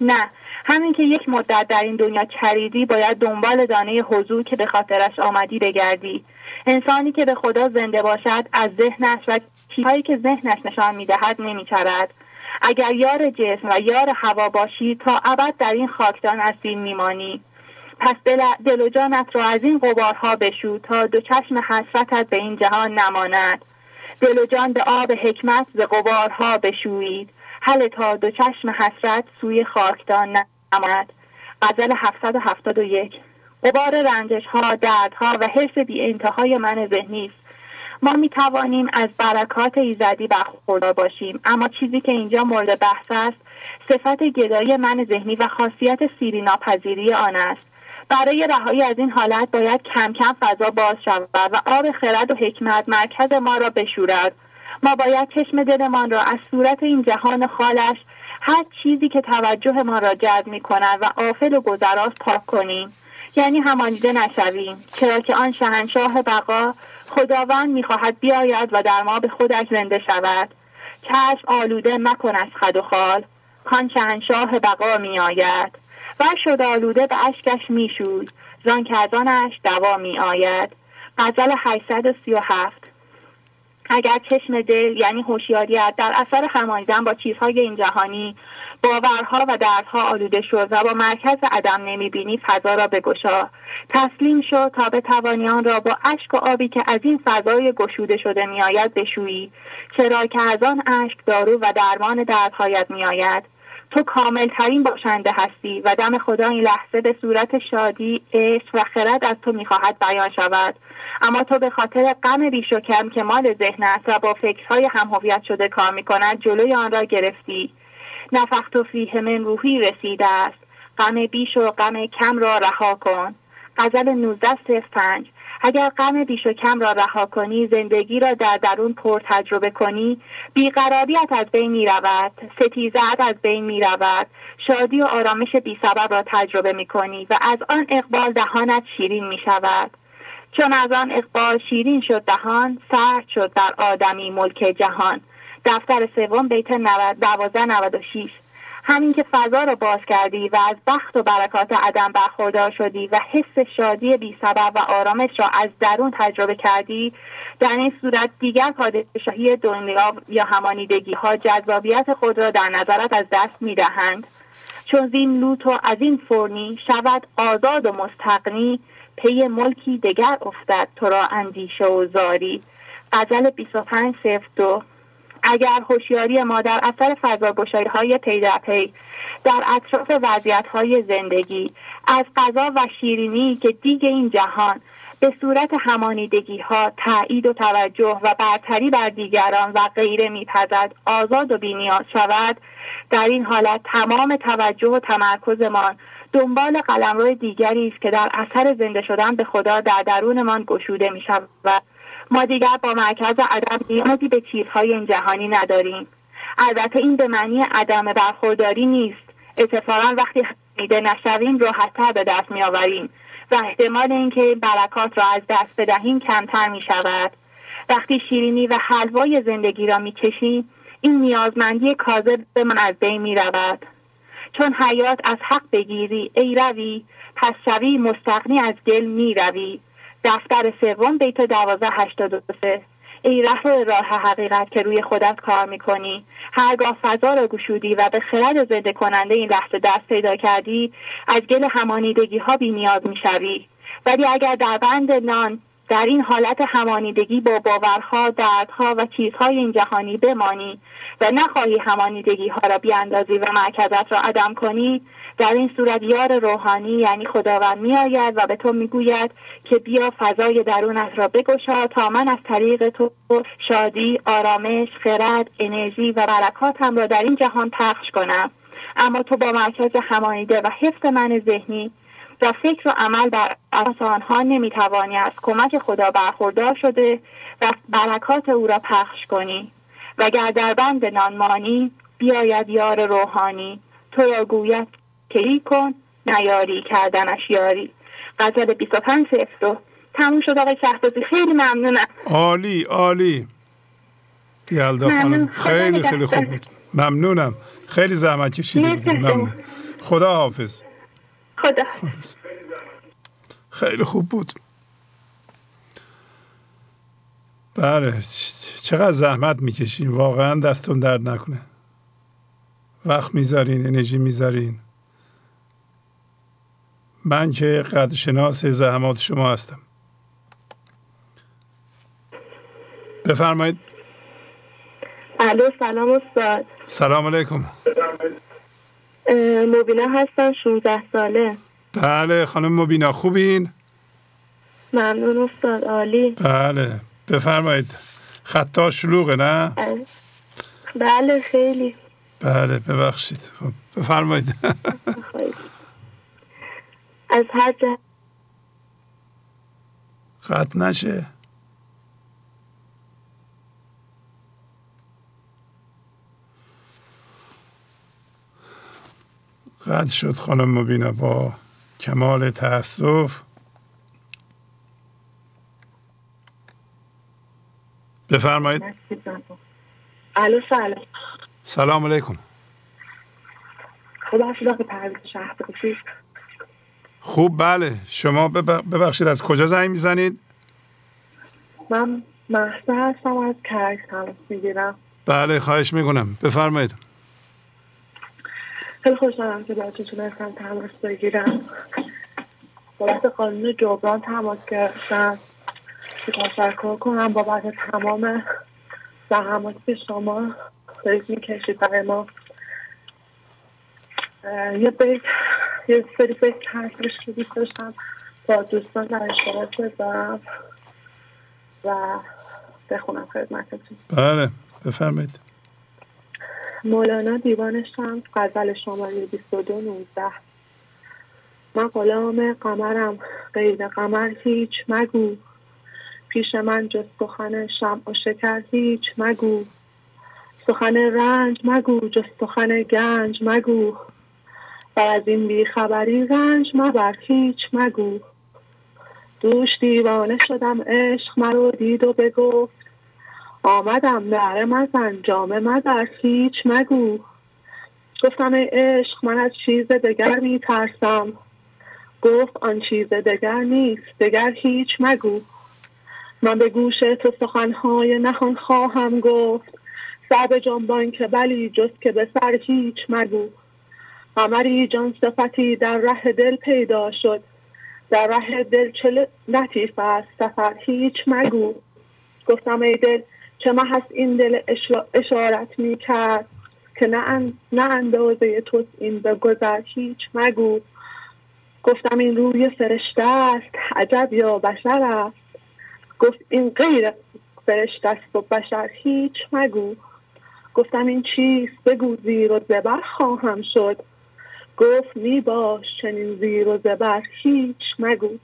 L: نه همین که یک مدت در این دنیا چریدی باید دنبال دانه حضور که به خاطرش آمدی بگردی. انسانی که به خدا زنده باشد از ذهنش و چیزهایی که ذهنش نشان می‌دهد نمیچرد. اگر یار جسم و یار هوا باشی تا ابد در این خاکدان اسیر میمانی. پس دل, دل و جانت را از این قبارها بشو تا دو چشم حسرتت به این جهان نماند. دل و جان به آب حکمت ز قبارها بشویید. حل تا دو چشم حسرت سوی خاکدان نماند. غزل 771 قبار رنجش ها دردها و حرس بی انتهای من ذهنی است. ما می توانیم از برکات ایزدی برخوردار باشیم اما چیزی که اینجا مورد بحث است صفت گدای من ذهنی و خاصیت سیری ناپذیری آن است. برای رهایی از این حالت باید کم کم فضا باز شود و آب خرد و حکمت مرکز ما را بشورد. ما باید چشم دلمان را از صورت این جهان خالش هر چیزی که توجه ما را جلب می کند و آفل و گذراز پاک کنیم. یعنی همانیده نشویم چرا که آن شهنشاه بقا خداوند می‌خواهد بیاید و در ما به خودش زنده شود. چشم آلوده مکن از خد و خال کان شهنشاه بقا میآید. و شد آلوده به اشکش می‌شوی زان که از آنش دوا میآید. غزل 837 اگر چشم دل یعنی هوشیاریت در اثر همانیدن با چیزهای این جهانی باورها و دردها آلوده شد و با مرکز عدم نمی‌بینی فضا را بگشا. تسلیم شد تا به توانیان را با اشک و آبی که از این فضای گشوده شده میآید بشویی. چرا که از آن اشک دارو و درمان دردهایت میآید. تو کامل ترین باشنده هستی و دم خدا این لحظه به صورت شادی عشق و خرد از تو می‌خواهد بیان شود. اما تو به خاطر غم بیش و کم که مال ذهن است و با فکرهای هم هویت شده کار می‌کند جلوی آن را گرفتی. نفخت و فیه من روحی رسیده است. غم بیش و غم کم را رها کن. غزل 19 پنج. اگر غم بیش و کم را رها کنی زندگی را در درون پر تجربه کنی بیقراریت از بین می رود ستیزت از بین می رود شادی و آرامش بی سبب را تجربه می کنی و از آن اقبال دهانت شیرین می شود. چون از آن اقبال شیرین شد دهان سرد شد در آدمی ملک جهان. دفتر سوم بیت 1296 همین که فضا را باز کردی و از بخت و برکات عدم برخوردار شدی و حس شادی بی سبب و آرامش را از درون تجربه کردی در این صورت دیگر پادشاهی دنیا یا همانیدگی ها جذابیت خود را در نظرت از دست می دهند چون زین لوت و از این فرنی شود آزاد و مستقنی پی ملکی دگر افتد تو را اندیشه و زاری. غزل 25 دو. اگر هوشیاری ما در اثر فضاگشایی های پی در پی در اطراف وضعیت های زندگی از غذا و شیرینی که دیگ این جهان به صورت همانیدگی ها تایید و توجه و برتری بر دیگران و غیره میپزد آزاد و بینیاز شود در این حالت تمام توجه و تمرکزمان دنبال قلمرو دیگری است که در اثر زنده شدن به خدا در درونمان گشوده می شود ما دیگر با مرکز عدم نیازی به چیزهای این جهانی نداریم. البته این به معنی عدم برخورداری نیست. اتفاقا وقتی حمیده نشویم راحتتر به دست میآوریم و احتمال اینکه این برکات را از دست بدهیم کمتر می شود وقتی شیرینی و حلوای زندگی را می‌کشیم این نیازمندی کاذب به من از بین می رود چون حیات از حق بگیری ای روی پس شوی مستقنی از گل می روی دفتر سوم بیت دوازه هشتاد سه. ای رهرو راه حقیقت که روی خودت کار می‌کنی. هرگاه فضا را گشودی و به خرد زنده کننده این لحظه دست پیدا کردی از گل همانیدگی ها بی نیاز می‌شوی. ولی اگر در بند نان در این حالت همانیدگی با باورها دردها و چیزهای این جهانی بمانی و نخواهی همانیدگی ها را بیاندازی و مرکزت را عدم کنی در این صورت یار روحانی یعنی خداوند میآید و به تو می‌گوید که بیا فضای درونت را بگشا تا من از طریق تو شادی آرامش خرد انرژی و برکاتم را در این جهان پخش کنم. اما تو با مرکز همانیده و حفظ من ذهنی و فکر و عمل بر اساس آنها نمی‌توانی از کمک خدا برخوردار شده و برکات او را پخش کنی. وگر در بند نانمانی بیاید یار روحانی. تو را گوید کهی کن نیاری کردنش یاری. غزل 25 صفر تموم شد آقای شهبازی. خیلی ممنونم.
C: عالی عالی. یلدا خانم خیلی خیلی خوب بود. ممنونم. خیلی زحمت کشیدید ممنون. خدا حافظ.
L: خدا
C: خیلی خوب بود. بله چقدر زحمت می‌کشین واقعا دستون درد نکنه. وقت می‌ذارین انرژی می‌ذارین. من که قدرشناس زحمات شما هستم. بفرمایید.
M: الو سلام استاد.
C: سلام علیکم.
M: مبینا هستم 16 ساله.
C: بله خانم مبینا خوبین؟
M: ممنون استاد عالی.
C: بله بفرمایید. خطا شلوغه نه؟
M: بله خیلی.
C: بله ببخشید. خب بفرمایید.
N: از هر جهت
C: قطع نشه. قطع شد خانم مبینه با کمال تاسف بفرمایید.
N: الو سلام.
C: سلام علیکم.
N: خدا حافظ آقای پرویز شهر
C: خوب بله. شما بب- ببخشید از کجا زنگ می‌زنید؟
N: من محسا هستم از کرک تماس می‌گیرم.
C: بله خواهش می‌کنم. بفرمایید.
N: خیلی خوشحالم که باهاتون تونستم تماس بگیرم. بابت قانون جبران تماس گرفتم. که تشکر کنم؟ بابت تمام زحماتی که شما دارید می‌کشید برای ما. یه بیت یه سری بیت هستش که دوست داشتم با دوستان در اشتراک بذارم و بخونم خدمتتون.
C: بله بفرمایید.
N: مولانا دیوان شمس غزل شماره 22 19 من غلام قمرم غیر قمر هیچ مگو. پیش من جز سخن شمع و شکر هیچ مگو. سخن رنج مگو جز سخن گنج مگو. و از این بیخبری رنج مبر هیچ مگو. دوش دیوانه شدم عشق مرا دید و بگفت آمدم نره مزن جامه مدر هیچ مگو. گفتم ای عشق من از چیز دگر می ترسم گفت آن چیز دگر نیست دگر هیچ مگو. من به گوش تو سخنهای نهان خواهم گفت سر به جنبان که بلی جز که به سر هیچ مگو. قمری جان صفتی در ره دل پیدا شد. در ره دل چه لطیف است سفر هیچ مگو. گفتم ای دل چه مه هست این دل اشا- اشارت می کرد که نه, نه اندازه توست این به گذر هیچ مگو. گفتم این روی فرشته است عجب یا بشر است. گفت این غیر فرشته است و بشر هیچ مگو. گفتم این چیست؟ بگو زیر و زبر خواهم شد. گفت می باش چنین زیر و زبر هیچ مگو.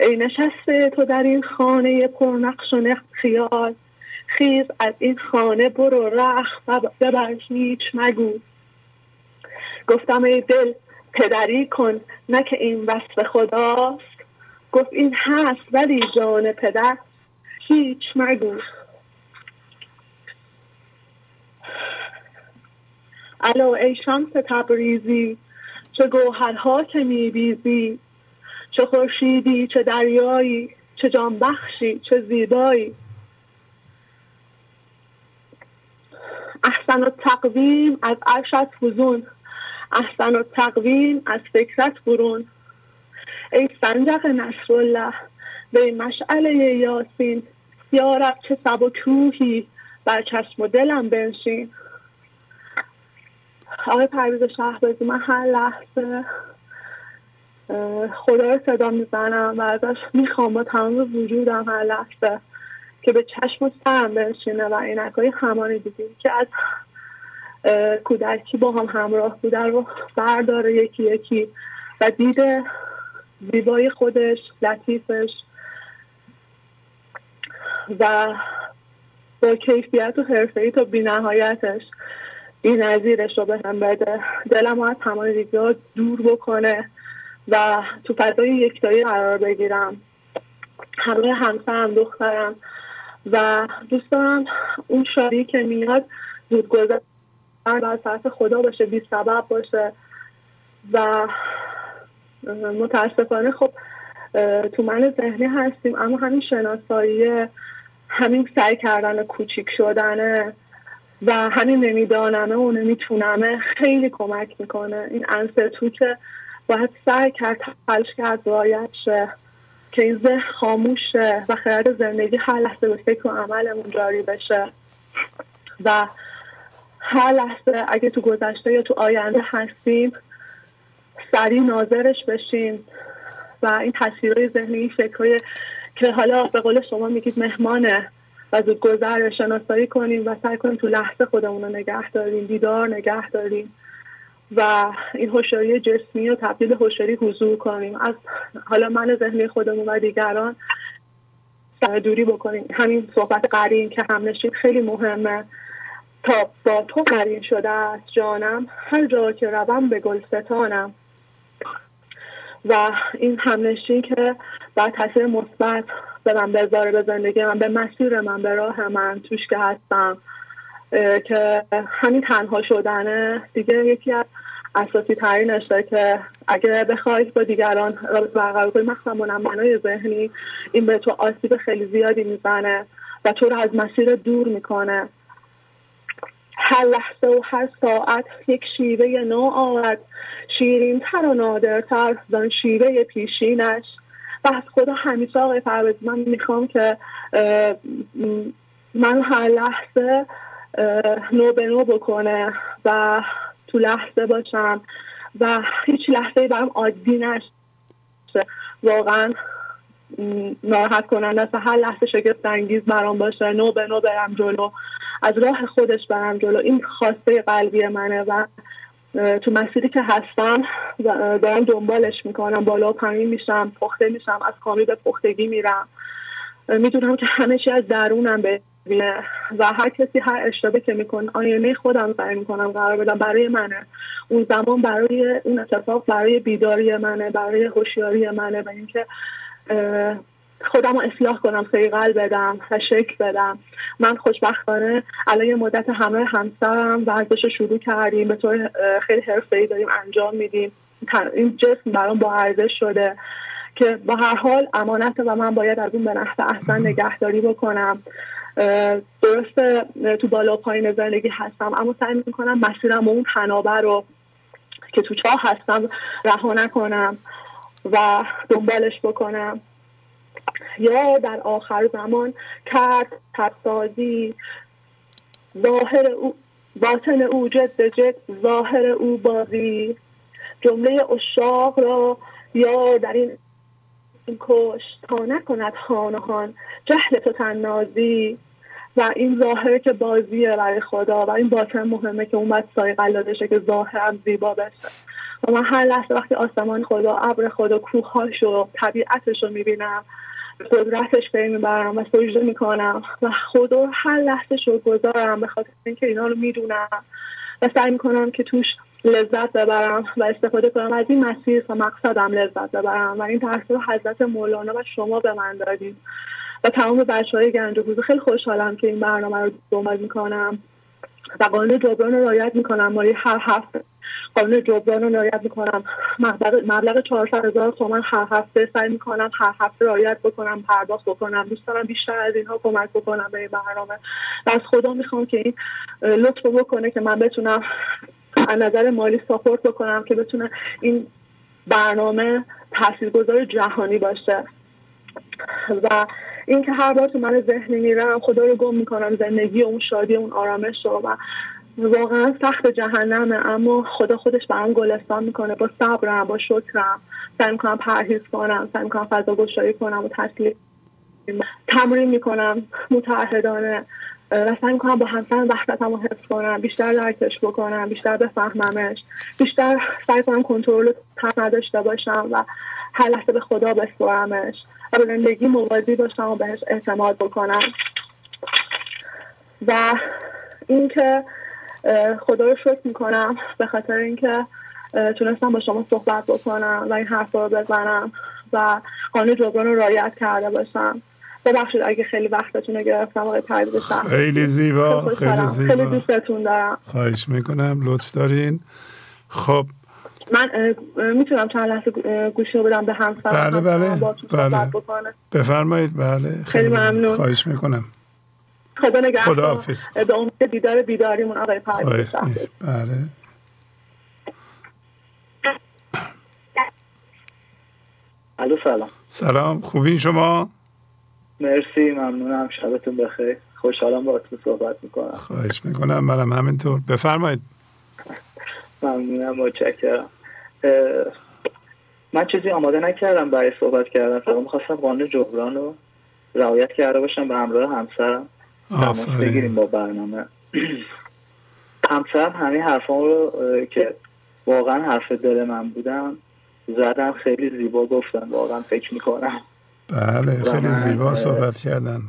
N: ای نشسته تو در این خانه پرنقش و نقد خیال. خیز از این خانه برو رخ ببر هیچ مگو. گفتم ای دل پدری کن نه که این وصف خداست. گفت این هست ولی جان پدر هیچ مگو. الو ای شمس تبریزی. چه گوهرها که میبیزی چه خورشیدی چه دریایی چه جان بخشی چه زیبایی. احسن و تقویم از عرشت فزون. احسن و تقویم از فکرت برون. ای سنجق نصرالله وی مشعله یاسین. یا رب چه سبک روحی بر چشم و دلم بنشین. آقای پرویز شهبازی من هر لحظه خدا رو صدا می‌زنم و ازش می‌خوام با تمام وجودم هر لحظه که به چشم و سرم بنشینه و عینک های همانی دیدیم که از کودکی با هم همراه بوده رو برداره یکی یکی و دیده زیبای خودش لطیفش و با کیفیت و حرفه‌ای تا بی بی نظیرش رو به هم بده. دلم از تمام دیگه دور بکنه و تو فضای یکتایی قرار بگیرم. همه همسرم دخترم و دوست دارم اون شادی که میاد زود گذر بر طرف خدا باشه بی سبب باشه و متاسفانه خب تو من ذهنی هستیم اما همین شناسایی همین سعی کردن کوچیک شدنه و همین نمیدانمه و نمیتونمه خیلی کمک می‌کنه. این انستو که باید سعی کرد تلاش کرد رایت شه که این ذهن خاموش و خرد زندگی هر لحظه به فکر و عملمون جاری بشه. و هر لحظه اگه تو گذشته یا تو آینده هستیم سریع ناظرش بشیم. و این تصویرهای ذهنی فکرهای که حالا به قول شما میگید مهمانه. و زود گذر رو شناسایی کنیم و سعی کنیم تو لحظه خودمون رو نگه داریم دیدار نگه داریم و این هوشیاری جسمی رو تبدیل هوشیاری حضور کنیم. از حالا من ذهنی خودمون و دیگران دوری بکنیم. همین صحبت قرین که همنشین خیلی مهمه. تا با تو قرین شده است جانم هر جا که روم به گلستانم. و این همنشین که باید تاثیر مثبت به من بذاره به زندگی من به مسیر من به راه من توش که هستم. که همین تنها شدنه. دیگه یکی از اساسی ترینش که اگه بخوای با دیگران رابطه برقرار کنی مخصوصا منمنای ذهنی این به تو آسیب خیلی زیادی می‌زنه و تو رو از مسیر دور می‌کنه. هر لحظه و هر ساعت یک شیوه نو آمد شیرین تر و نادرتر زن شیوه پیشینش. و از خدا همیشه آقای پرویز من می‌خوام که من هر لحظه نو به نو بکنه و تو لحظه باشم و هیچ لحظه برام عادی نشه. واقعا ناراحت کننده است هر لحظه شگفت انگیز برام باشه. نو به نو برم جلو. از راه خودش برم جلو. این خواسته قلبی منه و تو مسیری که هستم دارم دنبالش می‌کنم بالا و پایین میشم پخته میشم از کامی به پختگی میرم. می‌دونم که همه چی از درونم ببینه و هر کسی هر اشتباهی که می‌کنه آینه خودم سعی می‌کنم قرار بدم برای منه. اون زمان برای اون اتفاق برای بیداری منه برای هوشیاری منه و اینکه خودم رو اصلاح کنم سیقل بدم و شکل بدم. من خوشبختانه الان یه مدت همه همسرم ورزش شروع کردیم به طور خیلی حرفه داریم انجام میدیم. این جسم برام با ارزش شده که با هر حال امانت و من باید از اون به نحو احسن نگهداری بکنم. درسته تو بالا پایین زندگی هستم اما سعی می‌کنم مسیرم اون تنابه رو که تو چاه هستم رها نکنم و دنبالش بکنم. یا در آخر زمان کرد ترسازی ظاهر او باطن او جد جد ظاهر او بازی. جمله اشاق را یا در این کش تا نکند هان جهل تو تنازی. و این ظاهره که بازیه برای خدا. و این باطن مهمه که اون باید سای قلادشه که ظاهرم زیبا بشه. و من هر لحظه وقتی آسمان خدا ابر خدا کوههاش و طبیعتش رو می‌بینم. قدرتش پی می‌برم و سجده می‌کنم و خدا هر لحظه شو گذارم به خاطر اینکه اینا رو می‌دونم و سعی می‌کنم که توش لذت ببرم و استفاده کنم. از این مسیر و مقصدم لذت ببرم. و این تحصیل حضرت مولانا و شما به من دادیم و تمام بچه های گنج و خیلی خوشحالم که این برنامه رو دنبال می‌کنم. و قانون جبران رو رایت می‌کنم. مالی هر هفته. قانون جبران رو رعایت می‌کنم. مبلغ 400 هزار تومن هر هفته سعی می‌کنم هر هفته رعایت بکنم پرداخت بکنم. دوست دارم بیشتر از اینها کمک بکنم به برنامه. و از خدا می‌خوام که این لطف بکنه که من بتونم از نظر مالی ساپورت بکنم که بتونه این برنامه تاثیرگذار جهانی باشه. و اینکه هر بار تو من ذهنی میرم خدا رو گم می‌کنم زندگی اون شادی اون آرامش رو و واقعا سخت جهنمه اما خدا خودش برام گلستان می‌کنه. با صبرم با شکرم. سعی می‌کنم پرهیز کنم سعی می‌کنم فضا گشایی کنم و تسلیم تمرین می‌کنم متعهدانه. و سعی می‌کنم با همسرم وحدتم رو حفظ کنم بیشتر درکش بکنم بیشتر بفهممش بیشتر سعی کنم کنترل تر نداشته باشم و هر لحظه به خدا بسپرمش و به زندگی موازی باشم و بهش اعتماد بکنم. و اینکه خدا رو شکر می‌کنم. به خاطر اینکه تونستم با شما صحبت بکنم و این حرف رو بزنم و قانون جبران رو رایت کرده باشم. ببخشید اگه خیلی وقتتون رو گرفتم آقای پرویز
C: خیلی زیبا خیلی زیبا
N: خیلی دوستتون دارم.
C: خواهش می‌کنم لطف دارین. خب.
N: من می‌تونم چند لحظه گوشی رو بدم به همسرم
C: بله بله. بله. بفرمایید بله.
N: خیلی ممنون.
C: خواهش می‌کنم.
N: خدا نگهدار.
C: خدا حافظ
N: به امید دیدار بیداریمون آقای پرویز.
C: بله.
O: الو سلام.
C: سلام. خوبین شما؟
O: مرسی ممنونم. شبتون بخیر. خوشحالم با تو صحبت می‌کنم.
C: خواهش می‌کنم. منم همینطور. بفرمایید.
O: ممنونم. متشکرم. من چیزی آماده نکردم برای صحبت کردن. فقط می‌خواستم قانون جبران رو رعایت کرده باشم به همراه همسرم. تماس بگیریم با برنامه. همسرم همه حرفان رو که واقعا حرف دل من بودم زدم خیلی زیبا گفتم واقعا فکر می‌کنم.
C: بله خیلی زیبا صحبت کردن.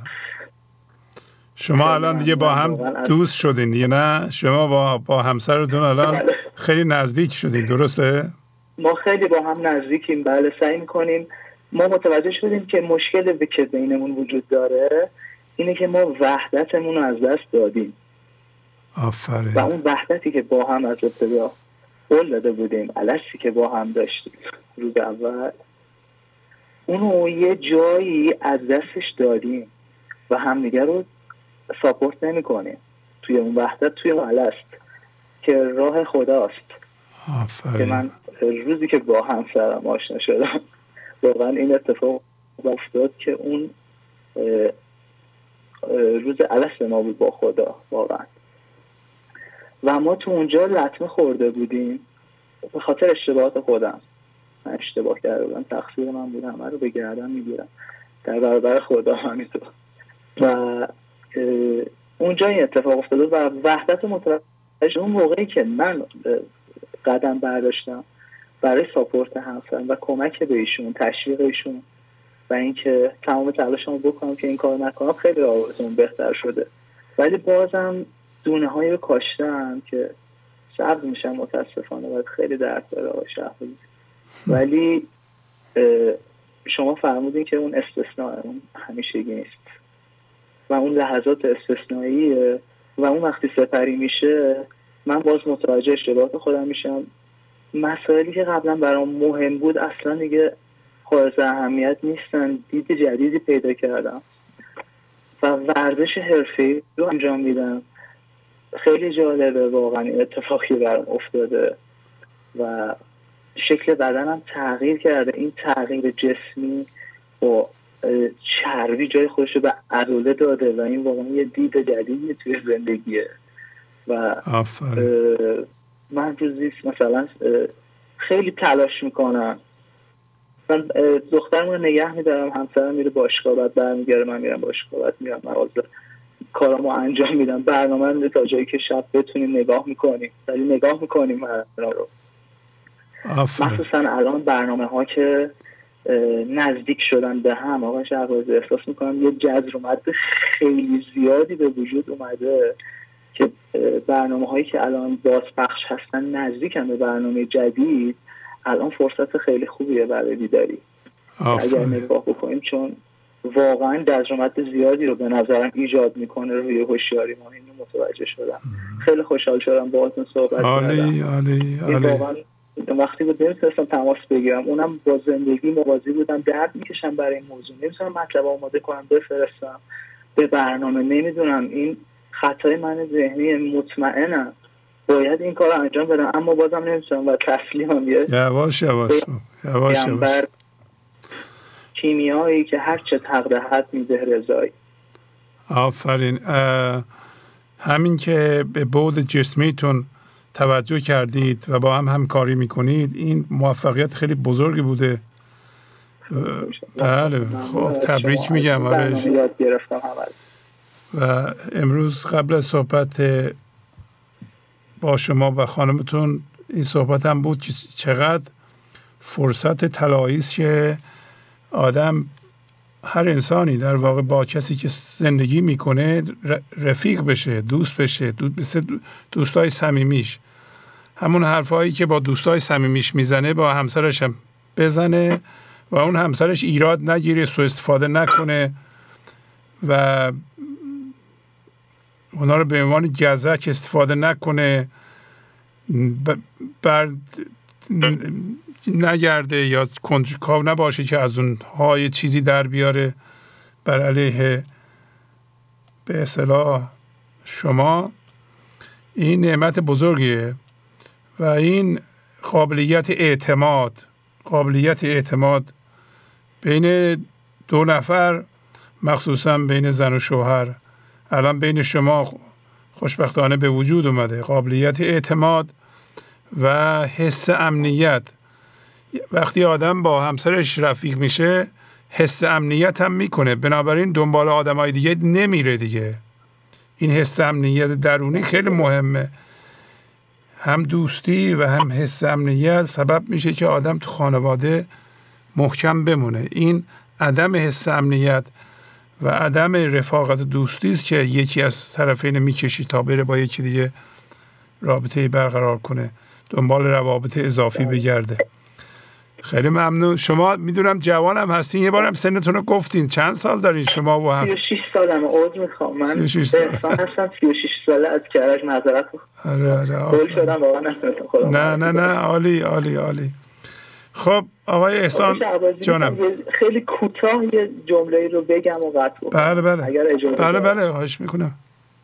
C: شما الان دیگه با هم دوست شدین دیگه نه؟ شما با با همسرتون الان بله. خیلی نزدیک شدین درسته؟
O: ما خیلی با هم نزدیکیم. بله سعی می‌کنیم. ما متوجه شدیم که مشکل که بینمون وجود داره. اینه که ما وحدتمون رو از دست دادیم.
C: آفرین.
O: و اون وحدتی که با هم از ابتدا قول داده بودیم علشی که با هم داشتیم روز اول اونو یه جایی از دستش دادیم و همدیگه رو ساپورت نمی‌کنیم. توی اون وحدت توی اون که راه خداست.
C: آفرین.
O: که من روزی که با همسرم آشنا شدم واقعا این اتفاق افتاد که اون روز الست ما بود با خدا واقعا. و ما تو اونجا لطمه خورده بودیم به خاطر اشتباهات خودم. من اشتباه کرده بودم تقصیر من بود همه رو به گردن می‌گیرم. در برابر خدا همینطور و اونجا این اتفاق افتاده و وحدت متوجه اون موقعی که من قدم برداشتم برای ساپورت همسرم و کمک به ایشون تشویق ایشون و اینکه تمام تلاشمو بکنم که این کار نکنم خیلی رابطمون بهتر شده. ولی بازم دونه های رو کاشتم که سبز میشن متاسفانه و خیلی درد داره آقای ولی شما فرمودین که اون استثناء اون همیشگی نیست. و اون لحظات استثنائیه و اون وقتی سپری میشه من باز متوجه اشتباهات خودم میشم. مسائلی که قبلا برام مهم بود اصلا دیگه خارج اهمیت نیستن دید جدیدی پیدا کردم. و ورزش حرفی رو انجام میدم. خیلی جالبه واقعا این اتفاقی برام افتاده. و شکل بدنم تغییر کرده. این تغییر جسمی با چربی جای خودش به عضله داده و این واقعا یه دید جدیدی توی زندگیه. و من روزی مثلا خیلی تلاش می‌کنم. من دخترم رو نگه میدارم همسرم میره باشگاه بعد برمیگره من میرم باشگاه بعد میرم مغازه. کارامو انجام میدم. برنامه تا جایی که شب بتونیم نگاه می‌کنیم. ولی نگاه می‌کنیم رو. مخصوصا الان برنامه ها که نزدیک شدن به هم آقا شهبازی احساس می‌کنم یه جذر اومده خیلی زیادی به وجود اومده که برنامه هایی که الان بازپخش هستن نزدیکن به برنامه جدید. الان فرصت خیلی خوبیه برای دیداری. اگر نگاه بکنیم چون واقعا دزرمت زیادی رو به نظرم ایجاد می‌کنه روی هوشیاری ما. اینو متوجه شدم. خیلی خوشحال شدم باهاتون صحبت
C: عالی عالی
O: وقتی بود نمی‌تونستم تماس بگیرم. اونم با زندگی موازی بودم. درد می‌کشم برای این موضوع. نمی‌تونم مطلب آماده کنم بفرستم به برنامه. نمی‌دونم. این خطای من ذهنی مطمئنم باید این کار انجام بدم اما بازم نمی‌تونم و تسلیمم
C: یه یواش یواش یواش یواش.
O: کیمیایی که هر چه تقدهت میده رضایی.
C: آفرین. همین که به بود جسمیتون توجه کردید و با هم همکاری می‌کنید این موفقیت خیلی بزرگی بوده. بله خب تبریک میگم. آره. و امروز قبل از صحبت با شما و خانمتون این صحبت هم بود که چقدر فرصت طلایی است که آدم هر انسانی در واقع با کسی که زندگی می‌کنه رفیق بشه دوست بشه دوست مثل دوستای صمیمیش. همون حرفهایی که با دوستای صمیمیش می‌زنه با همسرش هم بزنه و اون همسرش ایراد نگیره سو استفاده نکنه و اونا رو به عنوان گزک استفاده نکنه. بر نگرده یا کنجکاو نباشه که از اون های چیزی در بیاره. بر علیه به اصطلاح شما. این نعمت بزرگیه و این قابلیت اعتماد قابلیت اعتماد بین دو نفر مخصوصا بین زن و شوهر. الان بین شما خوشبختانه به وجود اومده. قابلیت اعتماد و حس امنیت. وقتی آدم با همسرش رفیق میشه حس امنیت هم می‌کنه. بنابراین دنبال آدم های دیگه نمیره دیگه. این حس امنیت درونی خیلی مهمه. هم دوستی و هم حس امنیت سبب میشه که آدم تو خانواده محکم بمونه. این عدم حس امنیت و عدم رفاقت دوستی است که یکی از طرفین می‌کشی تا بره با یکی دیگه رابطه برقرار کنه دنبال روابط اضافی بگرده. خیلی ممنون. شما می‌دونم جوانم هستین. یه بارم سنتون رو گفتین. چند سال دارین شما و هم؟
O: 36 سالم عوض می‌خوام. من
C: 36 سال.
O: هستم. 36 ساله از کرج معذرت
C: آره آره.
O: شدم واقعا
C: نه نه نه. عالی عالی عالی. خب آقای احسان جانم.
O: خیلی کوتاه یه جمله رو بگم و قطع
C: بله بله.
O: اگر اجازه
C: بله. بله خواهش می‌کنم.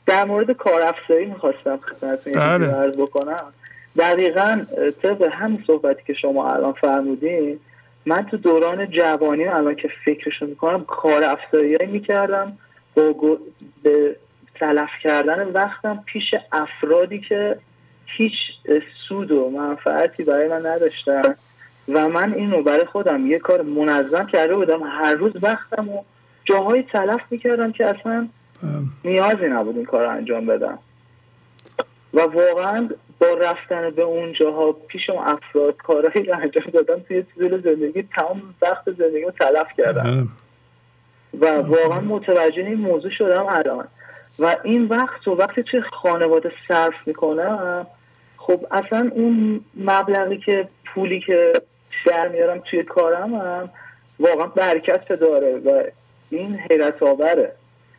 O: در مورد کار افزایی می‌خواستم خدمتتون
C: بله.
O: عرض بکنم. دقیقا طبق همین صحبتی که شما الان فرمودین من تو دوران جوانی الان که فکرشو می‌کنم کار افزایی می‌کردم با به تلف کردن وقتم پیش افرادی که هیچ سود و منفعتی برای من نداشتن. و من اینو برای خودم یه کار منظم کرده بودم. هر روز وقتم و جاهای تلف می‌کردم که اصلا نیازی نبود این کار رو انجام بدم. و واقعا با رفتن به اونجاها پیش اون افراد کارهایی رو انجام دادم توی طول زندگی تمام وقت زندگی رو تلف کردم. و واقعا متوجه این موضوع شدم الان. و این وقت و وقتی توی خانواده صرف می‌کنم خب اصلا اون مبلغی که پولی که در میارم توی کارم هم واقعا برکت داره و این حیرت آوره.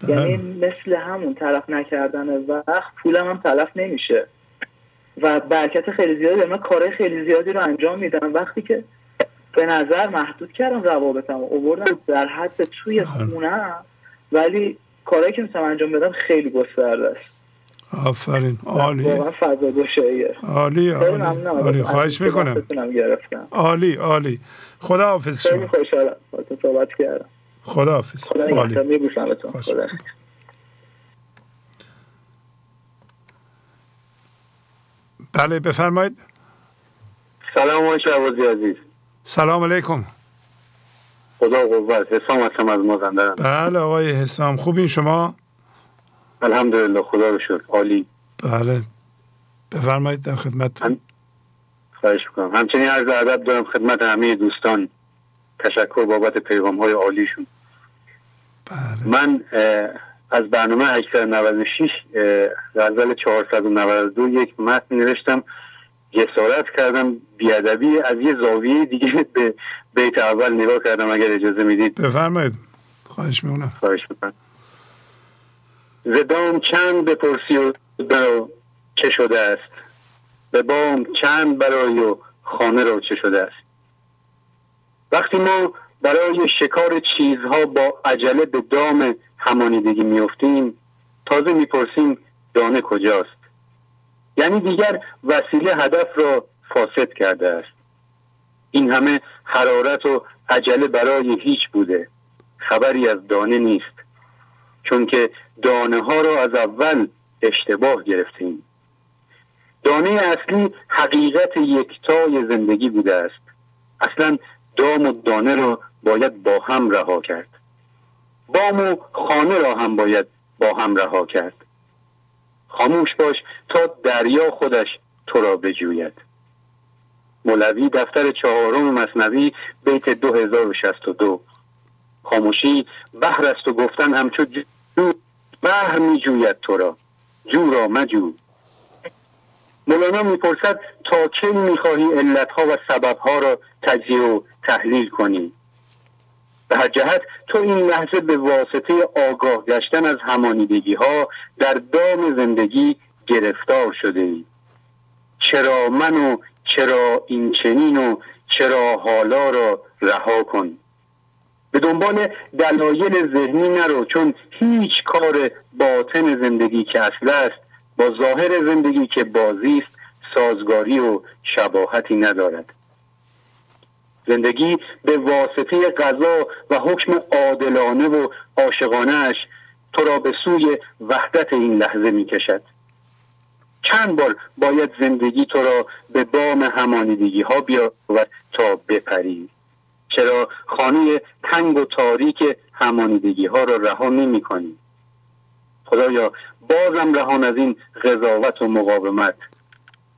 O: یعنی مثل همون طرف نکردن وقت پولم هم تلف نمیشه. و برکت خیلی زیادی داره. من کارهای خیلی زیادی رو انجام میدم. وقتی که به نظر محدود کردم روابطم و اووردم در حد توی خونه ولی کارهایی که می‌تونم انجام بدم خیلی گسترده است.
C: آفرین. عالی.
O: گشاییه.
C: عالی
O: خیلی
C: عالی. عالی.
O: ازتون.
C: خواهش می‌کنم. عالی عالی. خدا حافظ
O: خیلی
C: شما.
O: خوشحالم باهاتون صحبت کردم.
C: خدا حافظ
O: خدا
C: عالی بله بفرمایید.
P: سلام آقای شعبازی عزیز.
C: سلام علیکم.
P: خدا قوت حسام هستم از مازندران.
C: بله آقای حسام. خوبین شما؟
P: الحمدلله خدا رو شکر. عالی.
C: بله. بفرمایید در خدمت.
P: خواهش می‌کنم. همچنین عرض ادب دارم خدمت همه دوستان. تشکر بابت پیغام های عالیشون من اه، از برنامه 896 اه، غزل 492 یک متن نوشتم. جسارت کردم بیادبی از یه زاویه دیگه به بیت اول نگاه کردم اگر اجازه می‌دید.
C: بفرمایید. خواهش می‌کنم.
P: خواهش می‌کنم. زدام چند بپرسی و برا چه شده است؟ به بام چند برای و خانه را چه شده است؟ وقتی ما برای شکار چیزها با عجله به دام همانیدگی میفتیم تازه می‌پرسیم دانه کجاست؟ یعنی دیگر وسیله هدف را فاسد کرده است. این همه حرارت و عجله برای هیچ بوده. خبری از دانه نیست. چون که دانه ها را از اول اشتباه گرفتیم. دانه اصلی حقیقت یکتای زندگی بوده است. اصلا دام و دانه را باید با هم رها کرد. بام و خانه را هم باید با هم رها کرد. خاموش باش تا دریا خودش تو را بجوید. مولوی دفتر چهارم مصنوی بیت 2062 خاموشی بحر است و گفتن همچو جو بحر می جوید تو را. جو را مجو. مولانا می‌پرسد تا کی می‌خواهی علتها و سببها را تجزیه و تحلیل کنی؟ به هر جهت تو این لحظه به واسطه آگاه گشتن از همانیدگی ها در دام زندگی گرفتار شده ای چرا من و چرا این چنین و چرا حالا را رها کن؟ به دنبال دلایل ذهنی نرو چون هیچ کار باطن زندگی که اصل است با ظاهر زندگی که بازی است سازگاری و شباهتی ندارد. زندگی به واسطه قضا و حکم عادلانه و عاشقانهاش تو را به سوی وحدت این لحظه می کشد چند بار باید زندگی تو را به بام همانیدگی ها بیاورد تا بپری. چرا خانه تنگ و تاریک همانیدگی ها را رها نمی کنی خدایا بازم رهان از این قضاوت و مقاومت.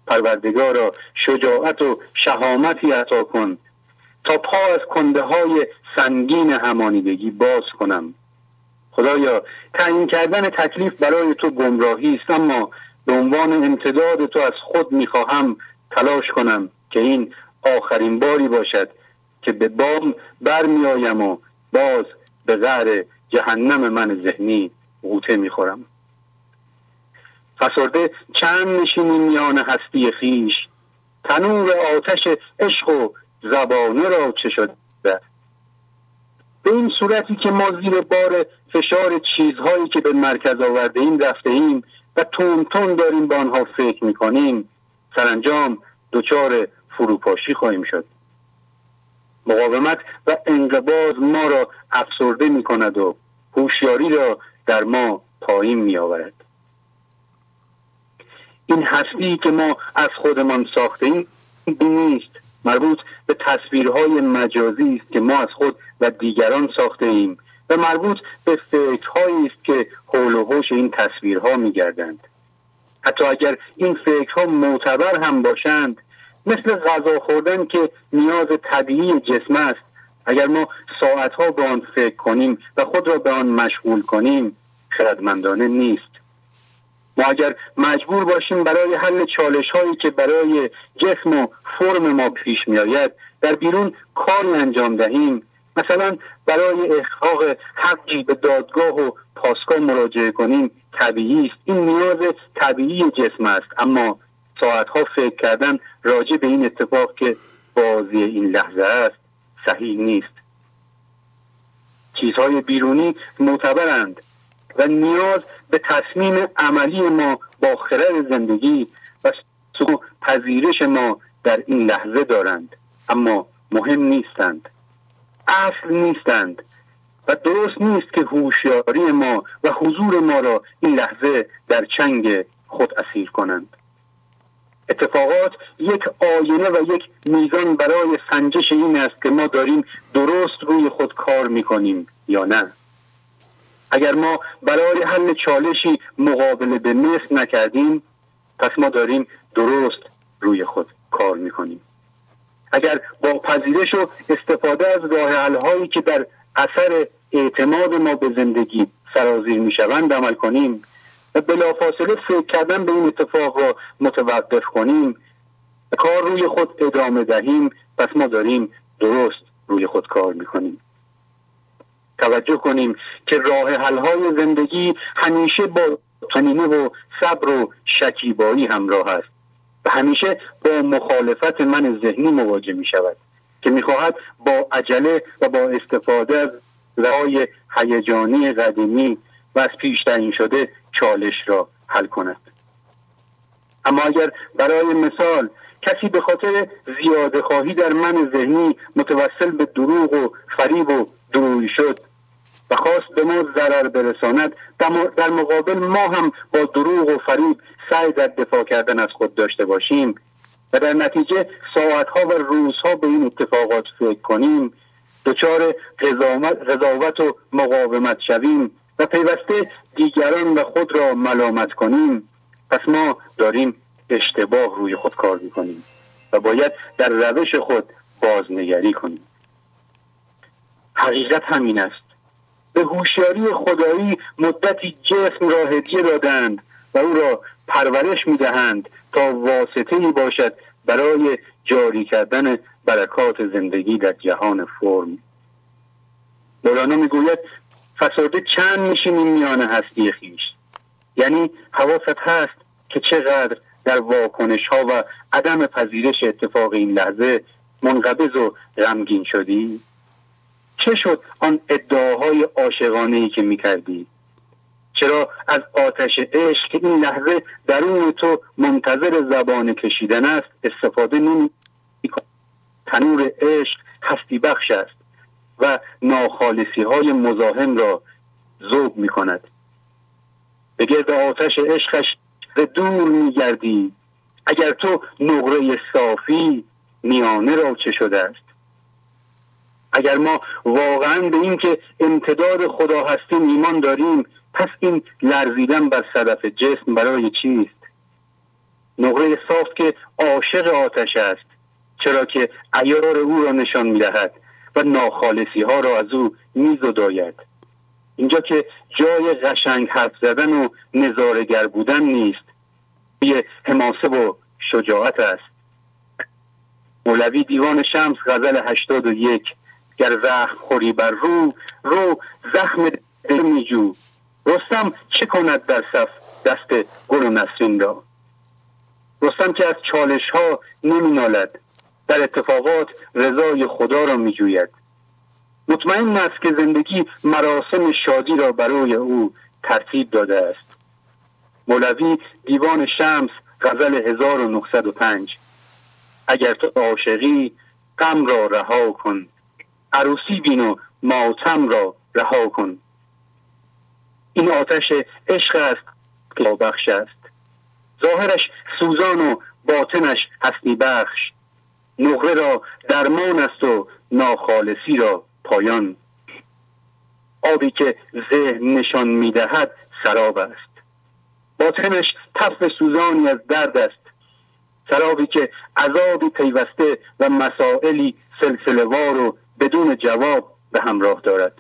P: پروردگارا شجاعت و شهامتی عطا کن تا پا از کنده های سنگین همانیدگی باز کنم. خدایا تعیین کردن تکلیف برای تو گمراهی است اما به عنوان امتداد تو از خود می‌خواهم تلاش کنم که این آخرین باری باشد که به بام برمیآیم و باز به غر جهنم من ذهنی غوطه می‌خورم. فسرده چند نشینی میان هستی خیش تنور آتش عشق و زبانه را چه شده؟ به این صورتی که ما زیر بار فشار چیزهایی که به مرکز آورده ایم رفته ایم و تون تون داریم به آنها فکر می‌کنیم سرانجام دچار فروپاشی خواهیم شد. مقاومت و انقباض ما را افسرده می کند و هوشیاری را در ما پایین می آورد این هستی که ما از خودمان ساخته ایم نیست مربوط به تصویرهای مجازی است که ما از خود و دیگران ساخته ایم و مربوط به فکرهایی است که حول و حوش این تصویرها میگردند. حتی اگر این فکرها معتبر هم باشند مثل غذا خوردن که نیاز طبیعی جسم است. اگر ما ساعتها به آن فکر کنیم و خود را به آن مشغول کنیم خردمندانه نیست. ما اگر مجبور باشیم برای حل چالش هایی که برای جسم و فرم ما پیش می آید در بیرون کاری انجام دهیم. مثلا برای احقاق حقی به دادگاه و پاسگاه مراجعه کنیم. طبیعی است. این نیاز طبیعی جسم است. اما ساعتها فکر کردن راجع به این اتفاق که بازی این لحظه است صحیح نیست. چیزهای بیرونی معتبرند و نیاز به تصمیم عملی ما با خرد زندگی و پذیرش ما در این لحظه دارند اما مهم نیستند. اصل نیستند و درست نیست که هوشیاری ما و حضور ما را این لحظه در چنگ خود اسیر کنند. اتفاقات یک آینه و یک میزان برای سنجش این است که ما داریم درست روی خود کار می‌کنیم یا نه. اگر ما برای حل چالشی مقابله به مثل نکردیم پس ما داریم درست روی خود کار می‌کنیم. اگر با پذیرش و استفاده از راه هایی که در اثر اعتماد ما به زندگی سرازیر می‌شوند عمل کنیم بلافاصله فکر کردن به این اتفاق را متوقف کنیم. کار روی خود ادامه دهیم. پس ما داریم درست روی خود کار می‌کنیم. توجه کنیم که راه های زندگی همیشه با تنینه و صبر و شکیبایی همراه است و همیشه با مخالفت من ذهنی مواجه می شود که می‌خواهد با عجله و با استفاده از رای هیجانی قدیمی و از پیش تعیین شده چالش را حل کند. اما اگر برای مثال کسی به خاطر زیاده خواهی در من ذهنی متوسل به دروغ و فریب و دروی شد و خواست به ما ضرر برساند در مقابل ما هم با دروغ و فریب سعی در دفاع کردن از خود داشته باشیم و در نتیجه ساعتها و روزها به این اتفاقات فکر کنیم دچار قضاوت و مقاومت شویم و پیوسته دیگران و خود را ملامت کنیم. پس ما داریم اشتباه روی خود کار می‌کنیم و باید در روش خود بازنگری کنیم. حقیقت همین است. به هوشیاری خدایی مدتی جسم را هدیه دادند و او را پرورش می‌دهند تا واسطه ای باشد برای جاری کردن برکات زندگی در جهان فرم. مولانا می‌گوید فساده چند میشینیم میان هستی خیش؟ یعنی حواست هست که چقدر در واکنش ها و عدم پذیرش اتفاق این لحظه منقبض و غمگین شدی؟ چه شد آن ادعاهای عاشقانه ای که می‌کردی؟ چرا از آتش عشق که این لحظه درون تو منتظر زبان کشیدن است استفاده نمی تنور عشق هستی بخش است. و ناخالصی های مزاحم را ذوب می کند به گرد آتش عشقش به دور می گردی اگر تو نقره صافی میانه را چه شده است؟ اگر ما واقعا به اینکه امتداد خدا هستیم ایمان داریم پس این لرزیدن بر صدف جسم برای چیست؟ نقره صاف که عاشق آتش است چرا که ایار او را نشان می‌دهد. و ناخالصی ها را از او میزداید اینجا که جای قشنگ حرف زدن و نظارگر بودن نیست. یه حماسه و شجاعت است. مولوی دیوان شمس غزل هشتاد و یک. گر زخم خوری بر رو رو زخم دل میجو. رستم چه کند در صف دست گل و نسرین را؟ رستم که از چالش ها نمی نالد در اتفاقات رضای خدا را می جوید مطمئن است که زندگی مراسم شادی را برای او ترتیب داده است. مولوی دیوان شمس غزل 1905 اگر تو عاشقی غم را رها کن. عروسی بین و ماتم را رها کن. این آتش عشق است که بخش است. ظاهرش سوزان و باطنش هستی بخش. نقره را درمان است و ناخالصی را پایان. آبی که ذهن نشان می‌دهد سراب است. باطنش تف سوزانی از درد است. سرابی که عذابی پیوسته و مسائلی سلسله وار و بدون جواب به همراه دارد.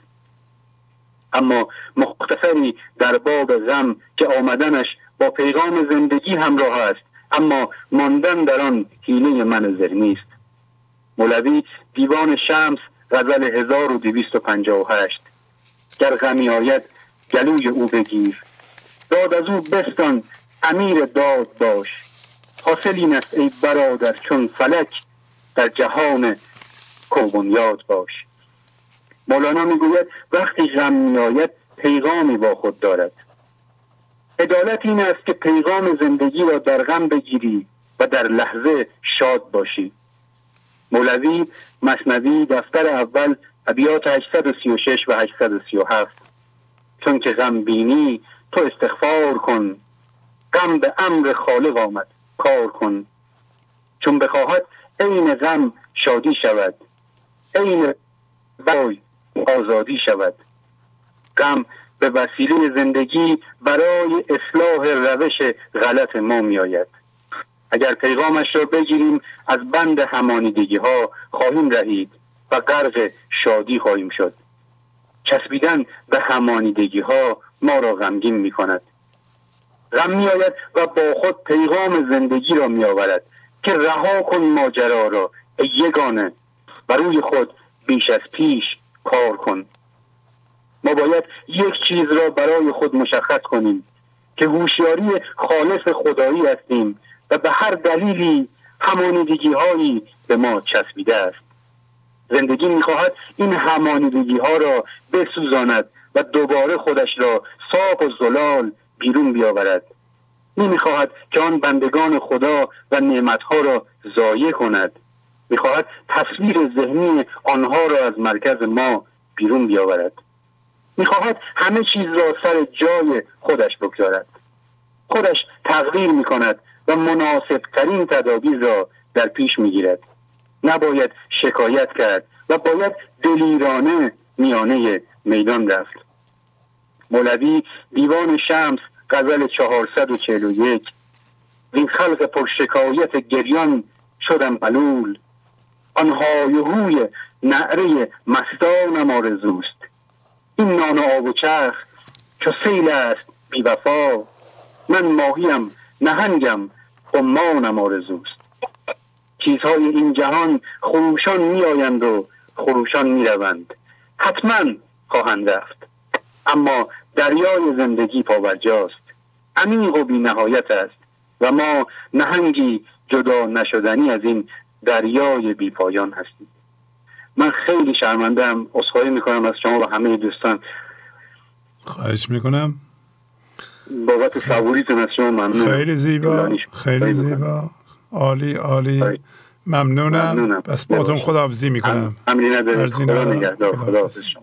P: اما مختصری در باب غم که آمدنش با پیغام زندگی همراه است اما ماندن در آن حیله من زرمی مولوی دیوان شمس غزل 1258 گر غمی آید گلوی او بگیر. داد از او بستان امیر داد باش. حاصل این است ای برادر چون فلک در جهان یاد باش. مولانا می‌گوید وقتی غم میآید پیغامی با خود دارد. عدالت این است که پیغام زندگی را در غم بگیری و در لحظه شاد باشی. مولوی مصنوی دفتر اول ابیات 836 و 837 چون که غم بینی تو استغفار کن. غم به امر خالق آمد کار کن. چون بخواهد عین غم شادی شود عین بای آزادی شود. غم به وسیله زندگی برای اصلاح روش غلط ما می آید اگر پیغامش را بگیریم از بند همانیدگی ها خواهیم رهید و غرق شادی خواهیم شد. چسبیدن به همانیدگی ها ما را غمگین می کند غم می آید و با خود پیغام زندگی را می آورد که رها کن ماجرا را یگانه. و روی خود بیش از پیش کار کن. ما باید یک چیز را برای خود مشخص کنیم که هوشیاری خالص خدایی هستیم و به هر دلیلی همانیدگی هایی به ما چسبیده است. زندگی می‌خواهد این همانیدگی ها را بسوزاند و دوباره خودش را صاف و زلال بیرون بیاورد. نمی‌خواهد که آن بندگان خدا و نعمتها را ضایع کند. می‌خواهد تصویر ذهنی آنها را از مرکز ما بیرون بیاورد. می‌خواهد همه چیز را سر جای خودش بگذارد. خودش تغییر می‌کند و مناسب ترین تدابیر را در پیش می‌گیرد. نباید شکایت کرد و باید دلیرانه میانه میدان رفت. مولوی دیوان شمس غزل 441 این خلق پر شکایت گریان شدم ملول آن هایهوی نعره مستانم آرزوست این نان آب و چرخ چو سیل است بی وفا من ماهیم نهنگم امانم آرزوست. چیزهای این جهان خروشان میآیند و خروشان می‌روند. حتما خواهند رفت. اما دریای زندگی پاورجاست عمیق و بی نهایت است و ما نهنگی جدا نشدنی از این دریای بی پایان هستیم. من خیلی شرمندم اصخایی می‌کنم از شما و همه دوستان.
C: خواهش می‌کنم.
P: بابت صبوریتون از شما ممنون
C: خیلی زیبا خیلی زیبا. عالی عالی. ممنونم, ممنونم. بس باتون خداحافظی می‌کنم.
P: امری نداره خدا نگهدار. خدا شما.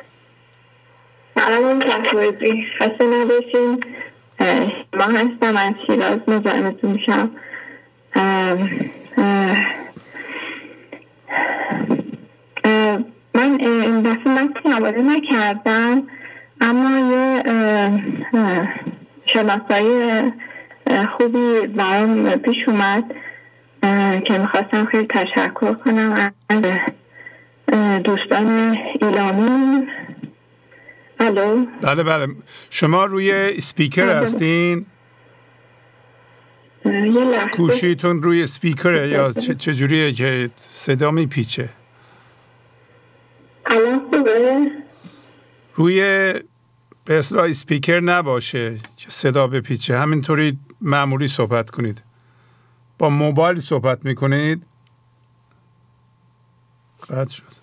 Q: سلام تفویزی خسته نباشین. ما هستم. از شیراز مزاحمتون میشم. من این دفعه متن آماده نکردم اما یه شناسایی خوبی برام پیش اومد که می‌خواستم خیلی تشکر کنم از دوستان ایلامی الو.
C: بله بله. شما روی سپیکر
Q: بله.
C: هستین؟
Q: یه لحظه.
C: گوشیتون روی سپیکره یا چه- چجوریه که صدا میپیچه؟
Q: الان خوبه؟
C: روی به اصطلاح سپیکر نباشه که صدا بپیچه. همینطوری معمولی صحبت کنید. با موبایل صحبت می‌کنید؟ قطع شد.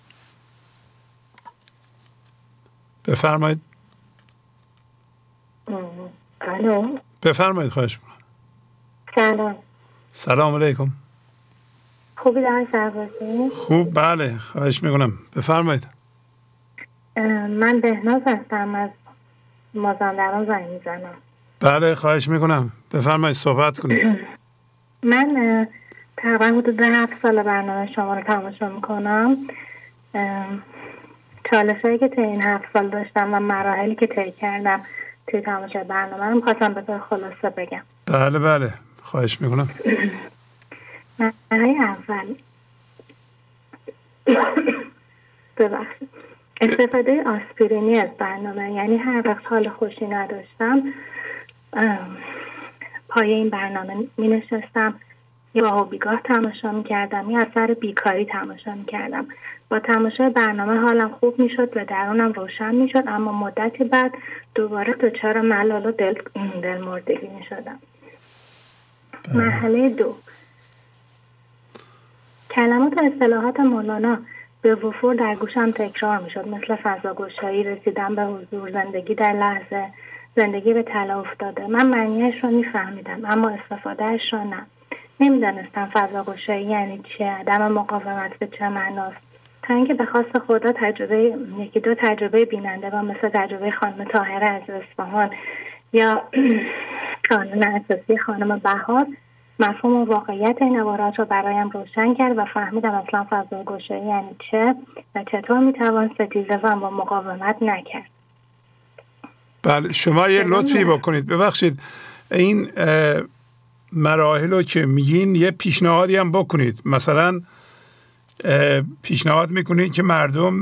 C: بفرمایید. بفرمایید خواهش می‌کنم.
Q: سلام.
C: سلام علیکم.
Q: خوبی
C: خوب بله خواهش می‌کنم. بفرمایید.
Q: من بهناز هستم از مازندران زنگ می‌زنم.
C: بله خواهش می‌کنم. بفرمایید صحبت کنید.
Q: من تقریبا حدود هفت سال برنامه شما رو تماشا می‌کنم. چالش هایی که طی این هفت سال داشتم و مراحلی که طی کردم توی تماشای برنامه رو می‌خواستم به طور خلاصه بگم.
C: بله بله. خواهش می‌کنم.
Q: مرحله اول. ببخشید. استفاده آسپرینی از برنامه. یعنی هر وقت حال خوشی نداشتم پای این برنامه می نشستم یا بیگاه تماشا می کردم یا از سر بیکاری تماشا می کردم با تماشای برنامه حالم خوب می شد و درونم روشن می شد اما مدتی بعد دوباره دچار ملال و دل, دلمردگی می شدم مرحله دو. کلمات و اصطلاحات مولانا به وفور در گوشم تکرار می شد مثل فضاگوشایی رسیدن به حضور زندگی در لحظه زندگی به طلا افتاده. من معنیش رو میفهمیدم اما استفادهش رو نه. نمی‌دانستم فضاگوشایی یعنی چیه. عدم مقاومت به چه معناست. تا اینکه به خواست خدا تجربه یکی دو تجربه بیننده و مثل تجربه خانم طاهره از اصفهان یا قانون اساسی خانم بهار مفهوم و واقعیت این عبارات رو برایم روشن کرد و فهمیدم اصلا فضاگوشایی یعنی چه و چطور می‌توان ستیزه و با مقاومت نکرد.
C: بله شما یه لطفی بکنید. ببخشید این مراحل رو که میگین یه پیشنهادی هم بکنید. مثلا پیشنهاد می‌کنید که مردم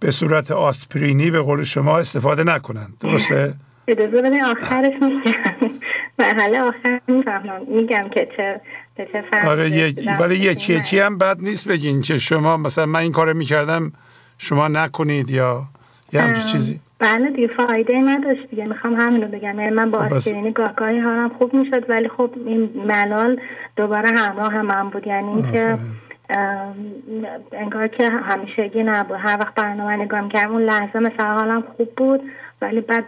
C: به صورت آسپرینی به قول شما استفاده نکنند. درسته؟
Q: اجازه بدین آخرش میگم. مرحله آخر می‌فهمم. میگم که چه به چه
C: آره یه-. ولی یکی یکی هم بد نیست بگین که شما مثلا من این کار می‌کردم شما نکنید یا یه همچین چیزی.
Q: بله دیگه فایده ای نداشت دیگه. می‌خوام همین رو بگم. یعنی من با
C: خب
Q: آسپرینی گاه گاهی حالم خوب می‌شد ولی خب این ملال دوباره همراه هم, من بود. یعنی اینکه انگار که همیشگی نبود. هر وقت برنامه نگاه می‌کردم اون لحظه مثلا حالم خوب بود ولی بعد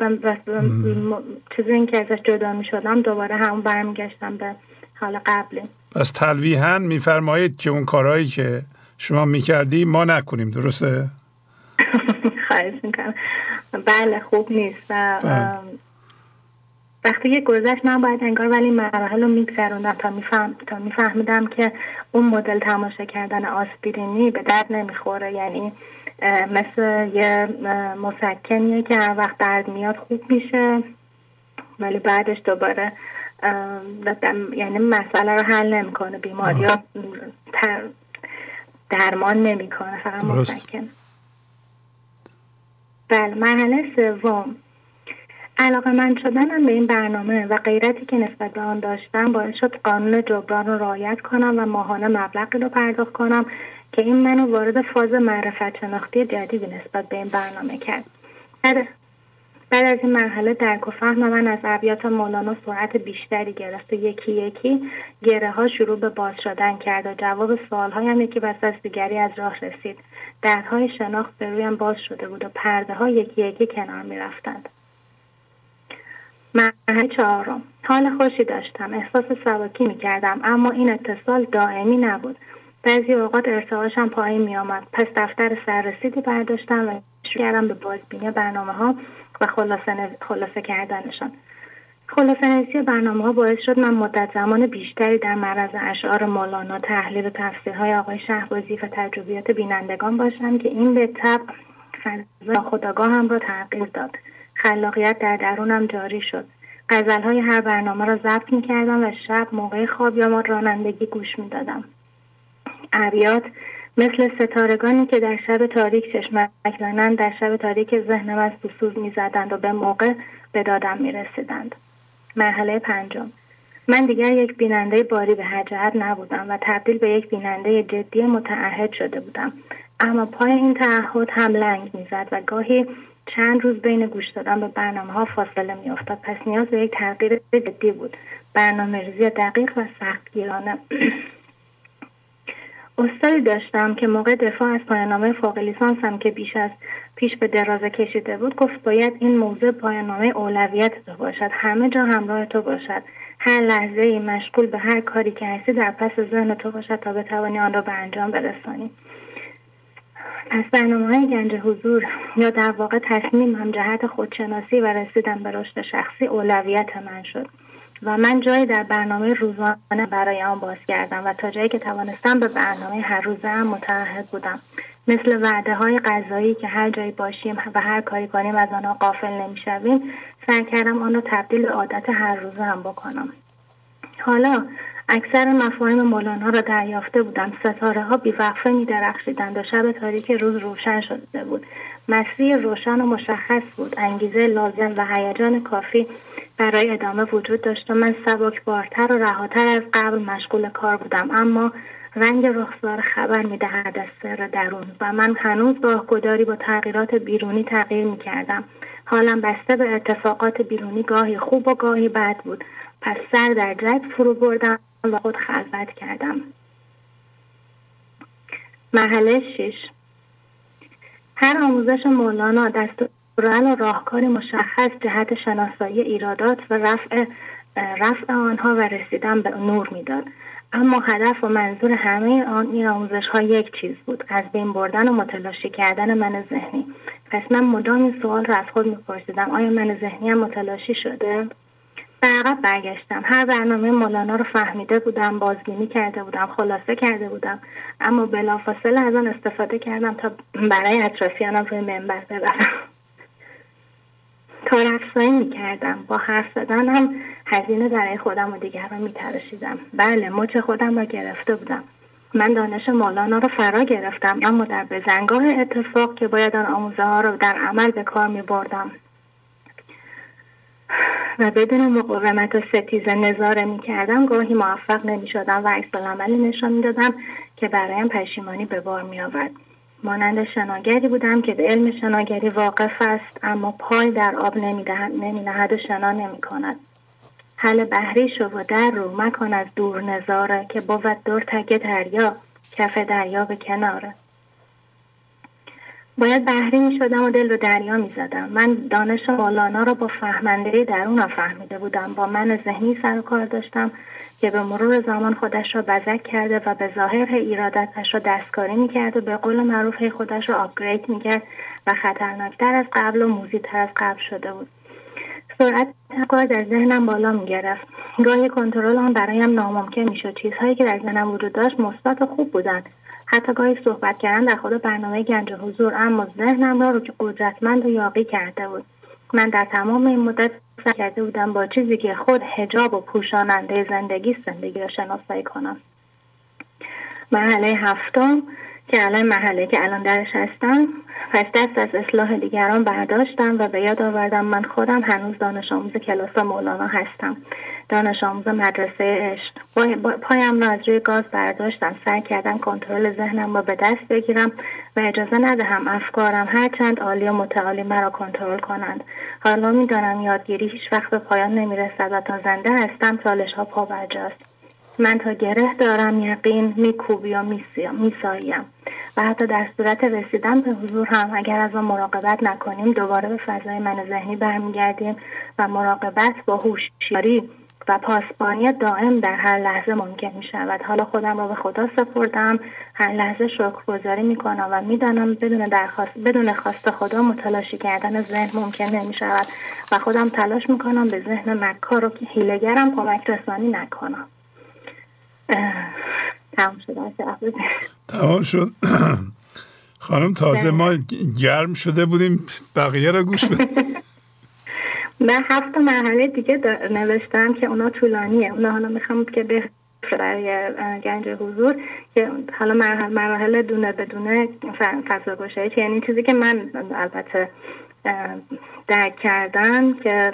Q: چیزی این که ازش جدا می‌شدم دوباره همون برمیگشتم به حال قبلی.
C: پس تلویحا میفرمایید که اون کارهایی که شما می‌کردی ما نکنیم درسته؟
Q: خواهش می‌کنم. بله خوب نیست. و
C: بله.
Q: وقتی که گذشت من باید انگار ولی مراحل رو میگذروندم تا میفهم تا میفهمیدم که اون مدل تماشا کردن آسپرینی به درد نمی‌خوره. یعنی مثل یه مسکنیه که هر وقت درد میاد خوب میشه ولی بعدش دوباره یعنی مسئله رو حل نمی‌کنه. بیماری ها درمان نمی‌کنه فقط مسکن. بله مرحله سوم. علاقه من شدنم به این برنامه و غیرتی که نسبت به آن داشتم باعث شد قانون جبران رو رعایت کنم و ماهانه مبلغی رو پرداخت کنم که این منو وارد فاز معرفت شناختی جدیدی نسبت به این برنامه کرد بعد از این مرحله درک و فهم من از ابیات مولانا سرعت بیشتری گرفت و یکی یکی گره ها شروع به باز شدن کرد و جواب سوال هایم یکی بس از دیگری از راه رسید دردهای شناخت به رویم باز شده بود و پرده ها یکی یکی کنار می رفتند. مرحله چهارم. حال خوشی داشتم. احساس سواکی می کردم اما این اتصال دائمی نبود. بعضی اوقات ارتعاشم پایین می آمد پس دفتر سررسیدی برداشتم و شروع کردم به بازبینی برنامه ها و خلاصه, خلاصه کردنشان. خلاصه نویسی برنامه ها باعث شد من مدت زمان بیشتری در معرض اشعار مولانا تحلیل و تفسیرهای آقای شهبازی و تجربیات بینندگان باشم که این به طب فضا خداگاه هم را تغییر داد. خلاقیت در درونم جاری شد های هر برنامه را ضبط می کردم و شب موقع خواب یا ما رانندگی گوش می دادم. ابیات مثل ستارگانی که در شب تاریک چشمک زنند در شب تاریک ذهنم از می زدند و به موقع به دادم می رسیدند. مرحله پنجم من دیگر یک بیننده باری به هر جهت نبودم و تبدیل به یک بیننده جدی متعهد شده بودم اما پای این تعهد هم لنگ می‌زد و گاهی چند روز بین گوش دادن به برنامه ها فاصله میافتاد. پس نیاز به یک تغییر جدی بود. برنامه ریزی دقیق و سختگیرانه. استادی داشتم که موقع دفاع از پایانامه فوق لیسانسم که بیش از پیش به درازه کشیده بود گفت باید این موضوع پایانامه اولویت تو باشد. همه جا همراه تو باشد. هر لحظه ای مشغول به هر کاری که هستی در پس ذهن تو باشد تا بتوانی آن را به انجام برسانی. پس برنامه های گنج حضور یا در واقع تصمیم جهت خودشناسی و رسیدن به رشد شخصی اولویت من شد و من جایی در برنامه روزانه برای آن باز کردم و تا جایی که توانستم به برنامه هر روزه هم متعهد بودم. مثل وعده های غذایی که هر جایی باشیم و هر کاری کنیم از آنها قافل نمی‌شویم سعی کردم آن را تبدیل به عادت هر روزه هم بکنم. حالا اکثر مفاهیم مولانا را دریافته بودم. ستاره ها بیوقفه می درخشیدند و شب تاریک روز روشن شده بود. مسیر روشن و مشخص بود. انگیزه لازم و هیجان کافی برای ادامه وجود داشت و من سبک بارتر و رهاتر از قبل مشغول کار بودم. اما رنگ رخسار خبر می‌دهد از سر درون و من هنوز گداری با تغییرات بیرونی تغییر می کردم حالم بسته به اتفاقات بیرونی گاهی خوب و گاهی بد بود. پس سر در جد فرو بردم. و خود خلوت کردم. مرحله شش. هر آموزش مولانا دستورال و راهکاری مشخص جهت شناسایی ایرادات و رفع رفع آنها و رسیدن به نور می‌داد. اما هدف و منظور همه آن این آموزش ها یک چیز بود از بین بردن و متلاشی کردن من ذهنی. پس من مدام این سوال را از خود میپرسیدم آیا من ذهنی هم متلاشی شده؟ به عقب برگشتم. هر برنامه مولانا رو فهمیده بودم بازبینی کرده بودم خلاصه کرده بودم. اما بلافاصله از آن استفاده کردم تا برای اطرافیانم روی منبر ببرم. کار افزایی می‌کردم. با حرف زدنم هزینه برای خودم و دیگران میتراشیدم. بله مچ خودم را گرفته بودم. من دانش مولانا رو فرا گرفتم اما در بزنگاه اتفاق که باید آن آموزه ها رو در عمل به کار می بردم و بدون مقاومت و ستیزه نظاره می کردم گاهی موفق نمی شدم و عکس عملی نشان می دادم که برایم پشیمانی به بار می آورد. مانند شناگری بودم که به علم شناگری واقف است اما پای در آب نمی, نمی نهد و شنا نمی کند. حل بحری شو و در رو مکن از دور نظاره که بود دور تک دریا کف دریا به کناره باید بهری می شدم و دل به دریا می زدم. من دانش مولانا را با فهمنده درونم فهمیده بودم. با من ذهنی سر و کار داشتم که به مرور زمان خودش را بزک کرده و به ظاهر ایرادتش را دستکاری می کرد و به قول معروف خودش را آپگرید می کرد و خطرناکتر از قبل و موزیتر از قبل شده بود. سرعت کار در ذهنم بالا می گرفت گاهی کنترل آن برایم ناممکن می شد چیزهایی که در ذهنم وجود داشت مثبت و خوب بودند. حتی گاهی صحبت کردن در خود برنامه گنج حضور اما ذهنم را رو که قدرتمند و یاقی کرده بود. من در تمام این مدت کرده بودم با چیزی که خود هجاب و پوشاننده زندگی زندگی رو شناسایی کنم. مرحله هفتم که الان محله که الان درش هستم پس دست از اصلاح دیگران برداشتم و به یاد آوردم من خودم هنوز دانش آموز کلاس مولانا هستم. دانش آموز مدرسه عشق. پایم را از روی گاز برداشتم. سعی کردم کنترل ذهنم را به دست بگیرم و اجازه ندهم افکارم هرچند عالی و متعالی مرا کنترل کنند. حالا می‌دانم یادگیری هیچ وقت به پایان نمی‌رسد و تا زنده هستم چالش ها پابرجاست. من تا گره دارم یقین میکوبی و میسایم. و حتی در صورت رسیدن به حضور هم اگر از آن مراقبت نکنیم دوباره به فضای من ذهنی برمیگردیم و مراقبت با هوشیاری و پاسبانی دائم در هر لحظه ممکن می شود. حالا خودم را به خدا سپردم. هر لحظه شکرگزاری می کنم و می‌دانم بدون درخواست بدون خواست خدا متلاشی کردن ذهن ممکن نمی شود. و خودم تلاش می کنم به ذهن مکار و هیلگرم کمک رسانی نکنم. تمام شد.
C: تمام شد. خانم تازه ما گرم شده بودیم. بقیه رو گوش بدیم
Q: من هفت مرحله دیگه نوشتم که اونا طولانیه. اونا حالا می‌خوام که به برای گنج حضور که حالا مراحل مراحل دونه بدونه فضا گوشه یعنی چیزی که من البته درک کردم که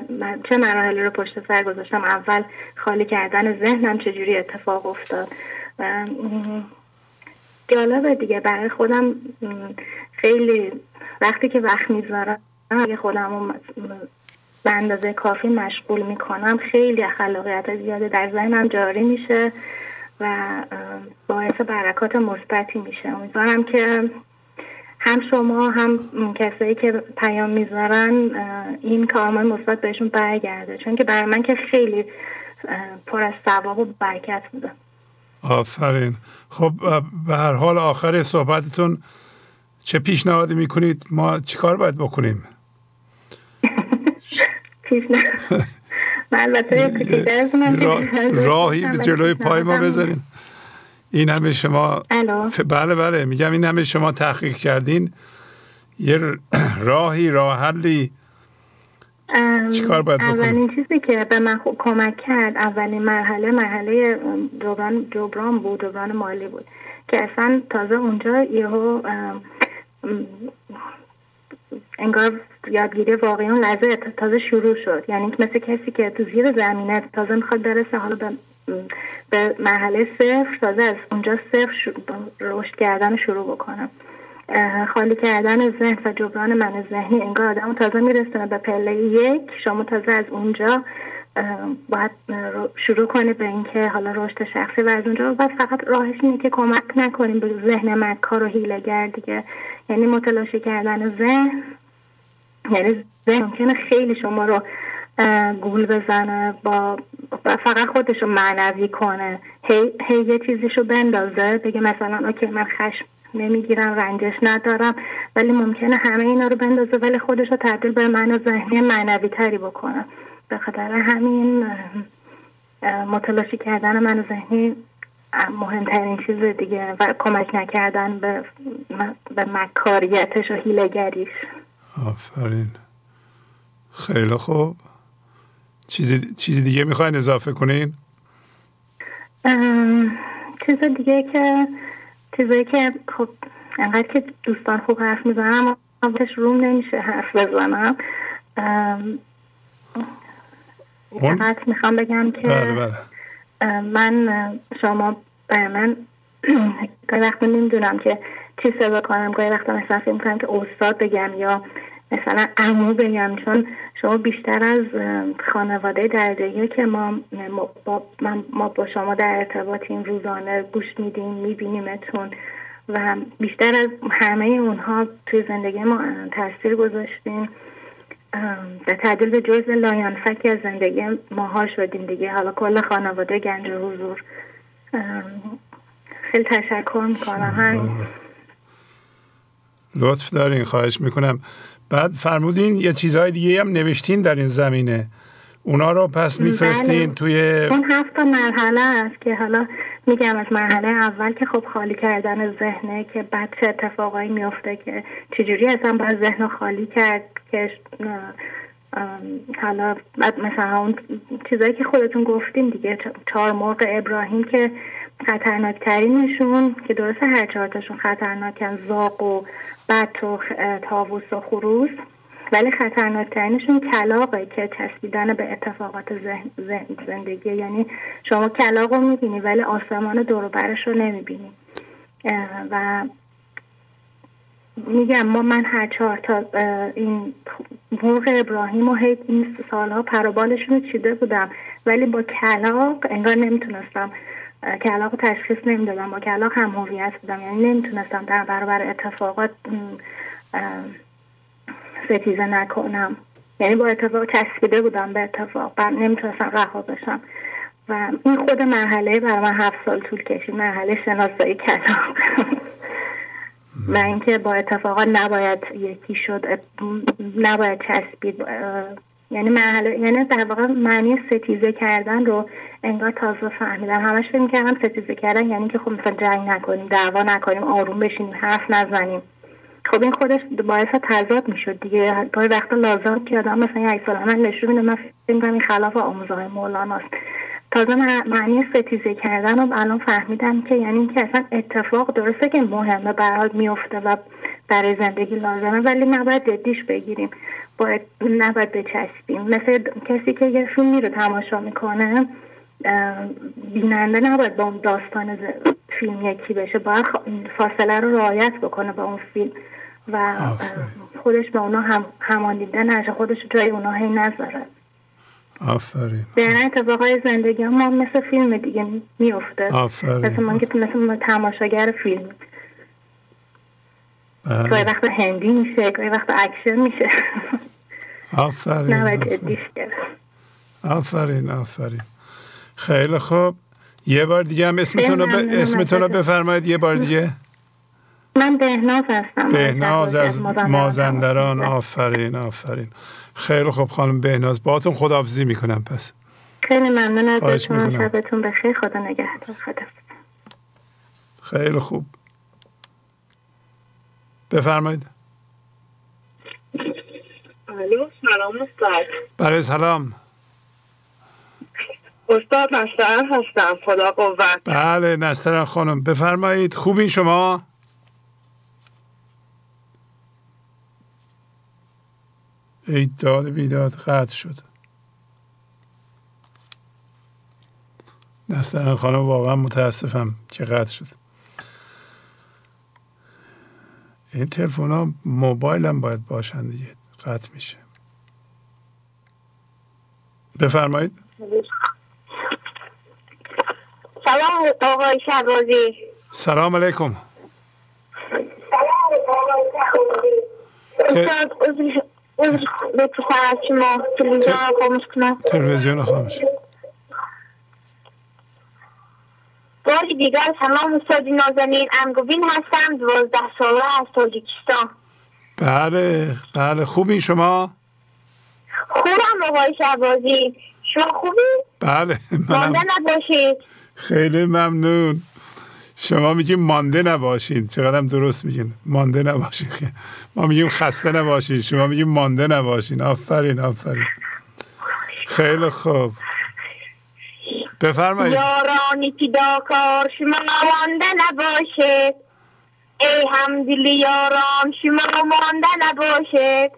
Q: چه مراحلی رو پشت سر گذاشتم. اول خالی کردن ذهنم چجوری اتفاق افتاد. و جالبه دیگه برای خودم خیلی وقتی که وقت می‌ذارم خودم به اندازه کافی مشغول می‌کنم. خیلی خلاقیت زیاده. در ذهنم جاری میشه و باعث برکات مثبتی میشه. امیدوارم که هم شما هم کسایی که پیام می‌ذارن این کارمان مثبت بهشون برگرده. چون که برای من که خیلی پر از ثواب و برکت بوده.
C: آفرین. خب به هر حال آخر صحبتتون چه پیشنهادی می‌کنید؟ ما چیکار باید بکنیم؟ راهی به جلوی پای ما بذارین. این همه شما بله بله. میگم این همه شما تحقیق کردین. یه راهی راه حلی. چیکار باید
Q: اولین چیزی که به من کمک کرد اولین مرحله مرحله جبران, جبران بود جبران مالی بود. که اصلا تازه اونجا یهو انگار یادگیری واقعی اون لحظه تازه شروع شد. یعنی مثل کسی که تو زیر زمینه تازه می‌خواد برسه حالا به به مرحله صفر تازه از اونجا صفر رشد کردن شروع بکنم. خالی کردن ذهن و جبران من ذهنی انگار آدم تازه میرسونه به پله یک. شما تازه از اونجا باید شروع کنه به اینکه حالا رشد شخصی و از اونجا باید فقط راهش اینه که کمک نکنیم به ذهن مکار و هیلگر دیگه. یعنی متلاشی کردن ذهن یعنی ممکنه خیلی شما رو گول بزنه با فقط خودش رو معنوی کنه. هی, هی یه چیزیشو بندازه بگه مثلا اوکی من خشم نمی‌گیرم رنجش ندارم. ولی ممکنه همه اینا رو بندازه ولی خودش رو تبدیل به من ذهنی معنوی تری بکنه. به خاطر همین متلاشی کردن من ذهنی مهمترین چیز دیگه و کمک نکردن به, به مکاریتش و هیلگریش
C: آفرین خیلی خوب چیزی, چیزی دیگه می‌خواین اضافه کنین؟
Q: چیز دیگه که چیزایی که خب انقدر که دوستان خوب حرف می‌زنم اولش روم نمیشه حرف بزنم فقط می‌خوام بگم که بله بله. من شما برای من وقت نمی‌دونم که چی صدا کنم گاهی وقت مثلا فکر می‌کنم که استاد بگم یا مثلا امو بگم چون شما بیشتر از خانواده درجه که ما با, ما با شما در ارتباطیم روزانه گوش میدیم میبینیمتون و بیشتر از همه اونها توی زندگی ما تاثیر گذاشتیم. به تعدیل به جز لاینفکی از زندگی ماها شدیم دیگه. حالا کل خانواده گنج حضور. خیلی تشکر می‌کنم. همین
C: لطف دارین خواهش می‌کنم بعد فرمودین یه چیزهای دیگه هم نوشتین در این زمینه اونا رو پس بله. میفرستین توی
Q: اون هفت مرحله است که حالا میگم از مرحله اول که خب خالی کردن ذهنه که بعد چه اتفاقایی میفته که چجوری اصلا باید ذهن خالی کرد که حالا مثلا اون چیزایی که خودتون گفتیم دیگه چهار مرغ ابراهیم که خطرناکترینشون که درسته هر چهارتاشون خطرناکن زاق و بط و تاووس و خروس ولی خطرناکترینشون کلاقه که چسبیدن به اتفاقات زندگی. یعنی شما کلاق رو می‌بینی ولی آسمان دوروبرش رو نمی‌بینی. و میگم ما من هر چهار تا این مرغ ابراهیم و هیت این سالها پروبالشون رو چیده بودم. ولی با کلاق انگار نمی‌تونستم کلاق تشخیص نمی‌دادم با کلاق هم هویت بودم. یعنی نمی‌تونستم در برابر اتفاقات ستیزه نکنم. یعنی با اتفاق چسبیده بودم به اتفاق. بعد نمی‌تونستم رها بشم. و این خود مرحله برای من هفت سال طول کشید. مرحله شناسایی کلاق و اینکه با اتفاقات نباید یکی شد نباید چسبید. یعنی مرحله یعنی در واقع معنی ستیزه کردن رو انگار تازه فهمیدم همش فکر می‌کردم ستیزه کردن یعنی که خب مثلا جنگ نکنیم دعوا نکنیم آروم بشینیم حرف نزنیم. خب این خودش باعث تضاد می‌شد دیگه. گاهی وقتا لازم که آدم مثلا یک سال من نشون میده. من فکر این خلاف آموزهای مولاناست. تازه معنی ستیزه کردن رو الان فهمیدم که یعنی اینکه اصلا اتفاق درسته که مهمه برحال میفته و برای زندگی لازمه ولی نباید جدیش بگیریم. باید نباید بچسبیم. مثل کسی که یه فیلمی رو تماشا می‌کنه بیننده نباید با اون داستان فیلم یکی بشه. باید فاصله رو رعایت بکنه با اون فیلم و خودش به اونا هم همان دیده نشه. خودش جای اونا هی نذاره.
C: آفرین.
Q: به اتفاقای زندگی ما مثل فیلم دیگه میفته
C: آفرین.
Q: مثل من که مثل تماشاگر فیلم.
C: بله.
Q: گاهی وقت هندی میشه گاهی وقت اکشن میشه.
C: آفرین
Q: آفرین.
C: آفرین آفرین. خیلی خوب. یه بار دیگه هم اسمتون رو, ب... اسمتون رو بفرمایید. یه بار دیگه.
Q: من بهناز هستم.
C: بهناز از مازندران. آفرین آفرین. خیلی خوب خانم بهناز. باهاتون خداحافظی می‌کنم پس.
Q: خیلی ممنون از شما. شبتون بخیر. خدا نگهدار. خدا
C: خیلی خوب. بفرمایید.
R: الو سلام استاد.
C: برای سلام.
R: استاد نسترن هستم خدا قوت.
C: بله نسترن خانم. بفرمایید خوبین شما؟ ای داد بیداد قطع شد. نسترن خانم واقعا متاسفم که قطع شد. این تلفن ها موبایل هم باید باشن دیگه قطع میشه. بفرمایید.
R: سلام آقای شهبازی.
C: سلام علیکم.
R: تلویزیون خاموش باری دیگر سلام استادی نازنین امگوین هستم دوازده ساله از تاجیکستان.
C: بله بله خوبی شما؟
R: خوبم آقای شهبازی. شما خوبی؟
C: بله
R: مانده نباشید.
C: خیلی ممنون. شما میگیم مانده نباشید چقدر درست میگین. مانده نباشید ما میگیم خسته نباشید شما میگیم مانده نباشید آفرین آفرین. خیلی خوب. بفرمایید.
R: یارانی که داکار شما مانده نباشید ای همدلی یاران شما مانده نباشید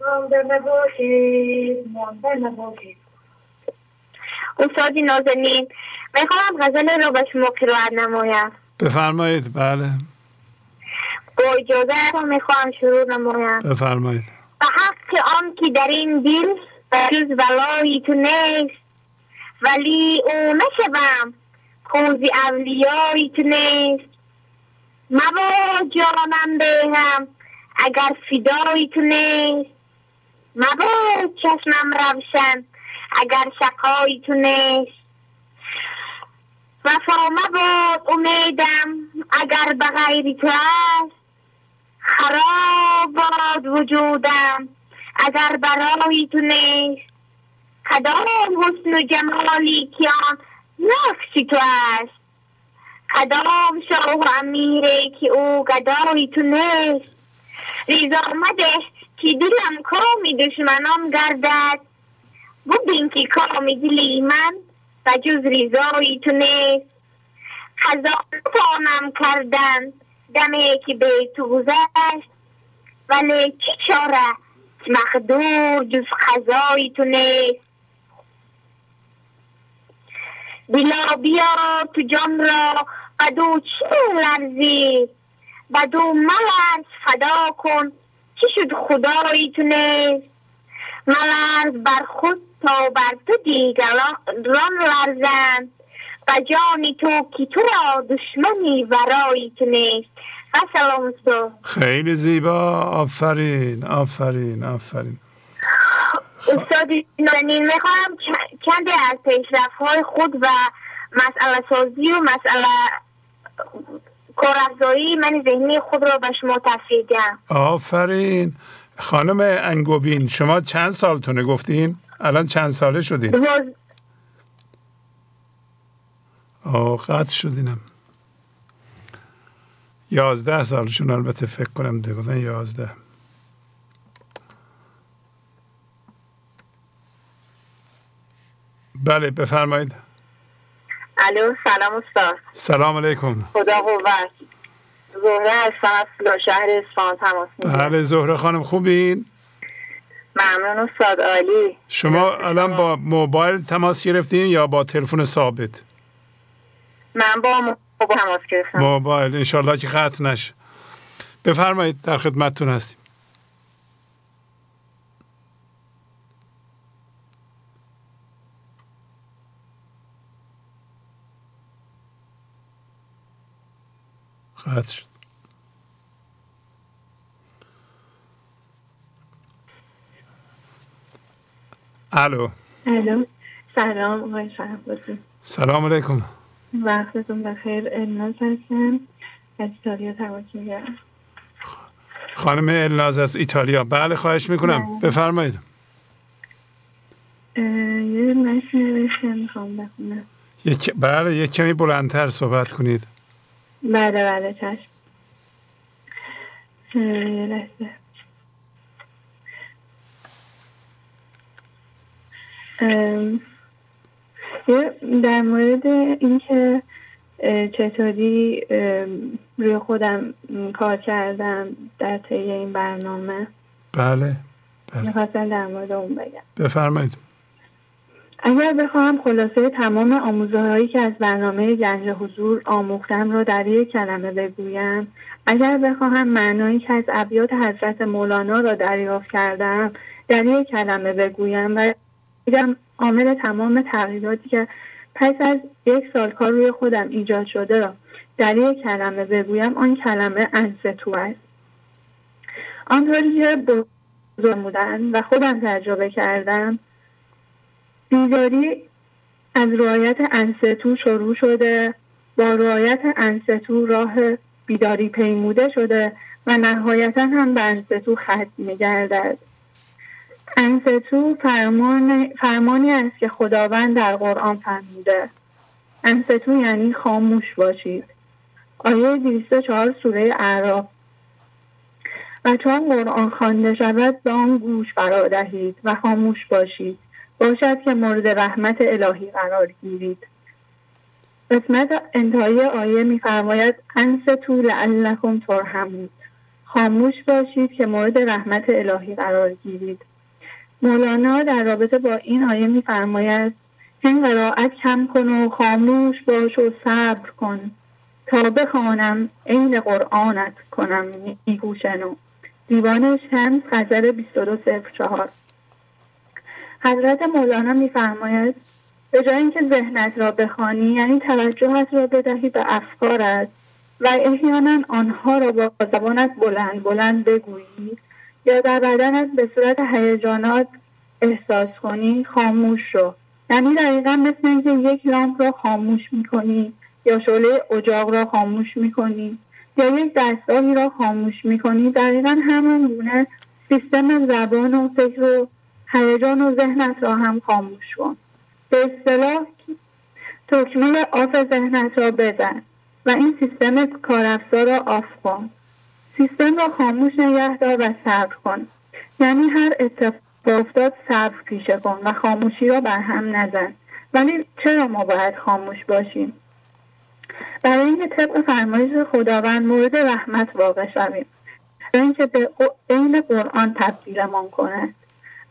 R: مانده نباشید مانده نباشید استادی نازنین. می‌خوام غزل رو به شما قرائت نمایم.
C: بفرمایید بله.
R: با اجازه رو می‌خوام شروع نمایم.
C: بفرمایید.
R: به حق آن که در این دل جز ولایی تو نیست ولی او نشوم خوزی اولیایی تو نیست. مبا جانم بهم اگر فدایی تو نیست. مبا چشمم روشن اگر شقایی تو نیست. وفا مباد امیدم اگر به غیری تو است. خراب باد وجودم اگر برای تو نیست. کدام حسن و جمالی که آن تو است. کدام شاه و امیره که او گدای تو نیست. ریز آمده که دلم کامی دشمنان گردد. ببین که کامی دلی من و جز ریزایی تو نیست. خزان تانم کردن. دمه که به تو گذشت. ولی چی چاره؟ که مقدور جز خزایی تو نیست. دلا بیا تو جان را. بدو چی لرزی؟ بدو ملرز فدا کن. چی شد خدایی تو نیست؟ ملرز بر خود تا بر تو دیگران لرزند و جانی تو که تو را دشمنی ورایی تو نیست. و سلام تو.
C: خیلی زیبا. آفرین آفرین آفرین.
R: استاد نانی می‌خواهم چند از پیشرفت های خود و مسئله سازی و مسئله کارافزایی من ذهنی خود را به شما تصویر دهم.
C: آفرین. خانم انگوبین شما چند سالتونه گفتین؟ الان چند ساله شدین؟ آه قطع شدینم. یازده سالشون البته فکر کنم ده بودن یازده. بله بفرمایید.
S: الو سلام استاد.
C: سلام علیکم.
S: خدا قوت. زهره هستم از شهر اصفهان تماس
C: بله زهره خانم خوبین؟
S: ممنون استاد عالی.
C: شما الان با موبایل تماس گرفتین یا با تلفن ثابت؟
S: من با موبایل تماس گرفتم.
C: موبایل. انشالله که قطع نشه. بفرمایید در خدمتتون هستیم. قطع شد. الو.
L: الو. سلام آقای شهبازی.
C: سلام علیکم.
L: وقتتون بخیر. الناز هستم. از ایتالیا تماس می‌گیرم.
C: خانم الناز از ایتالیا. بله خواهش می‌کنم. بفرمایید.
L: یه متن می‌خوام بخونم.
C: یک بله یک کمی بلندتر صحبت کنید.
L: بله بله چشم یه لحظه در مورد اینکه چطوری روی خودم کار کردم در طی این برنامه.
C: بله بله.
L: در مورد اون بگم.
C: بفرمایید.
L: اگر بخواهم خلاصه تمام آموزه هایی که از برنامه گنج حضور آموختم را در یک کلمه بگویم اگر بخواهم معنایی که از ابیات حضرت مولانا را دریافت کردم در یک کلمه بگویم و بگم عامل تمام تغییراتی که پس از یک سال کار روی خودم ایجاد شده را در یک کلمه بگویم آن کلمه انستو است. آنطوری که بزرگ بودن و خودم تجربه کردم بیداری از رعایت انستو شروع شده با رعایت انستو راه بیداری پیموده شده و نهایتا هم به انستو ختم میگردد. انستو فرمان فرمانی است که خداوند در قرآن فرموده. انستو یعنی خاموش باشید. آیه 204 سوره اعراف. و چون قرآن خوانده شود به آن گوش فرا دهید و خاموش باشید. باشد که مورد رحمت الهی قرار گیرید. قسمت انتهای آیه میفرماید انستو لعلکم ترحمون. خاموش باشید که مورد رحمت الهی قرار گیرید. مولانا در رابطه با این آیه میفرماید این قرائت کم کن و خاموش باش و صبر کن. تا بخوانم عین قرآنت کنم نیگوشنو دیوان شمس غزل 2204 حضرت مولانا میفرماید به جای اینکه ذهنت را بخوانی یعنی توجهت را بدهی به افکارت و احیانا آنها را با زبانت بلند بلند بگویی یا در بدنت به صورت هیجانات احساس کنی خاموش شو یعنی دقیقا مثل اینکه یک لامپ را خاموش می‌کنی یا شعله اجاق را خاموش می‌کنی یا یک دستگاهی را خاموش می‌کنی دقیقا همان گونه سیستم زبان و فکر و هیجان و ذهنت را هم خاموش کن. به اصطلاح تکمه off ذهنت را بزن و این سیستم کارافزا را off کن. سیستم را خاموش نگه دار و صبر کن. یعنی هر اتفاق افتاد صبر پیشه کن و خاموشی را بر هم نزن. ولی چرا ما باید خاموش باشیم؟ برای اینکه طبق فرمایش خداوند مورد رحمت واقع شویم. برای اینکه به عین قرآن تبدیلمان کند.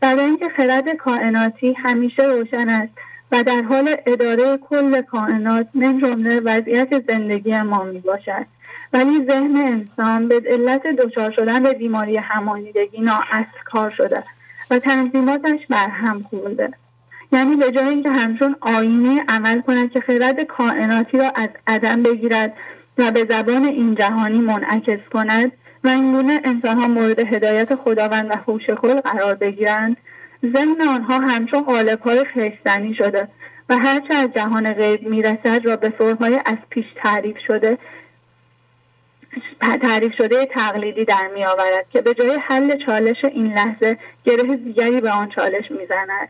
L: برای اینکه خرد کائناتی همیشه روشن است و در حال اداره کل کائنات من جمله وضعیت زندگی ما می باشد ولی ذهن انسان به علت دچار شدن به بیماری همانیدگی نااصل کار شده و تنظیماتش برهم خورده. یعنی به جای اینکه همچون آینه عمل کند که خرد کائناتی را از عدم بگیرد و به زبان این جهانی منعکس کند و اینگونه انسانها مورد هدایت خداوند و هوش کل قرار بگیرند ذهن آنها همچون قالبهای خیستنی شده و هرچه از جهان غیب می‌رسد را به فرمهای از پیش تعریف شده تعریف شده تقلیدی در می آورد که به جای حل چالش این لحظه گره دیگری به آن چالش می‌زند.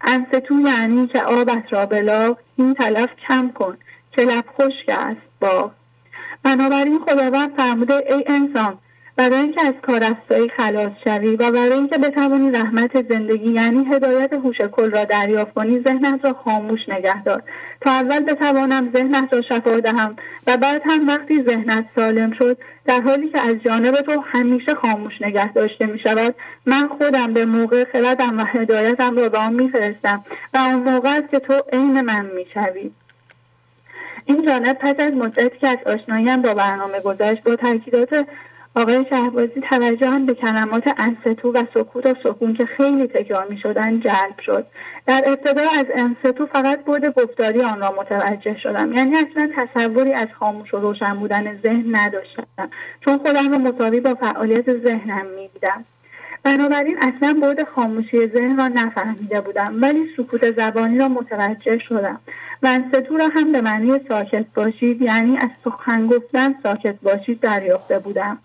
L: انستو یعنی که آبت را بلاغ این تلف کم کن که لب خشک است با بنابراین خداوند فرموده ای انسان برای اینکه از کارستایی خلاص شوی و برای اینکه بتوانی رحمت زندگی یعنی هدایت هوش کل را دریافت کنی ذهنت را خاموش نگه دار. تا اول بتوانم ذهنت را شفا دهم و بعد هم وقتی ذهنت سالم شد در حالی که از جانب تو همیشه خاموش نگه داشته می شود من خودم به موقع خردم و هدایتم را به آن میفرستم و آن موقع است که تو عین من می‌شوی. این جانب پس از مدتی که از آشناییم با برنامه گذشت با تاکیدات آقای شهبازی توجه هم به کلمات انستو و سکوت و سکون که خیلی تکرار می شدن جلب شد. در ابتدا از انستو فقط بود گفتاری آن را متوجه شدم. یعنی اصلا تصوری از خاموش و روشن بودن ذهن نداشتم چون خودم را مساوی با فعالیت ذهنم می دیدم بنابراین اصلا بود خاموشی ذهن را نفهمیده بودم ولی سکوت زبانی را متوجه شدم. و انستو را هم به معنی ساکت باشید یعنی از سخن گفتن ساکت باشید دریافته بودم.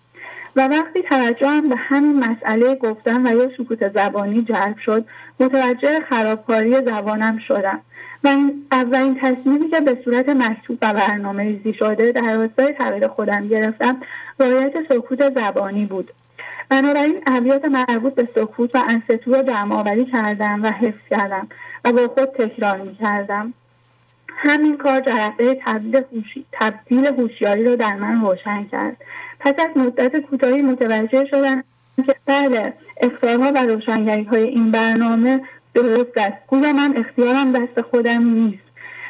L: و وقتی توجهم به همین مسئله گفتن و یا سکوت زبانی جلب شد متوجه خرابکاری زبانم شدم. و اولین تصمیمی که به صورت مکتوب و برنامه ریزی شده در راستای تغییر خودم گرفتم رعایت سکوت زبانی بود. بنابراین ابیات مربوط به سکوت و انستو را جمعآوری کردم و حفظ کردم و با خود تکرار می کردم همین کار جرقه تبدیل, هوشیاری را در من روشن کرد. پس از مدت کوتاهی متوجه شدن که بله اختیارها و روشنگری های این برنامه درست است. گویا من اختیارم دست خودم نیست.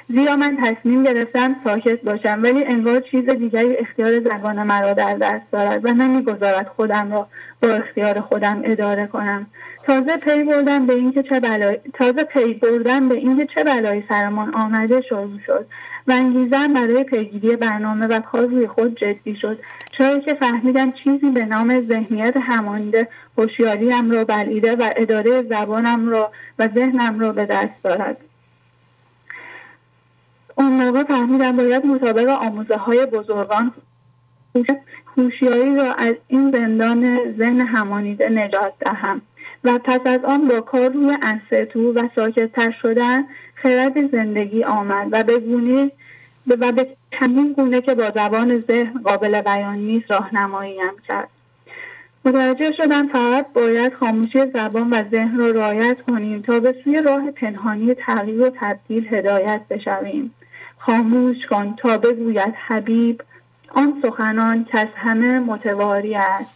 L: زیرا من تصمیم گرفتم ساکت باشم ولی انگار چیز دیگری اختیار زبان مرا در دست دارد و نمی‌گذارد خودم را با اختیار خودم اداره کنم. تازه پی بردم به اینکه چه بلایی تازه پی بردم به اینکه چه بلایی سرمان آمده شروع شد. و انگیزم برای پیگیری برنامه و کار روی خود جدی شد. چرا که فهمیدم چیزی به نام ذهنیت همانیده هوشیاریم را بلعیده و اداره زبانم را و ذهنم را به دست دارد. اون موقع فهمیدم باید مطابق آموزه های بزرگان هوشیاری را از این زندان ذهن همانیده نجات دهم و پس از آن با کار روی انستو و ساکتتر شدن خرد زندگی آمد و به گونه و به چندین گونه که با زبان ذهن قابل بیان نیست راهنماییم کرد. متوجه شدم فقط باید خاموشی زبان و ذهن را رعایت کنیم تا به سوی راه پنهانی تغییر و تبدیل هدایت بشویم. خاموش کن تا بگوید حبیب آن سخنان که از همه متواری است.